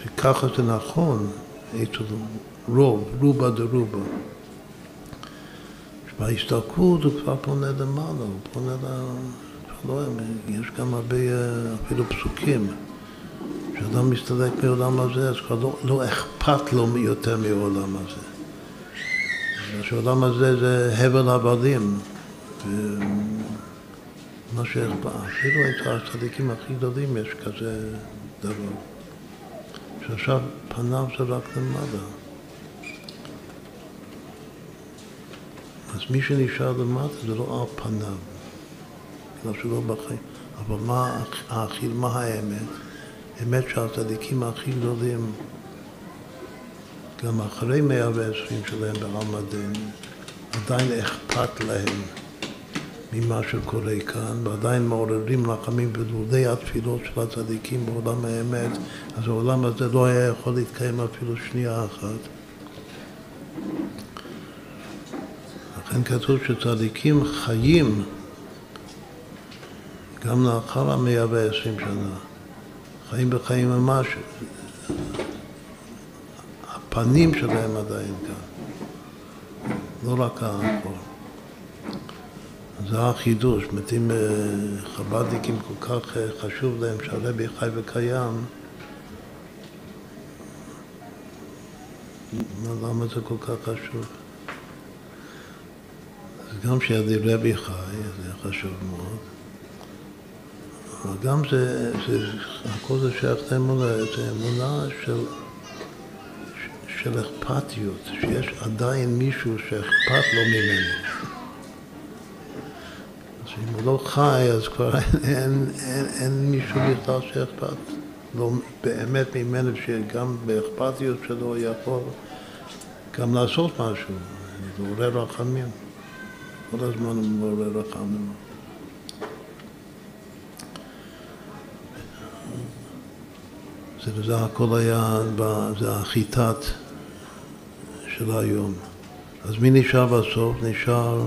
A: שככה זה נכון אצל רוב, רובה דרובה. בהסתלקות הוא כבר פונה למעלה, הוא פונה ל... לא, יש גם הרבה אפילו פסוקים. כשאדם מסתלק מעולם הזה, אז כבר לא, לא אכפת לו יותר מעולם הזה. שהעולם הזה זה הבל הבלים. מה שאכפת, אפילו אצל הצדיקים הכי גדולים יש כזה דבר. שעכשיו פניו זה רק למעלה. אז מי שנשאר למטה זה לא על פניו, בגלל שלא בחיים. אבל מה, האכיל, מה האמת? האמת שהצדיקים הכי גדולים, גם אחרי מאה ועשרים שלהם בעלמא עדיין אכפת להם ממה שקורה כאן, ועדיין מעוררים רחמים ולולי התפילות של הצדיקים בעולם האמת, אז העולם הזה לא היה יכול להתקיים אפילו שנייה אחת. לכן כתוב שצדיקים חיים גם לאחר המאה ועשרים שנה, חיים בחיים ממש, הפנים שלהם עדיין כאן, לא רק האחור. זה החידוש, מתים חב"דניקים כל כך חשוב להם שהרבי חי וקיים, למה זה כל כך חשוב? אז גם שידי רבי חי, זה חשוב מאוד, גם זה, זה הכל זה שייך לאמונה, זה אמונה של, של אכפתיות, שיש עדיין מישהו שאכפת לו ממנו. אם הוא לא חי, אז כבר אין, אין, אין, אין מישהו בכלל שאכפת. לא באמת ממנו שגם באכפתיות שלו יכול גם לעשות משהו, לעורר רחמים. כל הזמן הוא מעורר רחמים. זה, זה הכל היה, זה החיטת של היום. אז מי נשאר בסוף? נשאר...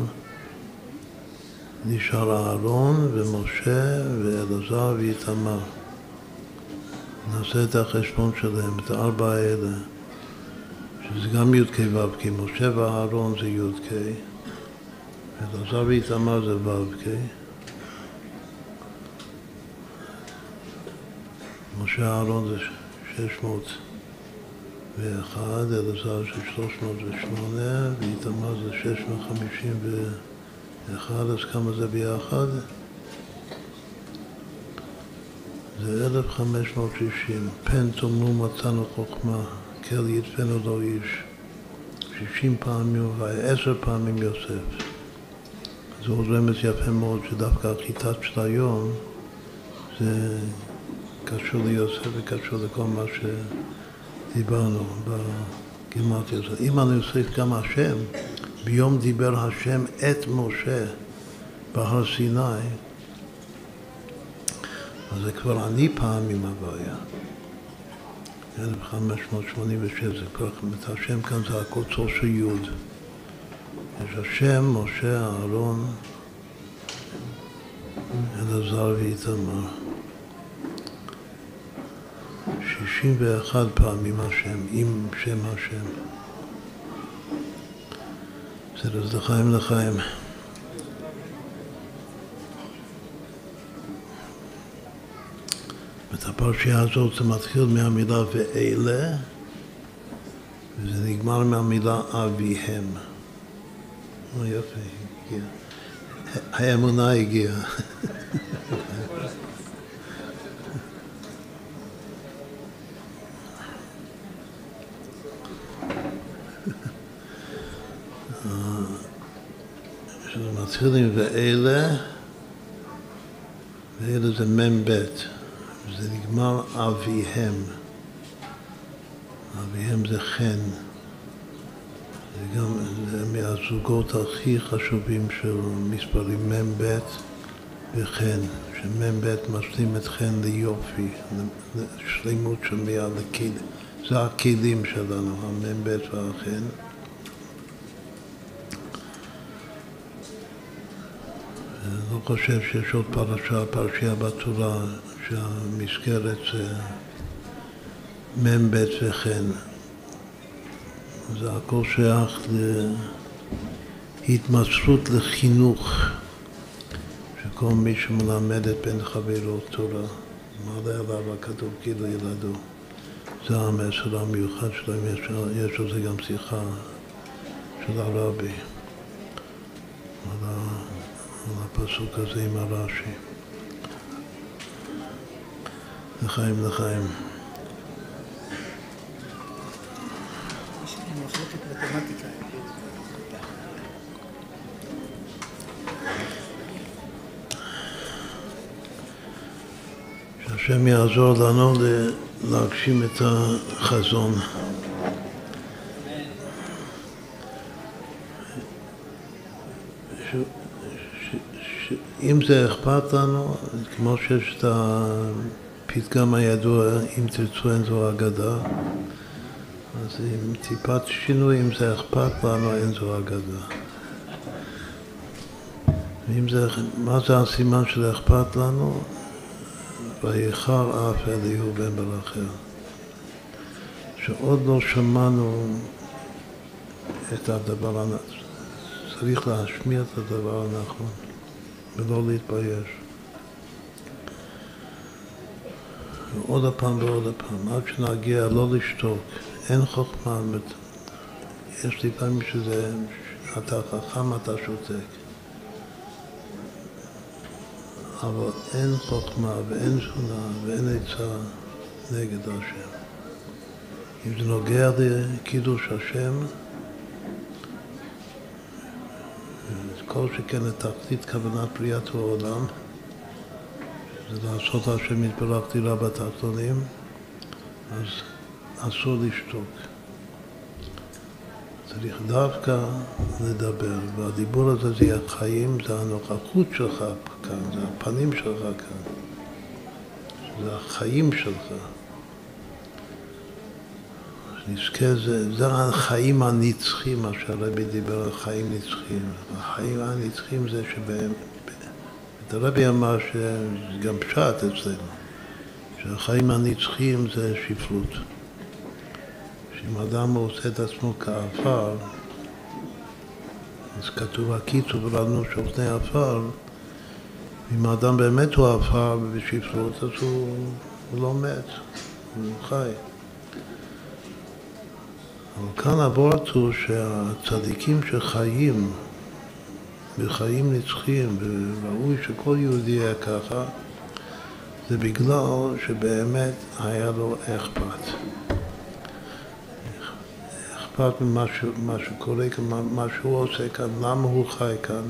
A: נשאר אהרון ומשה ואלעזר ואיתמר. נעשה את החשבון שלהם, את הארבע האלה, שזה גם י"ק ו"ק, משה ואהרון זה י"ק, אלעזר ואיתמר זה ו"ק. משה אהרון זה 601, אלעזר זה 308 ואיתמר זה 650 ו... אחד, אז כמה זה ביחד? זה 1560. פן תאמרו מצאנו חוכמה, כל ידפנו לו איש. 60 פעמים ועשר פעמים יוסף. עוד רמז יפה מאוד שדווקא החיטת של היום זה קשור ליוסף וקשור לכל מה שדיברנו בגימטריה הזאת. אם אני אוסיף גם השם, ביום דיבר השם את משה בהר סיני, אז זה כבר אני פעם עם הבעיה. 1586, זה כבר, את השם כאן זה הקוצו של יוד. יש השם, משה, אהרון, אלעזר ואיתמר. 61 פעמים השם, עם שם השם. בסדר, אז לחיים לחיים. את הפרשייה הזאת זה מתחיל מהמילה ואלה וזה נגמר מהמילה אביהם. או יפה, הגיע. האמונה הגיעה. [LAUGHS] מתחיל עם ואלה, ואלה זה מ"ב, וזה נגמר אביהם. אביהם זה חן. זה גם זה מהזוגות הכי חשובים של מספרים מ"ב וחן, שמ"ב משלים את חן ליופי, לשלימות של מיד, זה הכלים שלנו, המ"ב והחן. לא חושב שיש עוד פרשה, פרשייה בתורה שהמסגרת זה מ"ב וכן. זה הכל שייך להתמסרות לחינוך, שכל מי שמלמד את בן חברו תורה, מעלה עליו הכתוב כאילו ילדו. זה המסר המיוחד שלהם, יש, יש על זה גם שיחה של הרבי. על הפסוק הזה עם הרש"י. לחיים לחיים. שהשם יעזור לנו להגשים את החזון. אם זה אכפת לנו, כמו שיש את הפתגם הידוע, אם תרצו אין זו אגדה, אז עם טיפת שינוי, אם זה אכפת לנו, אין זו אגדה. ואם זה, מה זה הסימן של אכפת לנו? ויחר אף אליהו בן בלחר. שעוד לא שמענו את הדבר הנכון. צריך להשמיע את הדבר הנכון ולא להתבייש. ועוד פעם ועוד פעם, עד שנגיע לא לשתוק, אין חוכמה, יש לי פעמים שזה, אתה חכם, אתה שותק. אבל אין חוכמה ואין שונה ואין עצה נגד השם. אם זה נוגע לקידוש השם, כל שכן לתחתית כוונת בריאת העולם, זה לעשות השם יתברך דירה בתחתונים, אז אסור לשתוק. צריך דווקא לדבר, והדיבור הזה זה החיים, זה הנוכחות שלך כאן, זה הפנים שלך כאן, זה החיים שלך. נזכה, זה, זה החיים הנצחיים, מה שהרבי דיבר על חיים נצחיים. החיים הנצחיים זה שבהם, הרבי אמר שגם פשט אצלנו, שהחיים הנצחיים זה שפלות. שאם אדם עושה את עצמו כעפר, אז כתוב הקיצור ולנו שופטי עפר, אם האדם באמת הוא עפר בשפלות, אז הוא, הוא לא מת, הוא חי. אבל כאן הוורט הוא שהצדיקים שחיים בחיים נצחיים, וראוי שכל יהודי יהיה ככה, זה בגלל שבאמת היה לו אכפת. אכפת ממה שקורה כאן, מה שהוא עושה כאן, למה הוא חי כאן,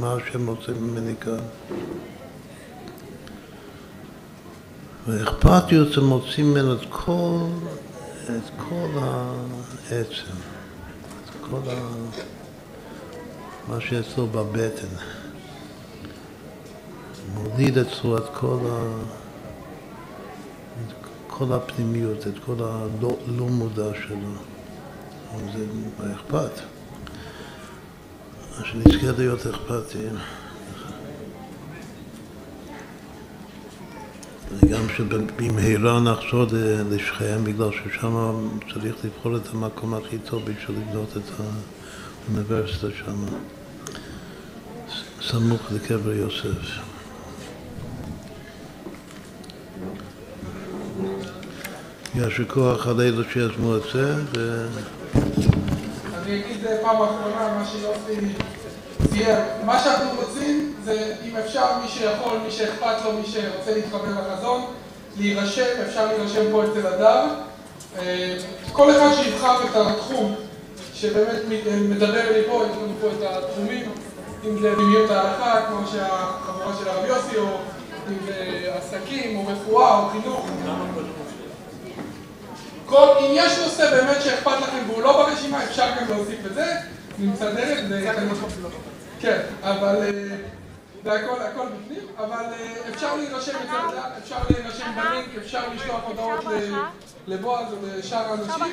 A: מה השם רוצה ממני כאן. ואכפתיות זה מוציא ממנו את כל את כל העצם, את כל ה... מה שאצלו בבטן. מוליד אצלו את כל, ה... את כל הפנימיות, את כל הלא לא מודע שלו. זה אכפת. שנזכה להיות אכפתיים. וגם שבמהרה נחזור לשכם, בגלל ששם צריך לבחור את המקום הכי טוב בשביל לבנות את האוניברסיטה שם, סמוך לקבר יוסף. יישר כוח על אלו שיזמו את זה, ו...
E: אני אגיד פעם אחרונה מה שיוסי צייר. מה שאנחנו רוצים זה, אם אפשר, מי שיכול, מי שאכפת לו, מי שרוצה להתחבר לחזון, להירשם, אפשר להירשם פה אצל הדר. כל אחד שיבחר את התחום שבאמת מדבר לי פה, יש לנו פה את התחומים, אם זה פנימיות ההלכה, כמו שהחבורה של הרב יוסי, או אם זה עסקים, או רפואה, או חינוך. כל, אם יש נושא באמת שאכפת לכם והוא לא ברשימה, אפשר גם להוסיף את זה, נמצא דרך, כן, אבל זה הכל, בפנים, אבל אפשר להירשם אצל אפשר להירשם בלינק, אפשר לשלוח הודעות לבועז ולשאר האנשים,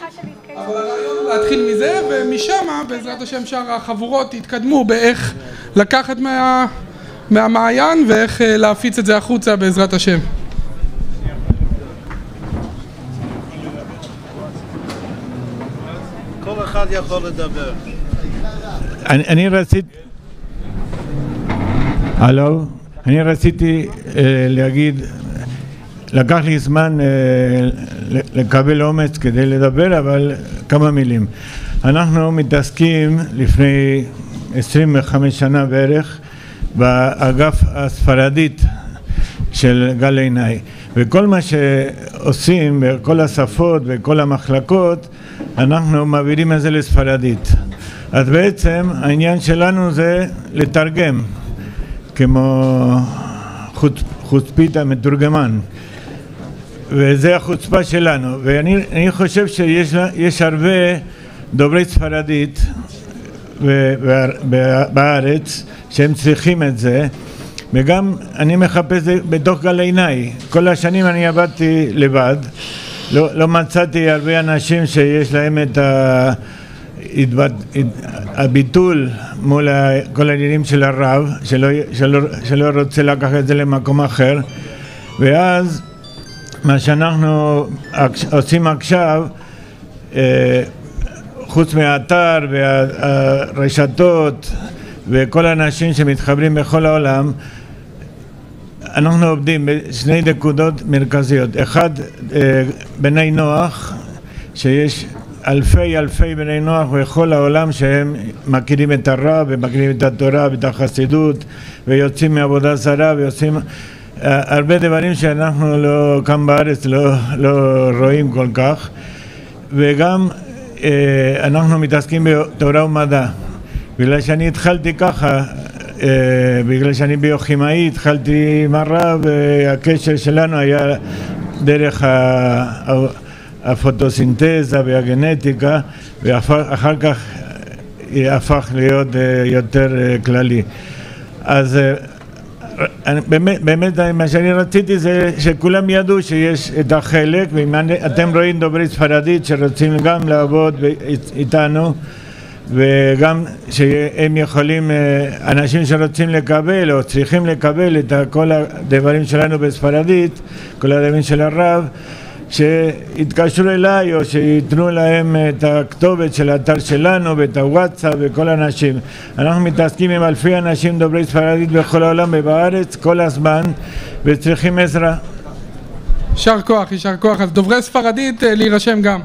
E: אבל הרעיון הוא להתחיל מזה, ומשם בעזרת השם שאר החבורות יתקדמו באיך לקחת מה, מהמעיין ואיך להפיץ את זה החוצה בעזרת השם.
A: כל אחד יכול לדבר.
F: אני, אני רציתי... הלו? אני רציתי אה, להגיד, לקח לי זמן אה, לקבל אומץ כדי לדבר, אבל כמה מילים. אנחנו מתעסקים לפני 25 שנה בערך באגף הספרדית של גל עיניי וכל מה שעושים בכל השפות וכל המחלקות אנחנו מעבירים את זה לספרדית אז בעצם העניין שלנו זה לתרגם כמו חוצ, חוצפית המתורגמן. וזה החוצפה שלנו. ואני חושב שיש הרבה דוברי ספרדית בארץ שהם צריכים את זה. וגם אני מחפש בתוך גל עיניי. כל השנים אני עבדתי לבד. לא, לא מצאתי הרבה אנשים שיש להם את ה... הביטול מול כל העניינים של הרב שלא, שלא, שלא רוצה לקחת את זה למקום אחר. ואז מה שאנחנו עושים עכשיו אה, חוץ מהאתר והרשתות וכל האנשים שמתחברים בכל העולם אנחנו עובדים בשני נקודות מרכזיות. אחד אה, בני נוח שיש אלפי אלפי בני נוח בכל העולם שהם מכירים את הרב ומכירים את התורה ואת החסידות ויוצאים מעבודה זרה ויוצאים הרבה דברים שאנחנו לא, כאן בארץ לא, לא רואים כל כך. וגם אה, אנחנו מתעסקים בתורה ומדע. בגלל שאני התחלתי ככה אה, בגלל שאני ביוכימאי התחלתי עם הרב והקשר שלנו היה דרך הפוטוסינתזה והגנטיקה ואחר כך הפך להיות אה, יותר כללי. אז באמת, באמת מה שאני רציתי זה שכולם ידעו שיש את החלק ואם אתם רואים דוברי ספרדית שרוצים גם לעבוד איתנו וגם שהם יכולים, אנשים שרוצים לקבל או צריכים לקבל את כל הדברים שלנו בספרדית, כל הדברים של הרב שיתקשרו אליי או שייתנו להם את הכתובת של האתר שלנו ואת הוואטסאפ וכל האנשים. אנחנו מתעסקים עם אלפי אנשים דוברי ספרדית בכל העולם ובארץ כל הזמן וצריכים עזרה.
E: יישר כוח, יישר כוח. אז דוברי ספרדית להירשם גם.